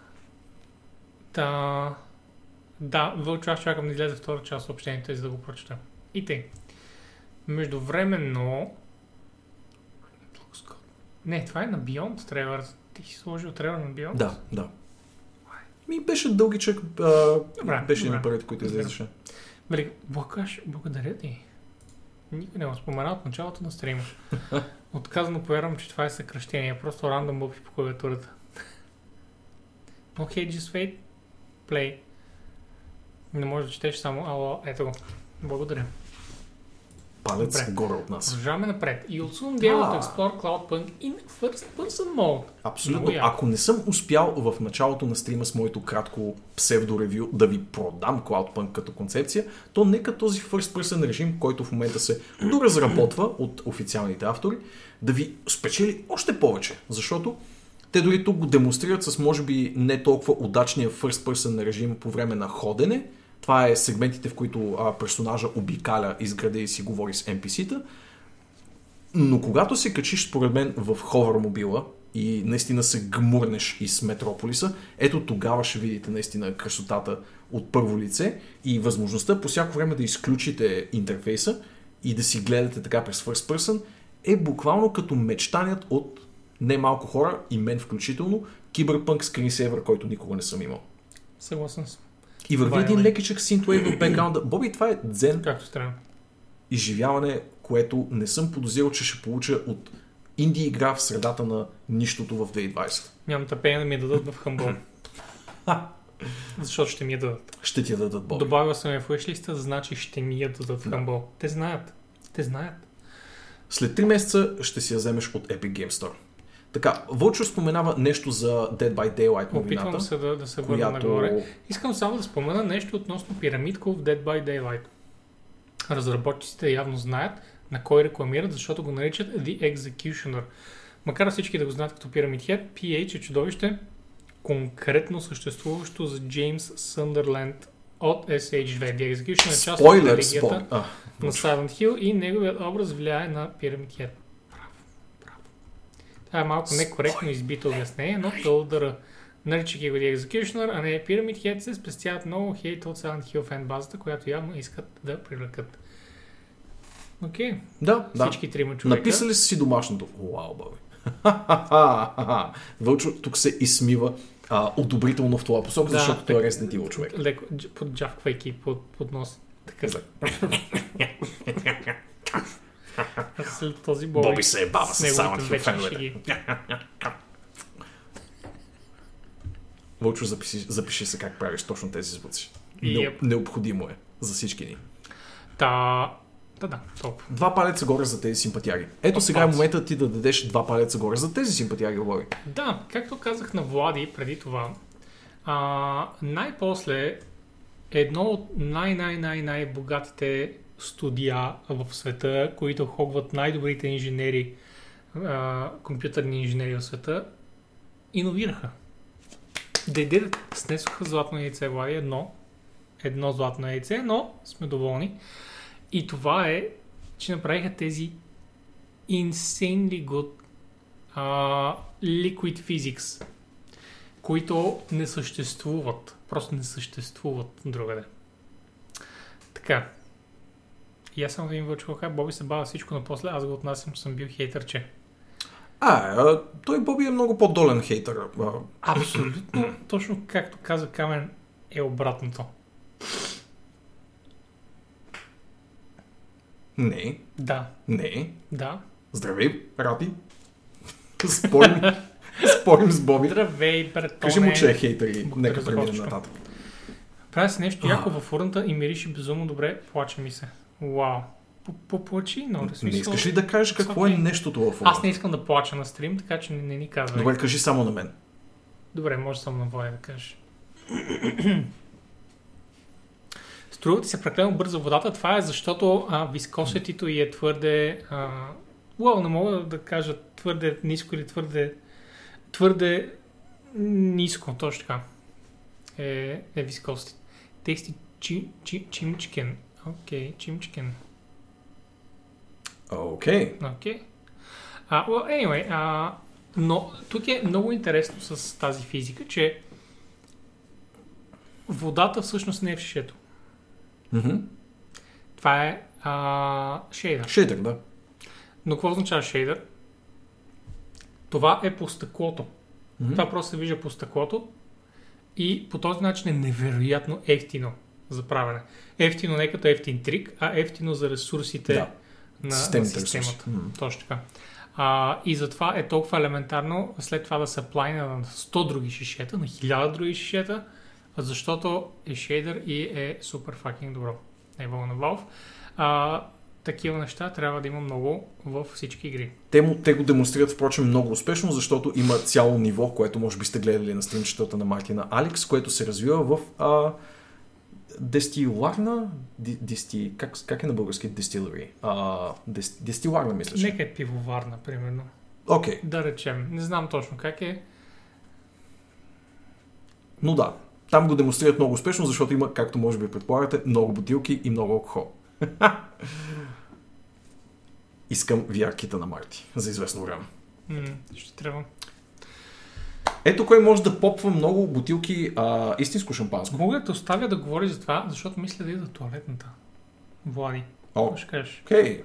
[SPEAKER 1] да, да, Вълчо, аз чакам да излезе втора част съобщението и за да го прочета. И тъй. Междувременно... Не, това е на Beyond трейлър. Ти си сложил трейлър на Beyond?
[SPEAKER 2] Да, да. Ми беше дългичък, а,
[SPEAKER 1] Добре,
[SPEAKER 2] беше
[SPEAKER 1] добре.
[SPEAKER 2] първите, които
[SPEAKER 1] Разбирам.
[SPEAKER 2] излезеше.
[SPEAKER 1] Блакаш, благодаря ти. Никой не го спомена от началото на стрима. Отказано повярвам, че това е съкръщение. Просто рандом бупи по клавиатурата. Okay, just wait. Play. Не може да четеш само ало, ето го. Благодаря.
[SPEAKER 2] Палец
[SPEAKER 1] Добре.
[SPEAKER 2] горе от нас.
[SPEAKER 1] Продължаваме напред. Will soon be able to explore Cloudpunk in first person mode.
[SPEAKER 2] Абсолютно. Ако не съм успял в началото на стрима с моето кратко псевдоревю да ви продам Cloudpunk като концепция, то нека този first person режим, който в момента се доразработва от официалните автори, да ви спечели още повече. Защото те дори тук го демонстрират с може би не толкова удачния first person режим по време на ходене. Това е сегментите, в които а, персонажа обикаля из града и си говори с NPC-та. Но когато се качиш, според мен, в ховермобила и наистина се гмурнеш из Метрополиса, ето тогава ще видите наистина красотата от първо лице и възможността по всяко време да изключите интерфейса и да си гледате така през first person е буквално като мечтаният от немалко хора и мен включително, киберпънк скринсейвър, който никога не съм имал.
[SPEAKER 1] Съгласен съм.
[SPEAKER 2] И върви
[SPEAKER 1] Това е
[SPEAKER 2] един
[SPEAKER 1] май.
[SPEAKER 2] лекичък синтуейв в бекграунда. Боби, това е дзен
[SPEAKER 1] Както трябва.
[SPEAKER 2] изживяване, което не съм подозирал, че ще получа от инди игра в средата на нищото в 2020.
[SPEAKER 1] Нямам търпение да ми я дадат в Humble. [LAUGHS] Защото ще ми я дадат.
[SPEAKER 2] Ще ти я дадат Боби.
[SPEAKER 1] Добавил съм я в wishlist, значи ще ми я дадат в. Humble. Те знаят. Те знаят.
[SPEAKER 2] След 3 месеца ще си я вземеш от Epic Game Store. Така, Вълчо споменава нещо за Dead by Daylight
[SPEAKER 1] Опитвам
[SPEAKER 2] новината,
[SPEAKER 1] се да, да се върна
[SPEAKER 2] която...
[SPEAKER 1] нагоре. Искам само да спомена нещо относно пирамидко в Dead by Daylight. Разработчиците явно знаят на кой рекламират, защото го наричат The Executioner. Макар всички да го знаят като Pyramid Head, PH е чудовище, конкретно съществуващо за Джеймс Съндърленд от SH2. The Executioner е част от религията
[SPEAKER 2] спойлер. А,
[SPEAKER 1] на Silent Hill и неговият образ влияе на Pyramid Head. Това е малко некоректно избито обяснение, но тълдъра. Наричайки го The Executioner, а не Pyramid Head, се спестяват много хейт от Silent Hill фен базата, която явно искат да привлекат. Окей, okay.
[SPEAKER 2] да, да.
[SPEAKER 1] всички трима човека.
[SPEAKER 2] Написали са си домашното. Вау, Боби. [LAUGHS] Вълчо тук се изсмива а, одобрително в това посока,
[SPEAKER 1] Да,
[SPEAKER 2] защото той е Resident Evil човек.
[SPEAKER 1] Леко, дж- подджавквайки под, под нос. Така. [LAUGHS] След този бой.
[SPEAKER 2] Боби се е баба с Hill
[SPEAKER 1] вечни
[SPEAKER 2] феновете. Вълчо, запиши, запиши се как правиш точно тези звуци.
[SPEAKER 1] Yep.
[SPEAKER 2] Необходимо е за всички ни.
[SPEAKER 1] Та... Да, да, толкова.
[SPEAKER 2] Два палеца горе за тези симпатяги. Ето сега е момента ти да дадеш два палеца горе за тези симпатяги, говори.
[SPEAKER 1] Да, както казах на Влади преди това, а, най-после едно от най-най-най-най-богатите студия в света, които хогват най-добрите инженери, а, компютърни инженери в света, иновираха. It. Снесоха златно яйце, Влади, едно. Едно златно яйце, но сме доволни. И това е, че направиха тези insanely good а, liquid physics, които не съществуват. Просто не съществуват другаде. Така. И аз само да им вълчу как Боби се бава всичко, но после аз го отнасям, съм бил хейтърче.
[SPEAKER 2] А, а, той Боби е много по-долен хейтър. А,
[SPEAKER 1] Абсолютно, [CLEARS THROAT] точно както каза Камен, е обратното.
[SPEAKER 2] не,
[SPEAKER 1] Да,
[SPEAKER 2] не.
[SPEAKER 1] да.
[SPEAKER 2] Здравей, Раби. Спорим, [LAUGHS] спорим с Боби.
[SPEAKER 1] Здравей, братоне.
[SPEAKER 2] Кажи му, че е хейтър и нека преминем нататък.
[SPEAKER 1] Правя си нещо яко във фурната и мирише безумно добре, плаче ми се. Вау. Поплачи, но да
[SPEAKER 2] Не
[SPEAKER 1] смисъл...
[SPEAKER 2] искаш ли да кажеш какво е
[SPEAKER 1] Окей.
[SPEAKER 2] нещото в
[SPEAKER 1] Аз не искам да плача на стрим, така че не, не ни казвай.
[SPEAKER 2] Добре, кажи само на мен.
[SPEAKER 1] Добре, може само на Влади да кажеш. [CLEARS THROAT] Струва ти се прекалено бързо водата. Това е защото а, вискосетито й е твърде... А, уау, не мога да кажа твърде ниско или твърде... Твърде ниско, точно така. Е, е вискосити. Тексти чи, чи, чимчкен. Окей, чимчкен.
[SPEAKER 2] Окей.
[SPEAKER 1] Окей. А, well, anyway, а, но тук е много интересно с тази физика, че водата всъщност не е в шишето.
[SPEAKER 2] Мгм.
[SPEAKER 1] Това е а, шейдър.
[SPEAKER 2] Шейтър, да.
[SPEAKER 1] Но какво означава шейдър? Това е по стъклото.
[SPEAKER 2] Мгм.
[SPEAKER 1] Това просто се вижда по стъклото и по този начин е невероятно ефтино за правене. Ефтино не като ефтин трик, а ефтино за ресурсите
[SPEAKER 2] Да.
[SPEAKER 1] на, на системата.
[SPEAKER 2] М.
[SPEAKER 1] Точно така. А, и затова е толкова елементарно след това да се плайна на 100 други шишета, на 1000 други шишета, защото е шейдър и е супер факинг добро. Е на Valve. А, такива неща трябва да има много във всички игри.
[SPEAKER 2] Те, му, те го демонстрират, впрочем, много успешно, защото има цяло ниво, което може би сте гледали на стримчетата на Мартина Алекс, което се развива в а, дестиларна, дести, как, как е на български дестилери? Дес, дестиларна, мисля.
[SPEAKER 1] Нека е пивоварна, примерно.
[SPEAKER 2] Окей,
[SPEAKER 1] Да речем. Не знам точно как е.
[SPEAKER 2] но да. Там го демонстрират много успешно, защото има, както може би предполагате, много бутилки и много алкохол. [LAUGHS] Искам VR-кита на Марти за известно време.
[SPEAKER 1] М, ще трябва.
[SPEAKER 2] Ето кой може да попва много бутилки а, истинско шампанско.
[SPEAKER 1] Мога да те оставя да говориш за това, защото мисля да ида туалетната. Влади.
[SPEAKER 2] О? Окей.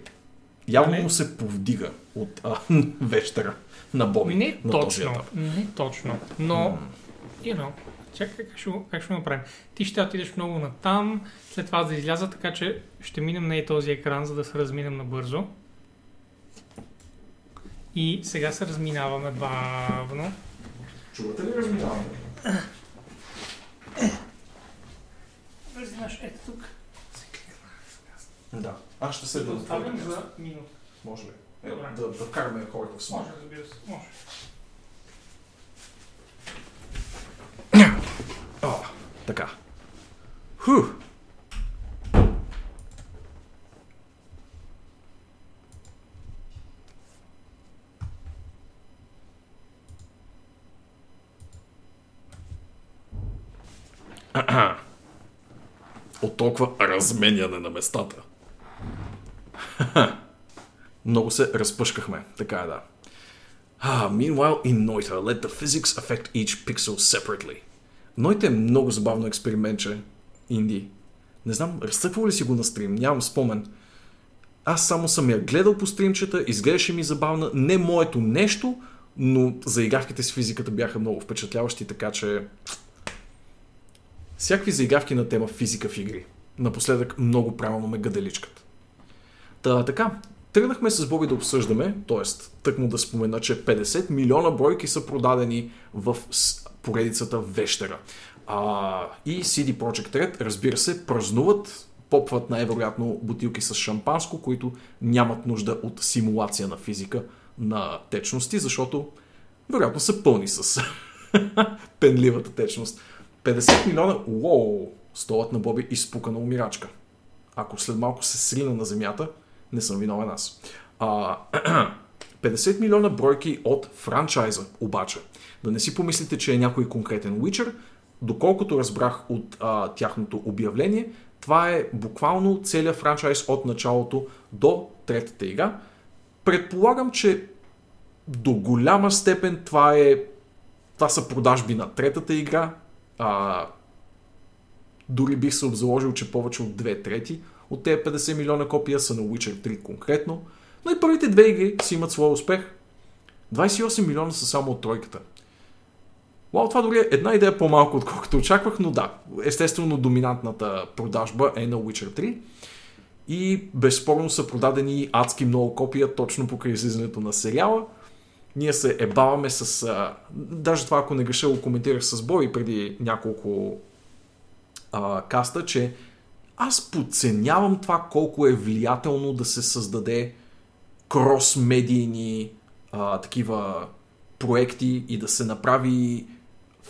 [SPEAKER 2] Явно
[SPEAKER 1] Не.
[SPEAKER 2] му се повдига от а, [LAUGHS] вечера на Боби.
[SPEAKER 1] Не
[SPEAKER 2] на този
[SPEAKER 1] точно.
[SPEAKER 2] етап.
[SPEAKER 1] Не точно. Но, you know, чакай как ще, как ще направим. Ти ще отидеш много на там, след това да изляза, така че ще минем на и този екран, за да се разминем набързо. И сега се разминаваме бавно.
[SPEAKER 2] Чувате ли разминаване?
[SPEAKER 1] Знаеш, ето тук.
[SPEAKER 2] Да. Аз ще се
[SPEAKER 1] Да оставим за минута.
[SPEAKER 2] Може ли? Е, да, да вкараме хората в смак.
[SPEAKER 1] Може, разбира се. Може.
[SPEAKER 2] О, така. Ху. [CLEARS THROAT] От толкова разменяне на местата. [CLEARS THROAT] Много се разпъшкахме. Така е, да. Ah, meanwhile, in Noita, let the physics affect each pixel separately. Noita е много забавно експериментче, Инди. Не знам, разцъквал ли си го на стрим, нямам спомен. Аз само съм я гледал по стримчета, изглеждаше ми забавна, не моето нещо, но заигравките с физиката бяха много впечатляващи, така че... Всякакви заигравки на тема физика в игри. Напоследък много правилно ме гаделичкат. Та, така, тръгнахме с Боби да обсъждаме, т.е. тъкмо да спомена, че 50 милиона бройки са продадени в поредицата Вещера. А, и CD Projekt Red, разбира се, празнуват, попват най-вероятно бутилки с шампанско, които нямат нужда от симулация на физика на течности, защото вероятно са пълни с [LAUGHS] пенливата течност. 50 милиона, уоу, столът на Боби изпука на умирачка. Ако след малко се срина на земята, не съм виновен аз. А, [CLEARS THROAT] 50 милиона бройки от франчайза, обаче. Да не си помислите, че е някой конкретен Witcher. Доколкото разбрах от а, тяхното обявление, това е буквално целият франчайз от началото до третата игра. Предполагам, че до голяма степен това е това са продажби на третата игра. А, дори бих се обзаложил, че повече от две трети от тези 50 милиона копия са на Witcher 3 конкретно. Но и първите две игри си имат своя успех. 28 милиона са само от тройката. Вау, това дори е една идея по-малко, отколкото очаквах, но да, естествено доминантната продажба е на Witcher 3. И безспорно са продадени адски много копия точно покрай излизането на сериала. Ние се ебаваме с... А, даже това, ако не греша, го коментирах с Бой преди няколко а, каста, че аз подценявам това колко е влиятелно да се създаде крос-медийни а, такива проекти и да се направи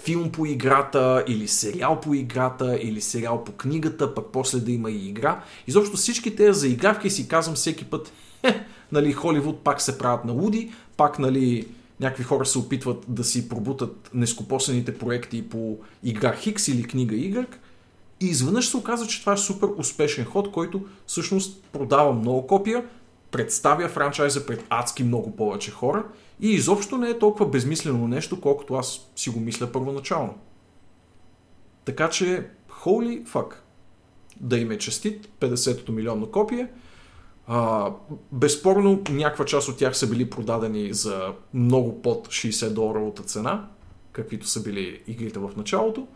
[SPEAKER 2] филм по играта, или сериал по играта, или сериал по книгата, пък после да има и игра. Изобщо всички тези заигравки си казвам всеки път, хе, [LAUGHS] нали, Холивуд пак се правят на луди, пак, нали, някакви хора се опитват да си пробутат нескопосените проекти по игра Хикс или книга Y. И изведнъж се оказа, че това е супер успешен ход, който всъщност продава много копия, представя франчайза пред адски много повече хора и изобщо не е толкова безмислено нещо, колкото аз си го мисля първоначално. Така че, holy fuck, да им е честит 50-то милионно копие. А, безспорно, някаква част от тях са били продадени за много под 60 доларовата цена, каквито са били игрите в началото.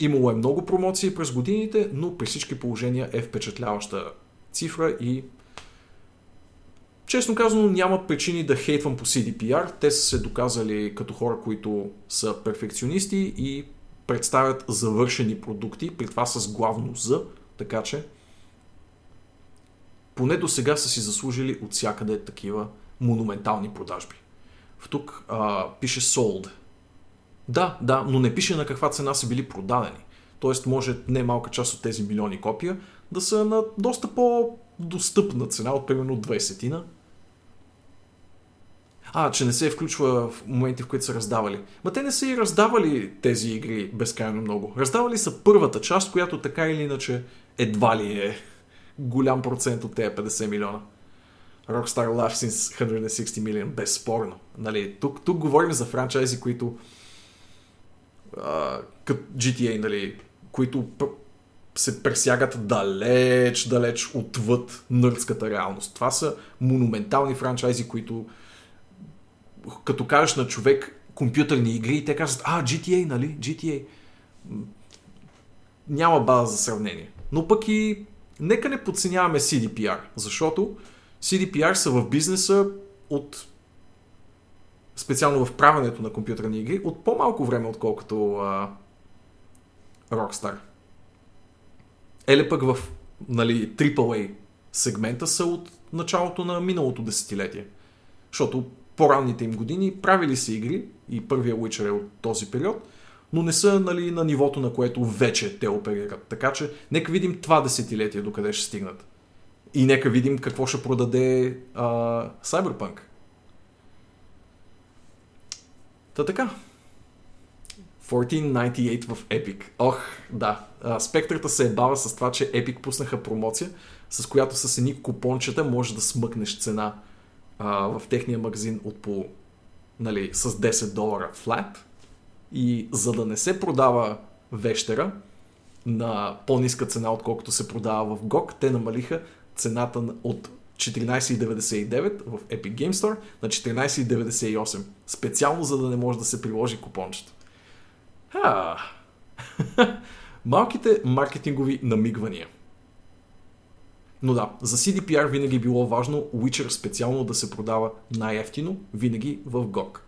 [SPEAKER 2] Имало е много промоции през годините, но при всички положения е впечатляваща цифра и честно казано няма причини да хейтвам по CDPR. Те са се доказали като хора, които са перфекционисти и представят завършени продукти, при това с главно за, така че поне до сега са си заслужили от всякъде такива монументални продажби. В тук а, пише sold. Да, да, но не пише на каква цена са били продадени. Тоест може не малка част от тези милиони копия да са на доста по-достъпна цена, от примерно 20-тина. А, че не се включва в моменти, в които са раздавали. Ма те не са и раздавали тези игри безкрайно много. Раздавали са първата част, която така или иначе едва ли е голям процент от тези 50 милиона. Rockstar Laughs since 160 million, безспорно. Нали, тук, тук говорим за франчайзи, които като GTA, нали, които се пресягат далеч, далеч отвъд нърдската реалност. Това са монументални франчайзи, които като кажеш на човек компютърни игри, те казват, а, GTA, нали? GTA. Няма база за сравнение. Но пък и нека не подценяваме CDPR, защото CDPR са в бизнеса от специално в правенето на компютърни игри от по-малко време, отколкото а, Rockstar. Еле пък в нали, AAA сегмента са от началото на миналото десетилетие. Защото по-ранните им години правили са игри и първия Witcher е от този период, но не са нали, на нивото, на което вече те оперират. Така че нека видим това десетилетие докъде ще стигнат. И нека видим какво ще продаде а, Cyberpunk. Та така. 1498 в Epic. Ох, да. Спектрата се е бава с това, че Epic пуснаха промоция, с която с едни купончета може да смъкнеш цена а, в техния магазин от по, нали, с 10 долара флат. И за да не се продава вещера на по-ниска цена, отколкото се продава в GOG, те намалиха цената от 14,99 в Epic Game Store на 14,98. Специално за да не може да се приложи купончето. Ха! [LAUGHS] Малките маркетингови намигвания. Но да, за CDPR винаги е било важно Witcher специално да се продава най-ефтино, винаги в GOG,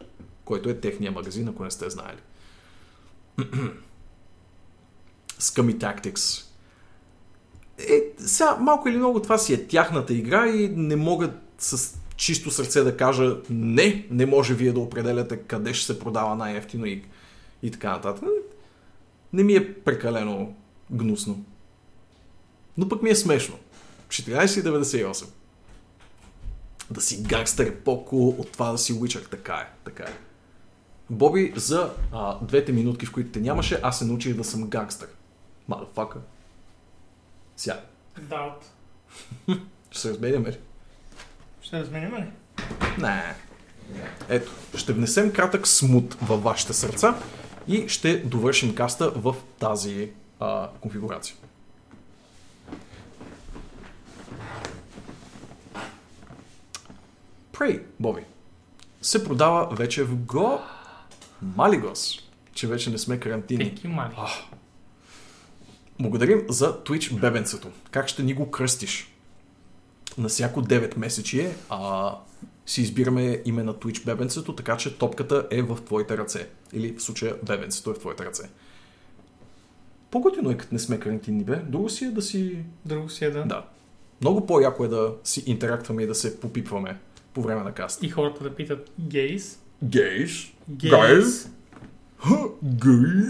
[SPEAKER 2] който е техния магазин, ако не сте знаели. [CLEARS THROAT] Scummy Tactics е, сега малко или много това си е тяхната игра и не могат с чисто сърце да кажа не, не може вие да определяте къде ще се продава най-ефтино и, и така нататък. Не ми е прекалено гнусно. Но пък ми е смешно. 14,98. Да си гангстър е по-кул от това да си Witcher. Така е, така е. Боби, за а, двете минутки, в които те нямаше, аз се научих да съм гангстър. Мадафака. Сега.
[SPEAKER 1] Да.
[SPEAKER 2] Ще се разменяме ли?
[SPEAKER 1] Ще разменяме ли?
[SPEAKER 2] Не. Ето, ще внесем кратък смут във вашите сърца и ще довършим каста в тази а, конфигурация. Prey, Боби, се продава вече в Го... Малигос, че вече не сме карантини.
[SPEAKER 1] Тики мали.
[SPEAKER 2] Благодарим за Twitch бебенцето. Как ще ни го кръстиш? На всяко 9 месечие а, си избираме име на Twitch бебенцето, така че топката е в твоите ръце. Или в случая бебенцето е в твоите ръце. По-готино е, като не сме карантинни, бе. Друго си е да си...
[SPEAKER 1] Друго си е да.
[SPEAKER 2] Да. Много по-яко е да си интерактваме и да се попипваме по време на каст.
[SPEAKER 1] И хората да питат гейс.
[SPEAKER 2] Гейс?
[SPEAKER 1] Гейс.
[SPEAKER 2] Гей?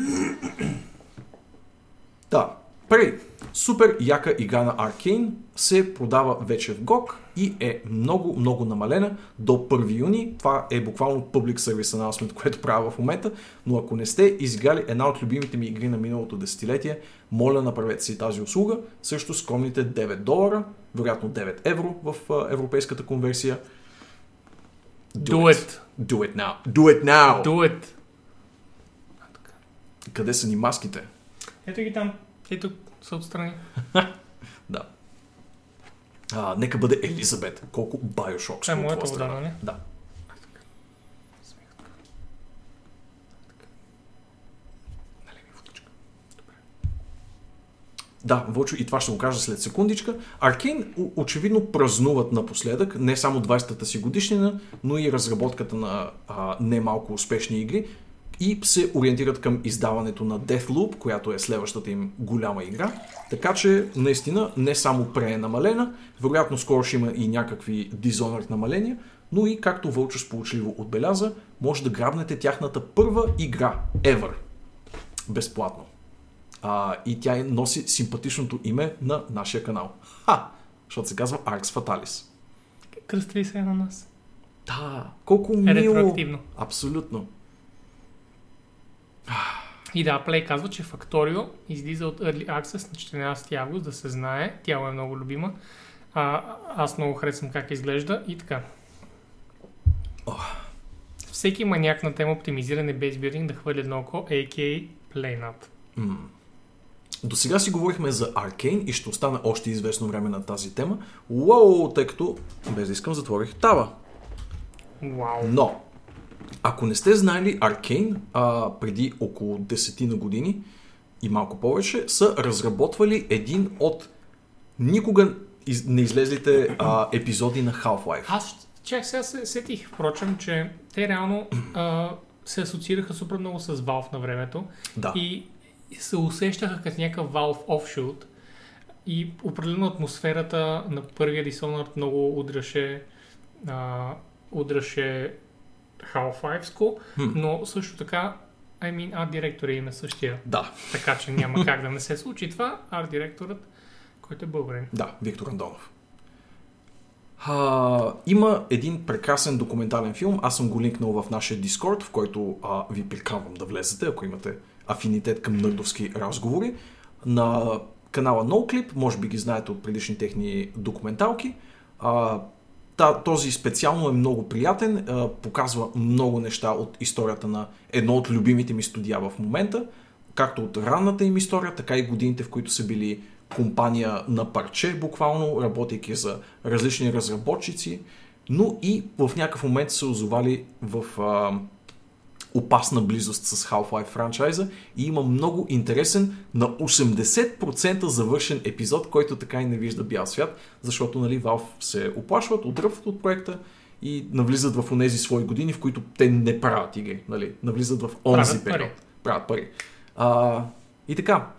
[SPEAKER 2] Да. Прей, супер яка игра на Arkane се продава вече в GOG и е много, много намалена до 1 юни. Това е буквално Public Service Announcement, което правя в момента, но ако не сте изиграли една от любимите ми игри на миналото десетилетие, моля направете си тази услуга. Също скромните 9 долара, вероятно 9 евро в европейската конверсия.
[SPEAKER 1] Do it.
[SPEAKER 2] Do it now. Do it now.
[SPEAKER 1] Do it.
[SPEAKER 2] Къде са ни маските?
[SPEAKER 1] Ето ги там. Ето са отстрани. [LAUGHS]
[SPEAKER 2] Да. А, нека бъде Елизабет. Колко Bioshock
[SPEAKER 1] Това е
[SPEAKER 2] от
[SPEAKER 1] моята
[SPEAKER 2] твоя
[SPEAKER 1] вода,
[SPEAKER 2] страна.
[SPEAKER 1] нали?
[SPEAKER 2] Да. Да, Вълчо, и това ще го кажа след секундичка. Аркейн очевидно празнуват напоследък не само 20-та си годишнина, но и разработката на а, немалко успешни игри. и се ориентират към издаването на Deathloop, която е следващата им голяма игра. Така че, наистина, не само пре е намалена, вероятно скоро ще има и някакви Dishonored намаления, но и, както Вълчо сполучливо отбеляза, може да грабнете тяхната първа игра ever. Безплатно. А, и тя носи симпатичното име на нашия канал. Ха! Защото се казва Arx Fatalis.
[SPEAKER 1] Кръстри се на нас.
[SPEAKER 2] Да, колко
[SPEAKER 1] Е
[SPEAKER 2] мило.
[SPEAKER 1] ретроактивно.
[SPEAKER 2] Абсолютно.
[SPEAKER 1] И да, Play казва, че Factorio излиза от Early Access на 14 август, да се знае. Тя му е много любима. А, аз много харесвам как изглежда и така. Всеки маняк на тема оптимизиране бейсбилдинг да хвърли едно око, a.k.a. PlayNat.
[SPEAKER 2] М. До сега си говорихме за Аркейн и ще остана още известно време на тази тема. Уоу, тъй като без да искам затворих таба.
[SPEAKER 1] Вау.
[SPEAKER 2] Но, ако не сте знаели, Аркейн а, преди около 10 на години и малко повече са разработвали един от никога из, не излезлите а, епизоди на Half-Life.
[SPEAKER 1] Аз чак сега се сетих, впрочем, че те реално а, се асоциираха супер много с Valve на времето
[SPEAKER 2] Да.
[SPEAKER 1] и се усещаха като някакъв Valve offshoot и определено атмосферата на първия Dishonored много удряше а, удряше Half-Life-ско,
[SPEAKER 2] Хм.
[SPEAKER 1] но също така I mean, арт директора им е същия,
[SPEAKER 2] Да,
[SPEAKER 1] така че няма как да не се случи това. Арт директорът, който е българин.
[SPEAKER 2] да, Виктор Андонов. А, има един прекрасен документален филм, аз съм го линкнал в нашия Дискорд, в който а, ви приканвам да влезете, ако имате афинитет към нърдовски разговори. На канала NoClip, може би ги знаете от предишни техни документалки. А, този специално е много приятен, а, показва много неща от историята на едно от любимите ми студия в момента, както от ранната им история, така и годините, в които са били компания на парче, буквално, работейки за различни разработчици, но и в някакъв момент са озовали в а, опасна близост с Half-Life франчайза и има много интересен на 80% завършен епизод, който така и не вижда бял свят, защото нали, Valve се оплашват, отръпват от проекта и навлизат в онези свои години, в които те не правят игри, нали, навлизат в онзи
[SPEAKER 1] Правят пари.
[SPEAKER 2] период. Правят пари. А, и така,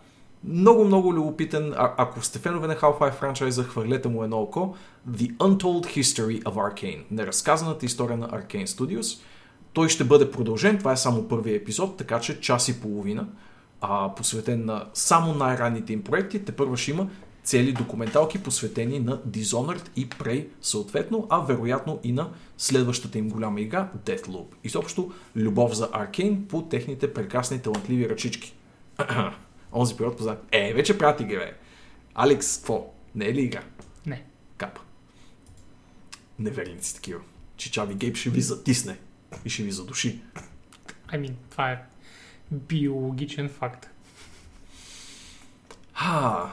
[SPEAKER 2] много, много любопитен. А, ако сте фенове на Half-Life франчайза, хвърлете му едно око. The Untold History of Arcane. Неразказаната история на Arcane Studios. Той ще бъде продължен. Това е само първият епизод, така че час и половина. А, посветен на само най-ранните им проекти. Те първо ще има цели документалки, посветени на Dishonored и Prey съответно, а вероятно и на следващата им голяма игра Deathloop. И съобщо любов за Аркейн по техните прекрасни талантливи ръчички. [CLEARS THROAT] Онзи период познат. Е, вече правят игри, бе. Алекс, какво? Не е ли игра?
[SPEAKER 1] Не.
[SPEAKER 2] Капа. Неверници такива. Чичави Гейб ще ви затисне и ще ви задуши.
[SPEAKER 1] I mean, това е биологичен факт.
[SPEAKER 2] Ха,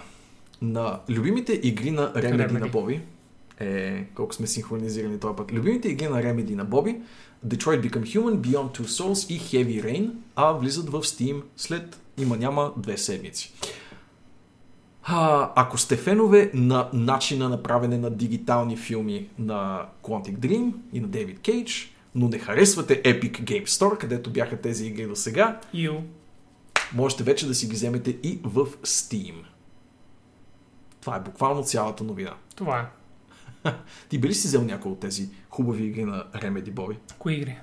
[SPEAKER 2] на любимите игри на Remedy,
[SPEAKER 1] Remedy.
[SPEAKER 2] на Боби, е, колко сме синхронизирани този път. Любимите игри на Remedy на Боби, Detroit Become Human, Beyond Two Souls и Heavy Rain, а влизат в Steam след има няма две седмици. А, ако сте фенове на начина на правене на дигитални филми на Quantic Dream и на David Cage, но не харесвате Epic Game Store, където бяха тези игри до сега, можете вече да си ги вземете и в Steam. Това е буквално цялата новина. [LAUGHS]
[SPEAKER 1] Това е.
[SPEAKER 2] Ти би ли си взел някои от тези хубави игри на Remedy Боби?
[SPEAKER 1] Кои игри?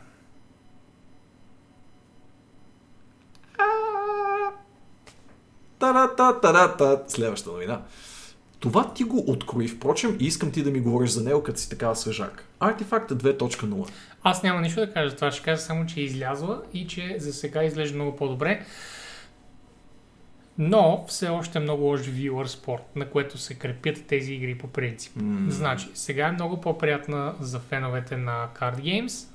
[SPEAKER 2] Та-да-та-та-да-та. Следваща новина. Това ти го открои, впрочем, и искам ти да ми говориш за него, като си такава свежак. Артефакта 2.0.
[SPEAKER 1] Аз няма нищо да кажа за това. Ще кажа само, че е излязла и че за сега изглежда много по-добре. Но все още е много лош viewer спорт, на което се крепят тези игри по принцип.
[SPEAKER 2] М.
[SPEAKER 1] Значи, сега е много по-приятна за феновете на Card Games,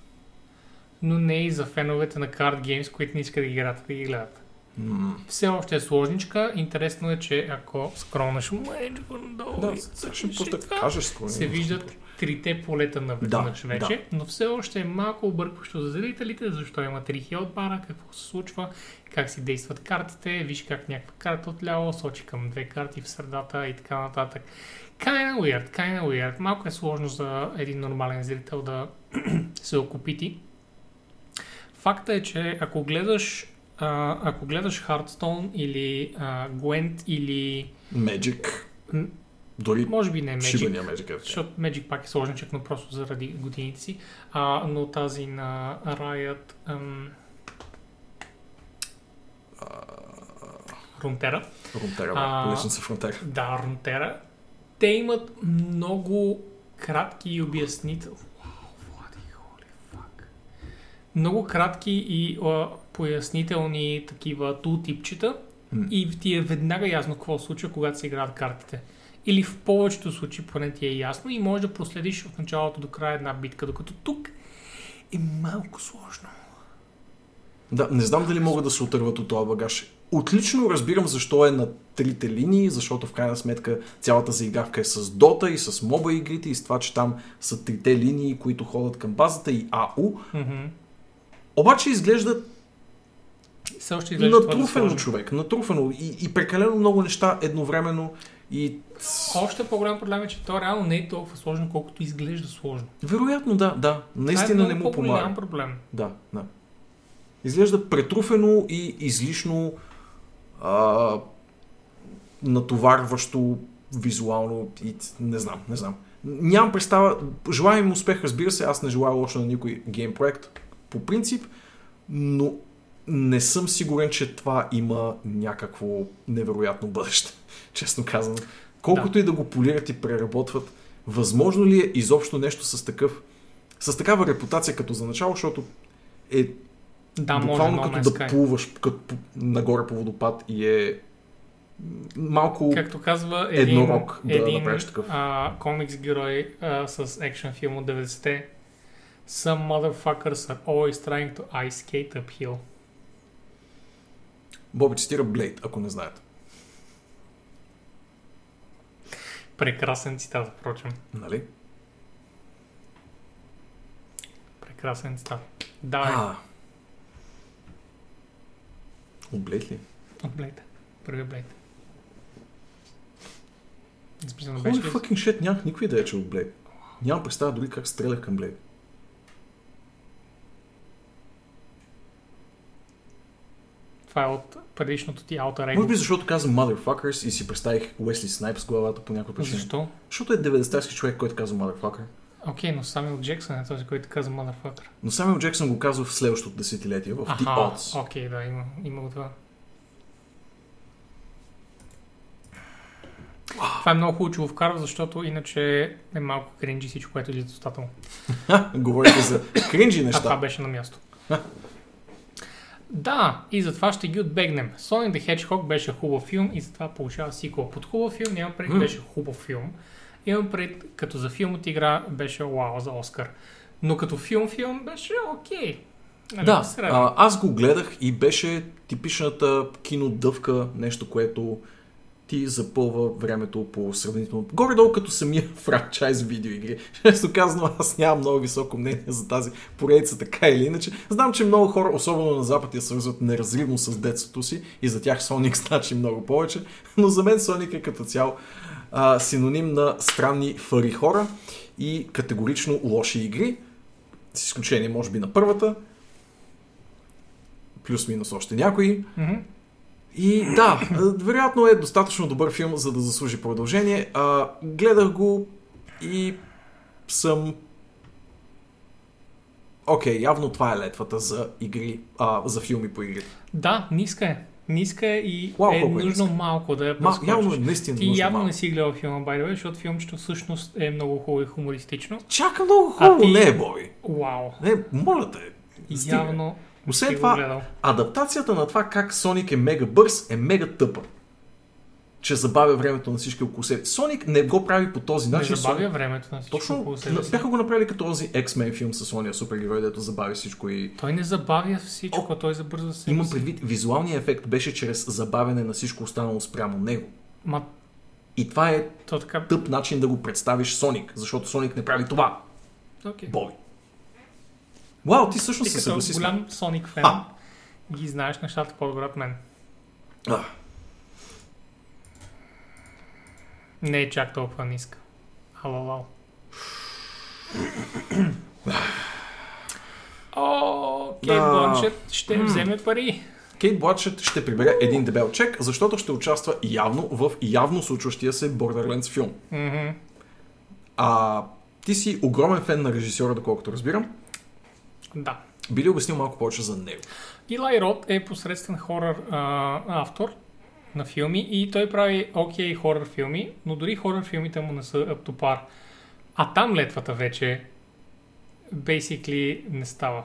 [SPEAKER 1] но не и за феновете на Card Games, които не искат да ги играят, да ги гледат. Все още е сложничка. Интересно е, че ако скронаш мъничко надолу
[SPEAKER 2] Да,
[SPEAKER 1] и
[SPEAKER 2] ще да
[SPEAKER 1] това,
[SPEAKER 2] кажеш
[SPEAKER 1] се виждат трите полета наведнъж
[SPEAKER 2] Да,
[SPEAKER 1] вече, но все още е малко объркващо за зрителите, защо има три хелтбара, какво се случва, как си действат картите, виж как някаква карта отляво сочи към две карти в средата и така нататък. Kinda weird, kinda weird. Малко е сложно за един нормален зрител да [CLEARS THROAT] се окупити. факта е, че ако гледаш, а, ако гледаш Hearthstone или а, Gwent или
[SPEAKER 2] Magic.
[SPEAKER 1] М,
[SPEAKER 2] Дори
[SPEAKER 1] може би не Magic,
[SPEAKER 2] шибания Magic. е така.
[SPEAKER 1] защото Magic пак е сложничък, но просто заради годините си, а, но тази на Riot ам,
[SPEAKER 2] Рунтера,
[SPEAKER 1] А,
[SPEAKER 2] да. Лично са фронтера.
[SPEAKER 1] Да, Runeterra. Те имат много кратки и обяснителни. Много кратки и а, пояснителни такива тултипчета и ти е веднага ясно какво случва, когато се играят картите. Или в повечето случаи поне ти е ясно и можеш да проследиш от началото до края една битка, докато тук е малко сложно.
[SPEAKER 2] Да, не знам дали могат да се отърват от това багаж. Отлично разбирам защо е на трите линии, защото в крайна сметка цялата заигравка е с Дота и с моба игрите и с това, че там са трите линии, които ходят към базата и АУ.
[SPEAKER 1] Мгм.
[SPEAKER 2] Обаче изглежда
[SPEAKER 1] Все още изглежда това
[SPEAKER 2] натруфено
[SPEAKER 1] сложно.
[SPEAKER 2] човек, натруфено и, и прекалено много неща едновременно и...
[SPEAKER 1] Още по-голям проблем е, че то реално не е толкова сложно, колкото изглежда сложно.
[SPEAKER 2] Вероятно да, да.
[SPEAKER 1] Това
[SPEAKER 2] Наистина
[SPEAKER 1] е
[SPEAKER 2] не му помага.
[SPEAKER 1] проблем.
[SPEAKER 2] Да, да. Изглежда претруфено и излишно а, натоварващо визуално и не знам, не знам. Нямам представа. Желая им успех, разбира се. Аз не желая лошо на никой гейм проект по принцип, но не съм сигурен, че това има някакво невероятно бъдеще, [LAUGHS] честно казвам. Колкото
[SPEAKER 1] Да.
[SPEAKER 2] и да го полират и преработват, възможно ли е изобщо нещо с такъв с такава репутация като за начало, защото е
[SPEAKER 1] Да, може,
[SPEAKER 2] буквално
[SPEAKER 1] но
[SPEAKER 2] като да
[SPEAKER 1] Sky.
[SPEAKER 2] плуваш като, нагоре по водопад и е малко...
[SPEAKER 1] Както казва един,
[SPEAKER 2] Еднорог да
[SPEAKER 1] един
[SPEAKER 2] направиш такъв.
[SPEAKER 1] а, комикс герой а, с екшен филм от 90-те. Some motherfuckers are always trying to ice skate uphill.
[SPEAKER 2] Боби цитира Блейд, ако не знаете.
[SPEAKER 1] Прекрасен цитат, впрочем.
[SPEAKER 2] Нали?
[SPEAKER 1] Прекрасен цитат. Да.
[SPEAKER 2] А. От Блейд ли?
[SPEAKER 1] От Блейд. Първият Блейд. Смисъл,
[SPEAKER 2] Holy
[SPEAKER 1] беше
[SPEAKER 2] fucking shit, нямах никаква идея, че от Блейд. Нямам представа дори как стрелях към Блейд.
[SPEAKER 1] Това е от предишното ти Outer
[SPEAKER 2] Може
[SPEAKER 1] Ego.
[SPEAKER 2] би защото казвам Motherfuckers и си представих Уесли Снайпс в главата по някаква причина.
[SPEAKER 1] Защо?
[SPEAKER 2] Защото е 90-тарски човек, който казва Motherfucker.
[SPEAKER 1] Окей, но Самил Джексън е този, който каза motherfucker.
[SPEAKER 2] Но Самюел Джексън го казва в следващото десетилетие, в The
[SPEAKER 1] Аха,
[SPEAKER 2] Odds.
[SPEAKER 1] окей, да, има, има го това. Това е много хубаво, че го вкарва, защото иначе е малко кринджи всичко, което е достатъчно.
[SPEAKER 2] Ха, Говорите за кринджи
[SPEAKER 1] А това
[SPEAKER 2] неща.
[SPEAKER 1] беше на място. Да, и затова ще ги отбегнем. Sonic the Hedgehog беше хубав филм и затова получава сиквел. Под хубав филм нямам пред,
[SPEAKER 2] М.
[SPEAKER 1] беше хубав филм. Имам пред, като за филм от игра беше вау за Оскар. Но като филм филм беше окей. Нали,
[SPEAKER 2] Да, а, аз го гледах и беше типичната кинодъвка, нещо, което ти запълва времето по сравнително. Горе-долу като самия [LAUGHS] франчайз видеоигри. Често казано, аз нямам много високо мнение за тази поредица, така или иначе. Знам, че много хора, особено на Запад, я свързват неразривно с детството си и за тях Соник значи много повече, но за мен Соник е като цяло а, синоним на странни фари хора и категорично лоши игри, с изключение може би на първата, плюс-минус още някои.
[SPEAKER 1] Мгм.
[SPEAKER 2] И да, вероятно е достатъчно добър филм, за да заслужи продължение. А, гледах го и съм... Окей, явно това е летвата за игри, а, за филми по игри.
[SPEAKER 1] Да, ниска е. Ниска е и
[SPEAKER 2] Уау,
[SPEAKER 1] е
[SPEAKER 2] е
[SPEAKER 1] нужно
[SPEAKER 2] ниска.
[SPEAKER 1] малко да я
[SPEAKER 2] Ма,
[SPEAKER 1] прескочиш.
[SPEAKER 2] явно е наистина
[SPEAKER 1] Ти явно
[SPEAKER 2] малко.
[SPEAKER 1] не си гледал филма, by the way, защото филмчето всъщност е много хубаво и хумористично.
[SPEAKER 2] Чака много хубаво,
[SPEAKER 1] ти-
[SPEAKER 2] не е, Боби.
[SPEAKER 1] Вау.
[SPEAKER 2] Не, моля те.
[SPEAKER 1] Явно
[SPEAKER 2] Освен това, адаптацията на това как Соник е мега бърз е мега тъпа. Че забавя времето на всички около себе. Соник не го прави по този
[SPEAKER 1] Не
[SPEAKER 2] начин.
[SPEAKER 1] забавя
[SPEAKER 2] Соник-
[SPEAKER 1] времето на всичко
[SPEAKER 2] Точно,
[SPEAKER 1] около себе
[SPEAKER 2] бяха го направили като този X-Men филм с ония супергерой, дето забави всичко и...
[SPEAKER 1] Той не забавя всичко,
[SPEAKER 2] О,
[SPEAKER 1] той забърза себе
[SPEAKER 2] Имам предвид, визуалният ефект беше чрез забавяне на всичко останало спрямо него.
[SPEAKER 1] Ма,
[SPEAKER 2] И това е
[SPEAKER 1] то така...
[SPEAKER 2] тъп начин да го представиш Соник, защото Соник не прави това.
[SPEAKER 1] Окей.
[SPEAKER 2] Боби. Вау, ти всъщност
[SPEAKER 1] Ти
[SPEAKER 2] се съгласи с мен.
[SPEAKER 1] голям Соник фен,
[SPEAKER 2] А.
[SPEAKER 1] ги знаеш нещата по-добре от мен.
[SPEAKER 2] А,
[SPEAKER 1] Не е чак толкова ниска. Алалал. Кейт
[SPEAKER 2] Да.
[SPEAKER 1] Бланшет ще вземе пари.
[SPEAKER 2] Кейт Блачет ще прибере един дебел чек, защото ще участва явно в явно случващия се Borderlands филм.
[SPEAKER 1] Мгм.
[SPEAKER 2] А ти си огромен фен на режисьора, доколкото разбирам.
[SPEAKER 1] Да.
[SPEAKER 2] Би ли обяснил малко повече за него?
[SPEAKER 1] Илай Рот е посредствен хорър а, автор на филми и той прави окей хорър филми, но дори хорър филмите му не са par. А там летвата вече basically не става.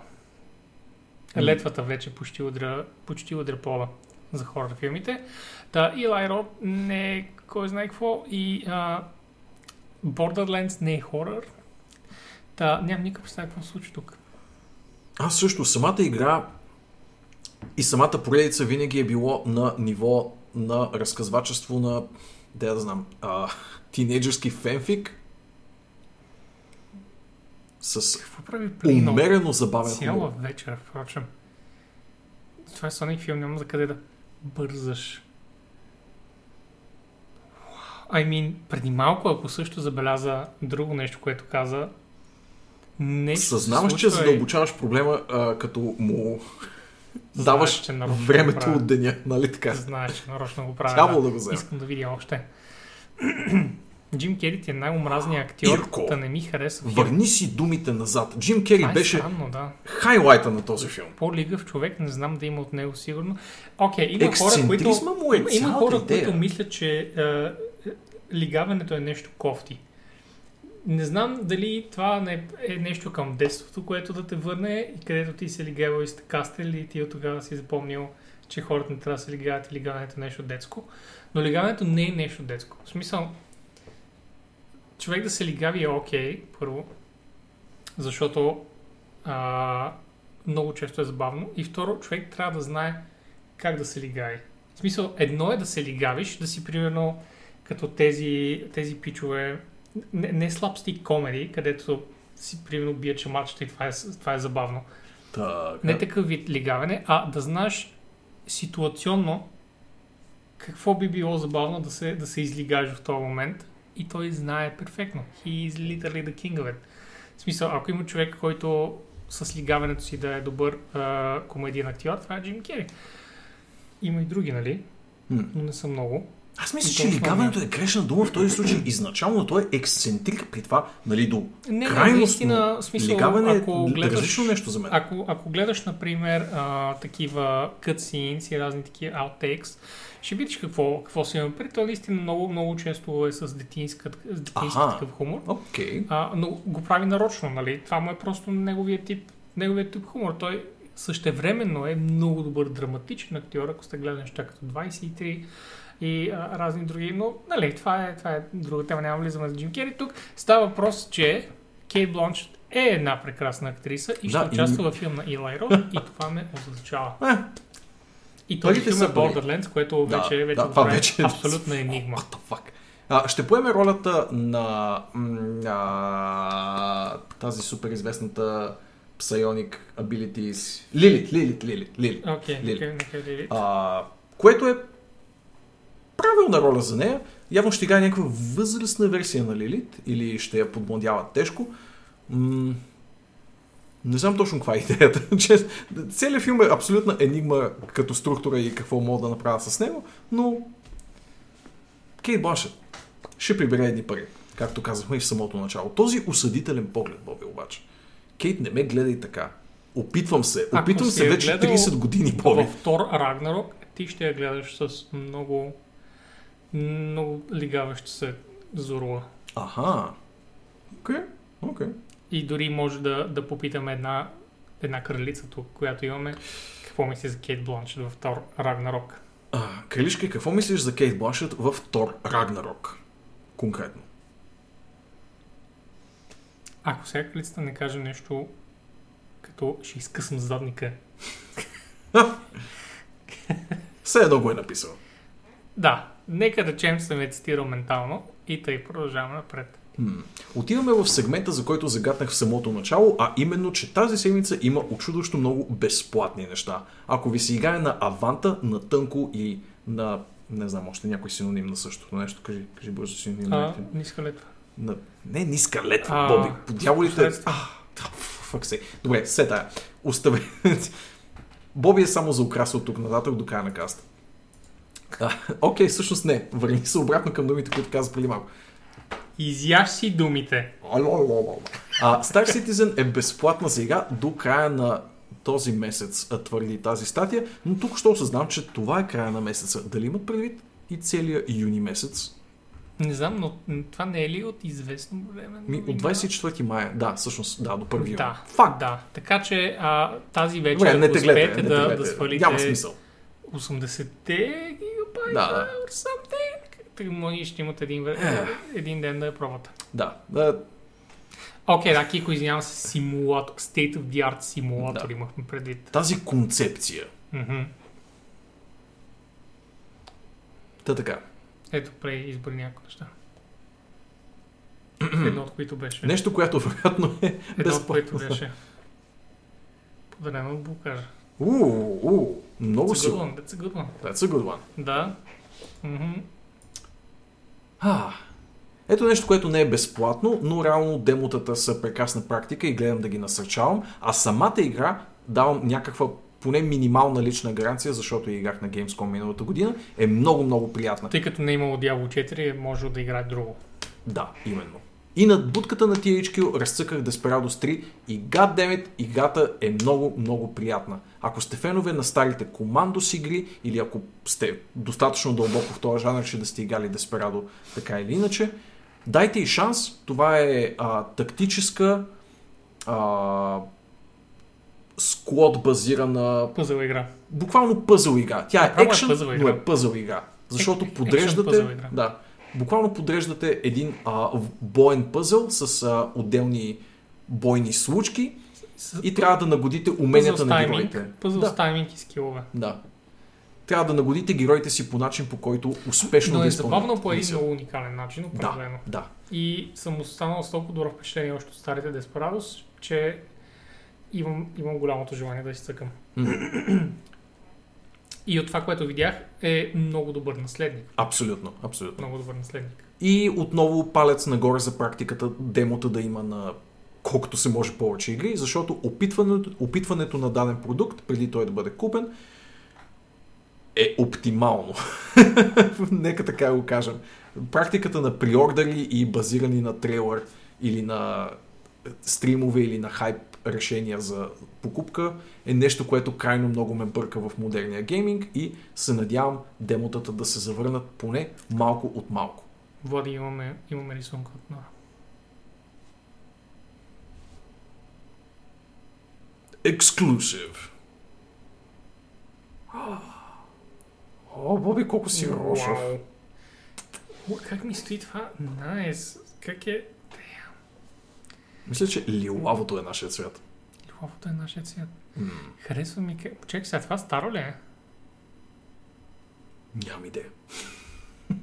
[SPEAKER 2] М.
[SPEAKER 1] Летвата вече почти удря, почти удря пола за хорър филмите. Та Илай Рот не е кой знае какво и а, Borderlands не е хорър. Та нямам никаква представа какво се случи тук.
[SPEAKER 2] Аз също, самата игра и самата поредица винаги е било на ниво на разказвачество на, да да знам, а, тинейджърски фенфик с
[SPEAKER 1] Какво прави Плино?
[SPEAKER 2] умерено забавен
[SPEAKER 1] Цяла
[SPEAKER 2] хумор.
[SPEAKER 1] вечер, впрочем. Това е Sonic филм, няма за къде да бързаш. I mean, преди малко, ако също забеляза друго нещо, което каза, нещо
[SPEAKER 2] Съзнаваш, че
[SPEAKER 1] случва и-
[SPEAKER 2] задълбочаваш проблема, а, като му
[SPEAKER 1] Знаеш,
[SPEAKER 2] даваш
[SPEAKER 1] че
[SPEAKER 2] времето
[SPEAKER 1] правя.
[SPEAKER 2] от деня, нали така?
[SPEAKER 1] Знаеш, че нарочно го правя.
[SPEAKER 2] Трябва
[SPEAKER 1] да.
[SPEAKER 2] да го взема.
[SPEAKER 1] Искам да видя още. [CLEARS THROAT] Джим Кери ти е най-омразният актьор,
[SPEAKER 2] Ирко,
[SPEAKER 1] да не ми харесва.
[SPEAKER 2] Върни си думите назад. Джим Кери
[SPEAKER 1] Това е
[SPEAKER 2] беше
[SPEAKER 1] странно, да.
[SPEAKER 2] хайлайта на този филм.
[SPEAKER 1] По-лигав човек, не знам да има от него сигурно. Окей, има хора, които...
[SPEAKER 2] Му е
[SPEAKER 1] Има, има хора,
[SPEAKER 2] идея.
[SPEAKER 1] които мислят, че е, е, лигаването е нещо кофти. Не знам дали това не е нещо към детството, което да те върне и където ти се лигавал и сте кастели и ти от тогава си запомнил, че хората не трябва да се лигават и лигаването е нещо детско. Но лигаването не е нещо детско. В смисъл, човек да се лигави е окей, първо, защото а, много често е забавно. И второ, човек трябва да знае как да се лигави. В смисъл, едно е да се лигавиш, да си примерно като тези, тези пичове, не, не слабстик комеди, където си примерно бия чамачета и това е, това е забавно.
[SPEAKER 2] Така.
[SPEAKER 1] Не такъв вид лигаване, а да знаеш ситуационно какво би било забавно да се, да се излигаш в този момент и той знае перфектно. He is literally the king of it. В смисъл, ако има човек, който с лигаването си да е добър а, комедиен актьор, това е Джим Кери. Има и други, нали?
[SPEAKER 2] М.
[SPEAKER 1] Но не са много.
[SPEAKER 2] Аз мисля, че
[SPEAKER 1] то
[SPEAKER 2] лигаването е грешна дума в този случай. Изначално той е ексцентрик при това, нали, до
[SPEAKER 1] Не, не,
[SPEAKER 2] крайност.
[SPEAKER 1] наистина, в смисъл,
[SPEAKER 2] лигаване
[SPEAKER 1] ако
[SPEAKER 2] е
[SPEAKER 1] гледаш,
[SPEAKER 2] различно нещо за мен.
[SPEAKER 1] Ако, ако гледаш, например, а, такива cutscenes и разни такива outtakes, ще видиш какво, какво си има преди. Той наистина много, много често е с детинска, с детински
[SPEAKER 2] Аха.
[SPEAKER 1] такъв хумор.
[SPEAKER 2] Окей.
[SPEAKER 1] А, но го прави нарочно, нали? Това му е просто неговия тип, неговия тип хумор. Той същевременно е много добър драматичен актьор, ако сте гледали неща като 23 и а, разни други. Но, нали, това е, това е друга тема, няма влизаме за Джим Кери. Тук става въпрос, че Кейт Блончет е една прекрасна актриса и ще
[SPEAKER 2] Да, и-
[SPEAKER 1] участва във филм на Илай Рот и това ме озадачава.
[SPEAKER 2] Е,
[SPEAKER 1] И този филм е. Borderlands, което
[SPEAKER 2] Да,
[SPEAKER 1] вече, вече
[SPEAKER 2] да, това вече е-
[SPEAKER 1] абсолютна енигма.
[SPEAKER 2] What the fuck? А, ще поеме ролята на а, тази супер известната Psionic Abilities. Лилит, Лилит, Лилит, Лилит.
[SPEAKER 1] Окей,
[SPEAKER 2] Лили.
[SPEAKER 1] нека, нека Лили.
[SPEAKER 2] А, което е правилна роля за нея. Явно ще играе някаква възрастна версия на Лилит или ще я подмладява тежко. М- не знам точно каква е идеята. [LAUGHS] Целият филм е абсолютна енигма като структура и какво мога да направя с него, но Кейт Бланшет ще прибере едни пари, както казахме и в самото начало. Този осъдителен поглед, Боби, обаче. Кейт, не ме гледай така. Опитвам се.
[SPEAKER 1] Ако
[SPEAKER 2] Опитвам се вече
[SPEAKER 1] гледал
[SPEAKER 2] 30 години, Боби.
[SPEAKER 1] Във Тор Рагнарок ти ще я гледаш с много много лигаваща се зорла.
[SPEAKER 2] Аха. Окей, окей.
[SPEAKER 1] И дори може да, да попитаме една, една кралица тук, която имаме. Какво мисли за Кейт Бланшет в Тор Рагнарок?
[SPEAKER 2] А, Кралишка, какво мислиш за Кейт Бланшет в Тор Рагнарок? Конкретно.
[SPEAKER 1] Ако сега кралицата не каже нещо като ще изкъсам задника.
[SPEAKER 2] Все едно го е написал.
[SPEAKER 1] Да, нека речем съм я цитирал ментално и тъй продължаваме напред.
[SPEAKER 2] М. Отиваме в сегмента, за който загатнах в самото начало, а именно, че тази седмица има очудващо много безплатни неща. Ако ви се играе на Аванта, на Тънко и на... Не знам, още някой синоним на същото нещо. Кажи, кажи бързо синоним.
[SPEAKER 1] А, ниска летва.
[SPEAKER 2] на... Не, ниска летва,
[SPEAKER 1] А,
[SPEAKER 2] Боби. По дяволите... А, фак се. Добре, се тая. Остави. [LAUGHS] Боби е само за украса от тук нататък до края на каста. Окей, всъщност не. Върни се обратно към думите, които каза преди малко.
[SPEAKER 1] Изяш си думите.
[SPEAKER 2] А, Star Citizen е безплатна сега до края на този месец, твърди тази статия, но тук ще осъзнам, че това е края на месеца. Дали имат предвид и целия юни месец?
[SPEAKER 1] Не знам, но това не е ли от известно време?
[SPEAKER 2] Ми, от 24 мая, да, всъщност, да, до 1 юни.
[SPEAKER 1] Да,
[SPEAKER 2] Факт!
[SPEAKER 1] да. Така че а, тази вечер,
[SPEAKER 2] Добре, не
[SPEAKER 1] успеете
[SPEAKER 2] не
[SPEAKER 1] да, да свалите
[SPEAKER 2] Няма смисъл.
[SPEAKER 1] 80-те гигабайта
[SPEAKER 2] Да,
[SPEAKER 1] or something, може ще имате един,
[SPEAKER 2] Е.
[SPEAKER 1] един ден да я пробвате.
[SPEAKER 2] Да, да,
[SPEAKER 1] Окей, да, Кико, извинявам се, симулатор, state of the art симулатор
[SPEAKER 2] Да.
[SPEAKER 1] имахме предвид.
[SPEAKER 2] тази концепция.
[SPEAKER 1] Мгм.
[SPEAKER 2] Та така.
[SPEAKER 1] Ето, пре избори някои неща. Едно от които беше.
[SPEAKER 2] Нещо, което вероятно е
[SPEAKER 1] Едно от
[SPEAKER 2] безплатно.
[SPEAKER 1] които беше. Подарено от Букажа.
[SPEAKER 2] Уу, уу, много
[SPEAKER 1] one, that's a good one.
[SPEAKER 2] That's a good one.
[SPEAKER 1] Да. Мгм.
[SPEAKER 2] А, ето нещо, което не е безплатно, но реално демотата са прекрасна практика и гледам да ги насърчавам, а самата игра давам някаква поне минимална лична гаранция, защото играх на Gamescom миналата година, е много, много приятна.
[SPEAKER 1] Тъй като не е имало Diablo 4, е може да играе друго.
[SPEAKER 2] Да, именно. И над будката на THQ разцъках Desperados 3 и goddammit, играта е много, много приятна. Ако сте фенове на старите командос игри или ако сте достатъчно дълбоко в този жанр, че да сте играли Desperado така или иначе, дайте и шанс. Това е а, тактическа а, склад базирана
[SPEAKER 1] Пъзъл игра.
[SPEAKER 2] буквално пъзъл игра. Тя е
[SPEAKER 1] е
[SPEAKER 2] екшен, но е пъзъл игра. Защото
[SPEAKER 1] Ек-
[SPEAKER 2] подреждате... Да. Буквално подреждате един а, боен пъзъл с а, отделни бойни случки
[SPEAKER 1] С-
[SPEAKER 2] и трябва да нагодите уменията
[SPEAKER 1] пъзъл
[SPEAKER 2] на героите.
[SPEAKER 1] Пъзъл
[SPEAKER 2] Да.
[SPEAKER 1] с тайминг и скилове.
[SPEAKER 2] Да. Трябва да нагодите героите си по начин, по който успешно
[SPEAKER 1] Но
[SPEAKER 2] да
[SPEAKER 1] е забавно по един много уникален начин, определено.
[SPEAKER 2] Да, да.
[SPEAKER 1] И съм останал с толкова добро впечатление още от старите Desperados, че имам, имам голямото желание да си цъкам. И от това, което видях, е много добър наследник.
[SPEAKER 2] Абсолютно, абсолютно.
[SPEAKER 1] Много добър наследник.
[SPEAKER 2] И отново палец нагоре за практиката демота да има на колкото се може повече игри, защото опитването, опитването на даден продукт, преди той да бъде купен, е оптимално. [LAUGHS] Нека така го кажем. Практиката на приордери и базирани на трейлър или на стримове или на хайп решения за покупка е нещо, което крайно много ме бърка в модерния гейминг и се надявам демотата да се завърнат поне малко от малко.
[SPEAKER 1] Влади, имаме, имаме рисунка от Нора.
[SPEAKER 2] Exclusive. О, Боби, колко си рошов.
[SPEAKER 1] О, Как ми стои това? Найс. Как е?
[SPEAKER 2] Мисля, че лилавото е нашия цвят.
[SPEAKER 1] Любовото е нашия цвят.
[SPEAKER 2] М,
[SPEAKER 1] Харесва ми. Чакай сега, това старо ли е?
[SPEAKER 2] нямам идея.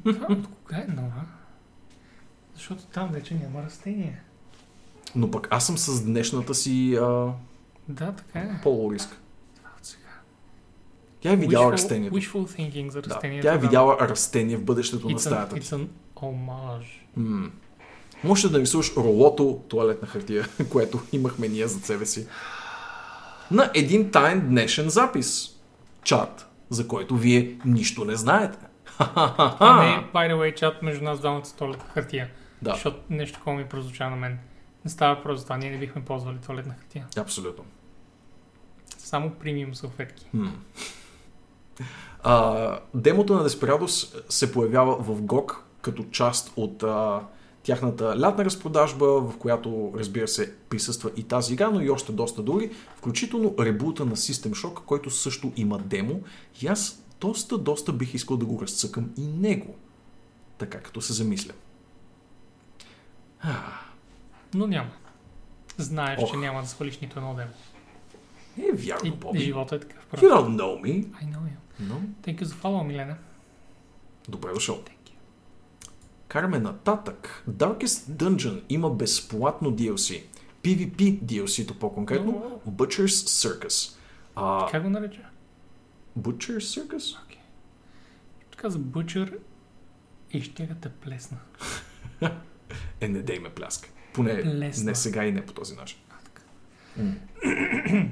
[SPEAKER 1] От кога е Нора? Защото там вече няма растение.
[SPEAKER 2] Но пък аз съм с днешната си а,
[SPEAKER 1] Да, така е.
[SPEAKER 2] полуриск.
[SPEAKER 1] Това от сега.
[SPEAKER 2] Тя е видяла
[SPEAKER 1] Wishful-
[SPEAKER 2] растението.
[SPEAKER 1] Wishful thinking за
[SPEAKER 2] Да,
[SPEAKER 1] растението.
[SPEAKER 2] тя е
[SPEAKER 1] да.
[SPEAKER 2] видяла растение в бъдещето на
[SPEAKER 1] It's an,
[SPEAKER 2] стаята ти.
[SPEAKER 1] it's an homage.
[SPEAKER 2] М. Можеш да рисуваш ролото туалетна хартия, [LAUGHS] което имахме ние зад себе си. На един тайн днешен запис. Чат, за който вие нищо не знаете.
[SPEAKER 1] Е, [LAUGHS] by the way, чат между нас двамата туалетна хартия.
[SPEAKER 2] Да,
[SPEAKER 1] Защото нещо такова ми прозвуча на мен. Не става въпрос за това, ние не бихме ползвали туалетна хартия.
[SPEAKER 2] абсолютно.
[SPEAKER 1] Само премиум салфетки.
[SPEAKER 2] М. А, демото на Desperados се появява в GOG като част от а, тяхната лятна разпродажба, в която, разбира се, присъства и тази игра, но и още доста други, включително ребута на System Shock, който също има демо. И аз доста, доста бих искал да го разцъкам и него. Така като се замисля.
[SPEAKER 1] Но няма. Знаеш,
[SPEAKER 2] Ох.
[SPEAKER 1] че няма да свалиш нито едно демо.
[SPEAKER 2] е вярно,
[SPEAKER 1] И
[SPEAKER 2] Боби.
[SPEAKER 1] живота е такъв.
[SPEAKER 2] You
[SPEAKER 1] Просто.
[SPEAKER 2] don't know me.
[SPEAKER 1] I know you.
[SPEAKER 2] Но,
[SPEAKER 1] Thank you за follow, Милена.
[SPEAKER 2] добре дошъл.
[SPEAKER 1] Thank you.
[SPEAKER 2] Караме нататък. Darkest Dungeon има безплатно DLC. PvP DLC-то по-конкретно.
[SPEAKER 1] О.
[SPEAKER 2] Butcher's Circus. А,
[SPEAKER 1] Как го нареча?
[SPEAKER 2] Butcher's Circus?
[SPEAKER 1] Така за Butcher и ще те плесна. [LAUGHS]
[SPEAKER 2] Е, не дей ме пляска. Поне
[SPEAKER 1] Лесно.
[SPEAKER 2] не сега и не по този начин. М. [CLEARS THROAT]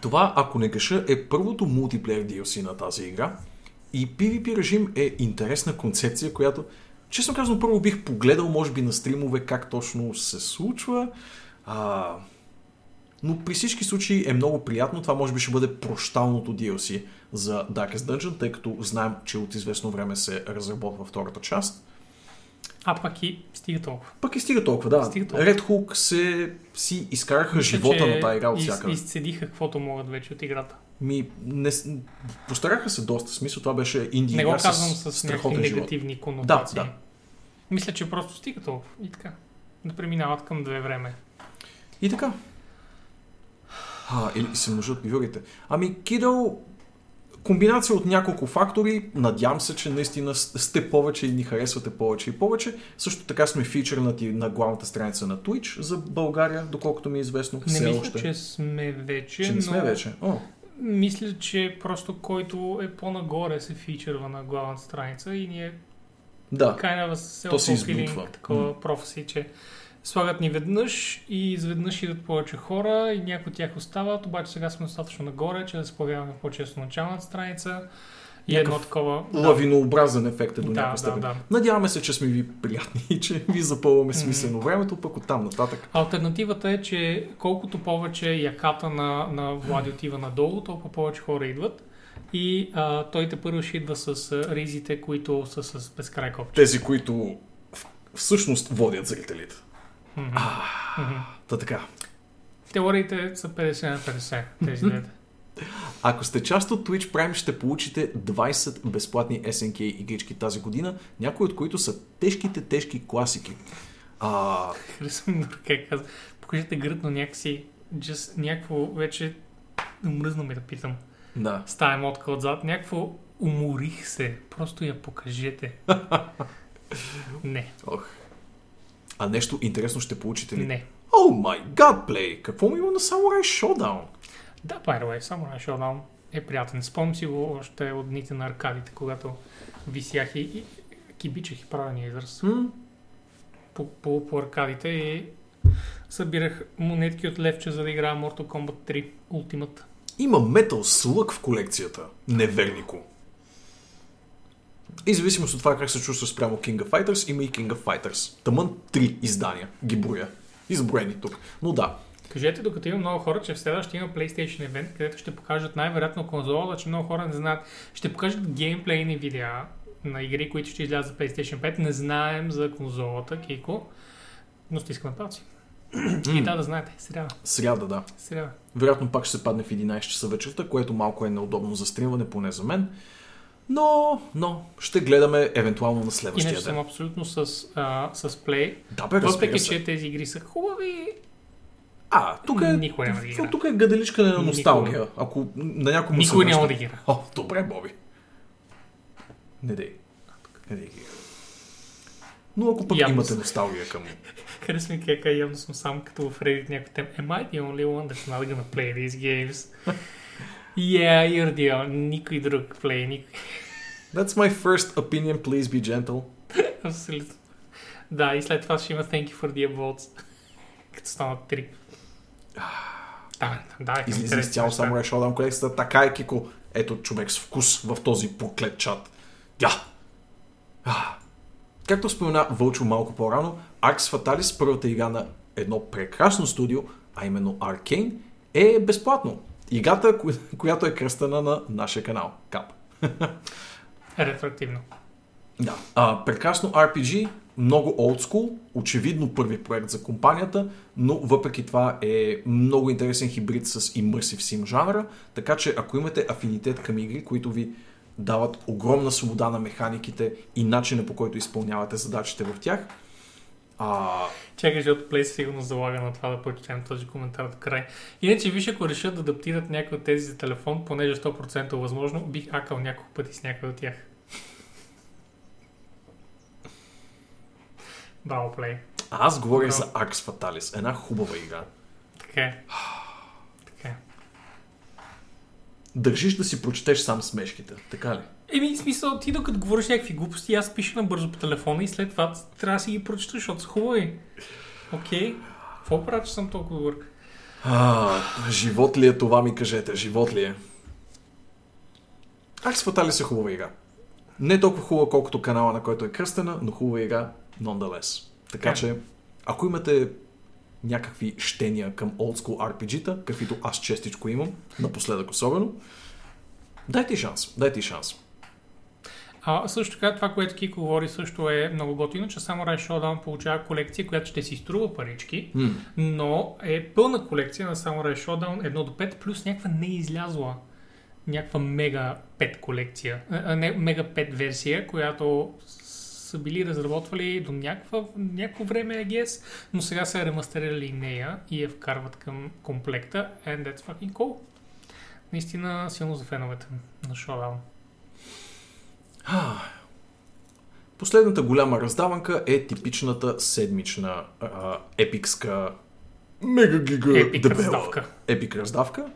[SPEAKER 2] Това, ако не греша, е първото мултиплеер DLC на тази игра. И PvP режим е интересна концепция, която, честно казвам, първо бих погледал, може би, на стримове как точно се случва. А, но при всички случаи е много приятно. Това може би ще бъде прощалното DLC за Darkest Dungeon, тъй като знаем, че от известно време се разработва втората част.
[SPEAKER 1] А пак и стига толкова.
[SPEAKER 2] Пък и стига толкова, да.
[SPEAKER 1] Стига толкова.
[SPEAKER 2] Red Hook се си изкараха
[SPEAKER 1] Мисля,
[SPEAKER 2] живота на тази игра от
[SPEAKER 1] из-
[SPEAKER 2] всяка.
[SPEAKER 1] Изцедиха каквото могат вече от играта.
[SPEAKER 2] Ми, не, постараха се доста. Смисъл, това беше инди
[SPEAKER 1] Не го казвам
[SPEAKER 2] с
[SPEAKER 1] с някакви
[SPEAKER 2] страхотен живот.
[SPEAKER 1] негативни конотации.
[SPEAKER 2] Да, да.
[SPEAKER 1] Мисля, че просто стига толкова. И така. Да преминават към две време.
[SPEAKER 2] И така. А, или се множат бивърите. Ами, Kiddo, комбинация от няколко фактори. Надявам се, че наистина сте повече и ни харесвате повече и повече. Също така сме фичърнати на главната страница на Twitch за България, доколкото ми е известно.
[SPEAKER 1] Не мисля,
[SPEAKER 2] още.
[SPEAKER 1] че сме вече,
[SPEAKER 2] че не сме
[SPEAKER 1] но
[SPEAKER 2] вече. О,
[SPEAKER 1] мисля, че просто който е по-нагоре се фичърва на главната страница и ние
[SPEAKER 2] да.
[SPEAKER 1] kind of
[SPEAKER 2] То се избутва.
[SPEAKER 1] такова професи, че слагат ни веднъж и изведнъж идват повече хора и някои от тях остават, обаче сега сме достатъчно нагоре, че да се появяваме по-често на началната страница и едно такова...
[SPEAKER 2] Лавинообразен ефект е до
[SPEAKER 1] Да,
[SPEAKER 2] някаква
[SPEAKER 1] да,
[SPEAKER 2] степен.
[SPEAKER 1] да.
[SPEAKER 2] Надяваме се, че сме ви приятни и че ви запълваме смислено времето, пък оттам нататък.
[SPEAKER 1] Альтернативата е, че колкото повече яката на, на Влади отива надолу, толкова повече хора идват. И а, той те първо ще идва с ризите, които са с безкрай копче.
[SPEAKER 2] Тези, които всъщност водят зрителите. Та така.
[SPEAKER 1] Теориите са 50 на 50, тези двете. [LAUGHS]
[SPEAKER 2] Ако сте част от Twitch Prime, ще получите 20 безплатни SNK игрички тази година, някои от които са тежките, тежки класики. А,
[SPEAKER 1] Харесвам как каза. Покажете гръдно някакси, just, някакво вече мръзна ми да питам.
[SPEAKER 2] да.
[SPEAKER 1] С тая мотка отзад, някакво уморих се. Просто я покажете. [LAUGHS] Не,
[SPEAKER 2] Ох. А нещо интересно ще получите ли?
[SPEAKER 1] не.
[SPEAKER 2] О май гад, плей! Какво ми има на Samurai Showdown?
[SPEAKER 1] Да, by the way, Samurai Showdown е приятен. Спомням си го още от дните на аркадите, когато висях и, и кибичах и правения израз
[SPEAKER 2] М?
[SPEAKER 1] по, по, по аркадите и събирах монетки от левче, за да играя Mortal Kombat 3 Ultimate.
[SPEAKER 2] Има Metal Slug в колекцията. Невернико. И зависимост от това как се чувства спрямо King of Fighters, има и King of Fighters. Тъмън три издания ги броя. Изброени тук. Но да,
[SPEAKER 1] Кажете, докато има много хора, че в следващия има PlayStation event, където ще покажат най-вероятно конзола, че много хора не знаят. Ще покажат геймплейни видеа на игри, които ще излязат за PlayStation 5. Не знаем за конзолата, Кико, но стискаме палци. И да, да знаете, сряда.
[SPEAKER 2] сряда, да.
[SPEAKER 1] Сряда.
[SPEAKER 2] Вероятно пак ще се падне в 11 часа вечерта, което малко е неудобно за стримване, поне за мен. Но, но, ще гледаме евентуално на следващия
[SPEAKER 1] Иначе
[SPEAKER 2] ден.
[SPEAKER 1] съм абсолютно с, а, с плей.
[SPEAKER 2] Да, бе,
[SPEAKER 1] Въпреки,
[SPEAKER 2] се.
[SPEAKER 1] че тези игри са хубави,
[SPEAKER 2] А, тук е,
[SPEAKER 1] Никой няма да ги играе.
[SPEAKER 2] тук е гаделичкане на носталгия. Ако на някой му се
[SPEAKER 1] никой няма да ги игра.
[SPEAKER 2] О, добре, Боби. Не дей. Не дей ги. Но ако пък
[SPEAKER 1] Явно
[SPEAKER 2] имате
[SPEAKER 1] съм.
[SPEAKER 2] носталгия към... [LAUGHS]
[SPEAKER 1] Харесва ми как явно съм сам като в Reddit някой тем. Am I the only one that's not gonna play these games? Yeah, you're the only... Никой друг play, никой.
[SPEAKER 2] That's my first opinion, please be gentle. [LAUGHS]
[SPEAKER 1] Абсолютно. Да, и след това ще има thank you for the votes. Като станат три. Да, да,
[SPEAKER 2] Излиза
[SPEAKER 1] интересни
[SPEAKER 2] изцяло. Samurai Shodown колекцията. Така е, Кико. Ето човек с вкус в този проклет чат. Да! Както спомена Вълчо малко по-рано, Arx Fatalis, първата игра на едно прекрасно студио, а именно Arcane, е безплатно. Играта, коя- която е кръстена на нашия канал. Кап.
[SPEAKER 1] Ретроактивно.
[SPEAKER 2] Да. А, прекрасно RPG, много олдскул, очевидно първи проект за компанията, но въпреки това е много интересен хибрид с immersive sim жанра, така че ако имате афинитет към игри, които ви дават огромна свобода на механиките и начина по който изпълнявате задачите в тях, а,
[SPEAKER 1] Чакай, защото Play сигурно залага на това да прочетем този коментар до край. Иначе, виж, ако решат да адаптират някой от тези за телефон, понеже 100% възможно, бих акал няколко пъти с някой от тях. Браво, Play.
[SPEAKER 2] аз говоря за Arx Fatalis, една хубава игра.
[SPEAKER 1] Така е. Така е.
[SPEAKER 2] Държиш да си прочетеш сам смешките, така ли?
[SPEAKER 1] Еми, смисъл, ти докато говориш някакви глупости, аз пиша набързо по телефона и след това трябва да си ги прочета, защото са хубави. Окей. Какво правя, че съм толкова добър?
[SPEAKER 2] А, живот ли е това, ми кажете? Живот ли е? Акс Фаталис е хубава игра. Не толкова хубава, колкото канала, на който е кръстена, но хубава игра, nonetheless. Така
[SPEAKER 1] Е.
[SPEAKER 2] че, ако имате някакви щения към old school RPG-та, каквито аз честичко имам, напоследък особено, дайте шанс, дайте шанс.
[SPEAKER 1] А, също така, това, което Кико говори, също е много готино, че Samurai Showdown получава колекция, която ще си струва парички,
[SPEAKER 2] М.
[SPEAKER 1] но е пълна колекция на Samurai Showdown 1 до 5, плюс някаква неизлязла някаква мега 5 колекция, а, не, мега 5 версия, която са били разработвали до някаква, някакво време, I guess, но сега са ремастерирали нея и я вкарват към комплекта and that's fucking cool. Наистина силно за феновете на Showdown.
[SPEAKER 2] Последната голяма раздаванка е типичната седмична а, епикска мега гига
[SPEAKER 1] Епик
[SPEAKER 2] дебела
[SPEAKER 1] раздавка.
[SPEAKER 2] епик раздавка,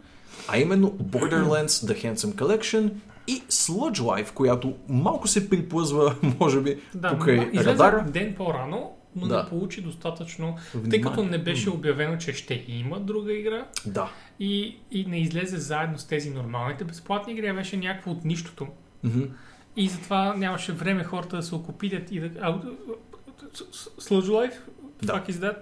[SPEAKER 2] а именно Borderlands The Handsome Collection и Sludge Life, която малко се приплъзва, [LAUGHS] може би,
[SPEAKER 1] Да,
[SPEAKER 2] покрай
[SPEAKER 1] излезе
[SPEAKER 2] радара.
[SPEAKER 1] ден по-рано, но
[SPEAKER 2] Да.
[SPEAKER 1] не получи достатъчно, тъй
[SPEAKER 2] Внимание.
[SPEAKER 1] като не беше обявено, че ще има друга игра
[SPEAKER 2] Да.
[SPEAKER 1] и, и не излезе заедно с тези нормалните безплатни игри, а беше някакво от нищото.
[SPEAKER 2] Мгм.
[SPEAKER 1] И затова нямаше време хората да се окупират и да... Sludge Life?
[SPEAKER 2] Да.
[SPEAKER 1] Is that?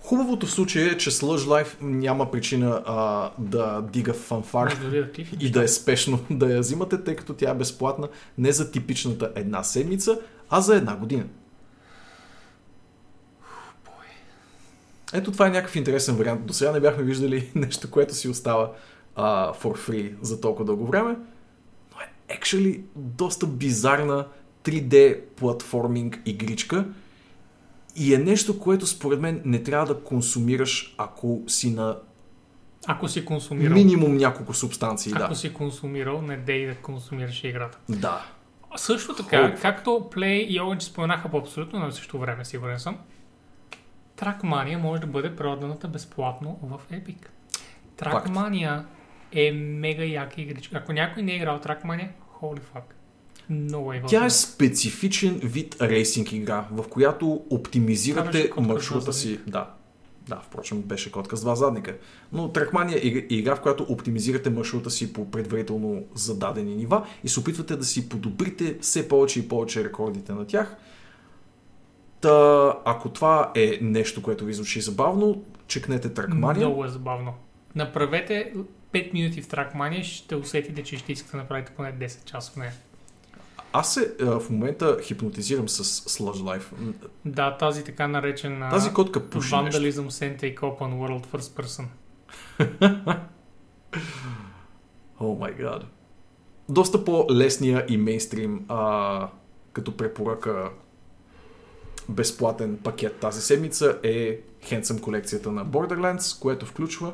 [SPEAKER 2] Хубавото в случая е, че Sludge Life няма причина а, да дига фанфар
[SPEAKER 1] да
[SPEAKER 2] и да е спешно [LAUGHS] да я взимате, тъй като тя е безплатна не за типичната една седмица, а за една година. Ето това е някакъв интересен вариант. До сега не бяхме виждали [LAUGHS] нещо, което си остава а, for free за толкова дълго време. Actually доста бизарна 3D платформинг игричка и е нещо, което според мен не трябва да консумираш, ако си на
[SPEAKER 1] Ако си консумирал,
[SPEAKER 2] минимум няколко субстанции.
[SPEAKER 1] ако
[SPEAKER 2] Да.
[SPEAKER 1] си консумирал, не дей да консумираш играта.
[SPEAKER 2] да.
[SPEAKER 1] Също така,
[SPEAKER 2] fuck.
[SPEAKER 1] както Play и Orange споменаха по абсолютно на същото време, сигурен съм, Trackmania може да бъде проданата безплатно в Epic. Trackmania е мега яка игричка. Ако някой не е играл Trackmania, holy fuck. Много е
[SPEAKER 2] Тя е специфичен вид рейсинг игра, в която оптимизирате маршрута си. Да. Да, впрочем, беше котка с два задника. Но Trackmania е игра- игра, в която оптимизирате маршрута си по предварително зададени нива и се опитвате да си подобрите все повече и повече рекордите на тях. Та, ако това е нещо, което ви звучи забавно, чекнете Trackmania.
[SPEAKER 1] Много е забавно. Направете 5 минути в Trackmania, ще усетите, че ще искате да направите поне 10 часа в нея.
[SPEAKER 2] Аз се а, в момента хипнотизирам с Sludge Life.
[SPEAKER 1] Да, тази така наречена
[SPEAKER 2] Тази котка пуши.
[SPEAKER 1] Vandalism Sentry Open World First Person. [LAUGHS]
[SPEAKER 2] О май гад. Доста по-лесния и мейнстрим а, като препоръка безплатен пакет тази седмица е Handsome колекцията на Borderlands, което включва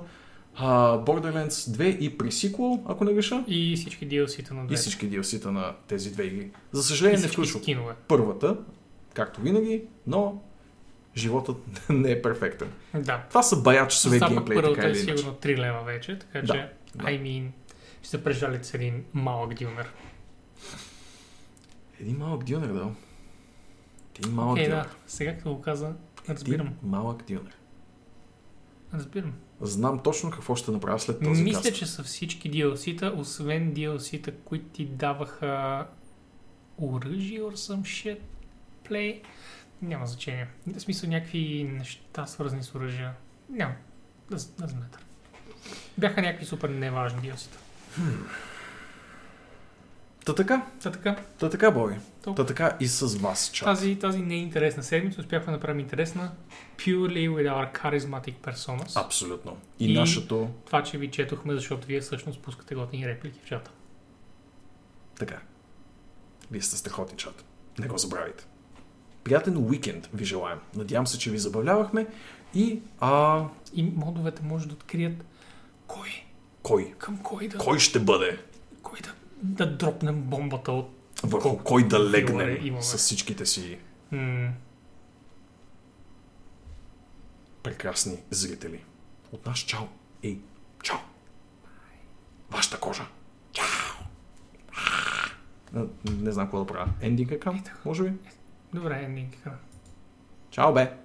[SPEAKER 2] а, Borderlands 2 и pre-sequel, ако не греша,
[SPEAKER 1] И всички DLC-та на
[SPEAKER 2] и
[SPEAKER 1] двете.
[SPEAKER 2] всички DLC-та на тези две игри. За
[SPEAKER 1] И
[SPEAKER 2] съжаление не включва
[SPEAKER 1] скинове.
[SPEAKER 2] първата, както винаги, но животът [LAUGHS] не е перфектен.
[SPEAKER 1] Да.
[SPEAKER 2] Това са бая часове геймплей,
[SPEAKER 1] първата
[SPEAKER 2] така
[SPEAKER 1] е
[SPEAKER 2] или иначе.
[SPEAKER 1] сигурно 3 лева вече, така
[SPEAKER 2] Да,
[SPEAKER 1] че,
[SPEAKER 2] да.
[SPEAKER 1] I mean, ще се прежалите с един малък дюнер.
[SPEAKER 2] Един малък дюнер, да. Един малък
[SPEAKER 1] Окей,
[SPEAKER 2] дюнер.
[SPEAKER 1] да. Сега като го каза, разбирам.
[SPEAKER 2] Един малък дюнер.
[SPEAKER 1] Разбирам.
[SPEAKER 2] Знам точно какво ще направя след този
[SPEAKER 1] Мисля,
[SPEAKER 2] каст.
[SPEAKER 1] че са всички DLC-та, освен DLC-та, които ти даваха оръжие or some shit play. Няма значение. В смисъл някакви неща свързани с оръжия. Няма. Doesn't matter. Бяха някакви супер неважни DLC-та.
[SPEAKER 2] Та така,
[SPEAKER 1] Та така,
[SPEAKER 2] та така, Боби.
[SPEAKER 1] Толкова.
[SPEAKER 2] Та така и с вас, чат.
[SPEAKER 1] тази, тази неинтересна седмица успяхме да направим интересна purely with our charismatic personas.
[SPEAKER 2] Абсолютно. И,
[SPEAKER 1] И-
[SPEAKER 2] нашето...
[SPEAKER 1] Това, че ви четохме, защото вие всъщност пускате готини реплики в чата.
[SPEAKER 2] Така. Вие сте страхотни, чат. Не го забравяйте. Приятен уикенд ви желаем. Надявам се, че ви забавлявахме и... А...
[SPEAKER 1] И модовете може да открият кой,
[SPEAKER 2] Кой?
[SPEAKER 1] към кой да,
[SPEAKER 2] Кой ще бъде?
[SPEAKER 1] кой да, да дропнем бомбата от...
[SPEAKER 2] Върху
[SPEAKER 1] Колко
[SPEAKER 2] кой да легнем
[SPEAKER 1] имаме.
[SPEAKER 2] с всичките си
[SPEAKER 1] М-
[SPEAKER 2] прекрасни зрители. От нас чао. Ей, чао. Вашата кожа. Чао. А, Не знам какво да правя. Ендинг екран, може би?
[SPEAKER 1] добре, ендинг.
[SPEAKER 2] Чао, бе.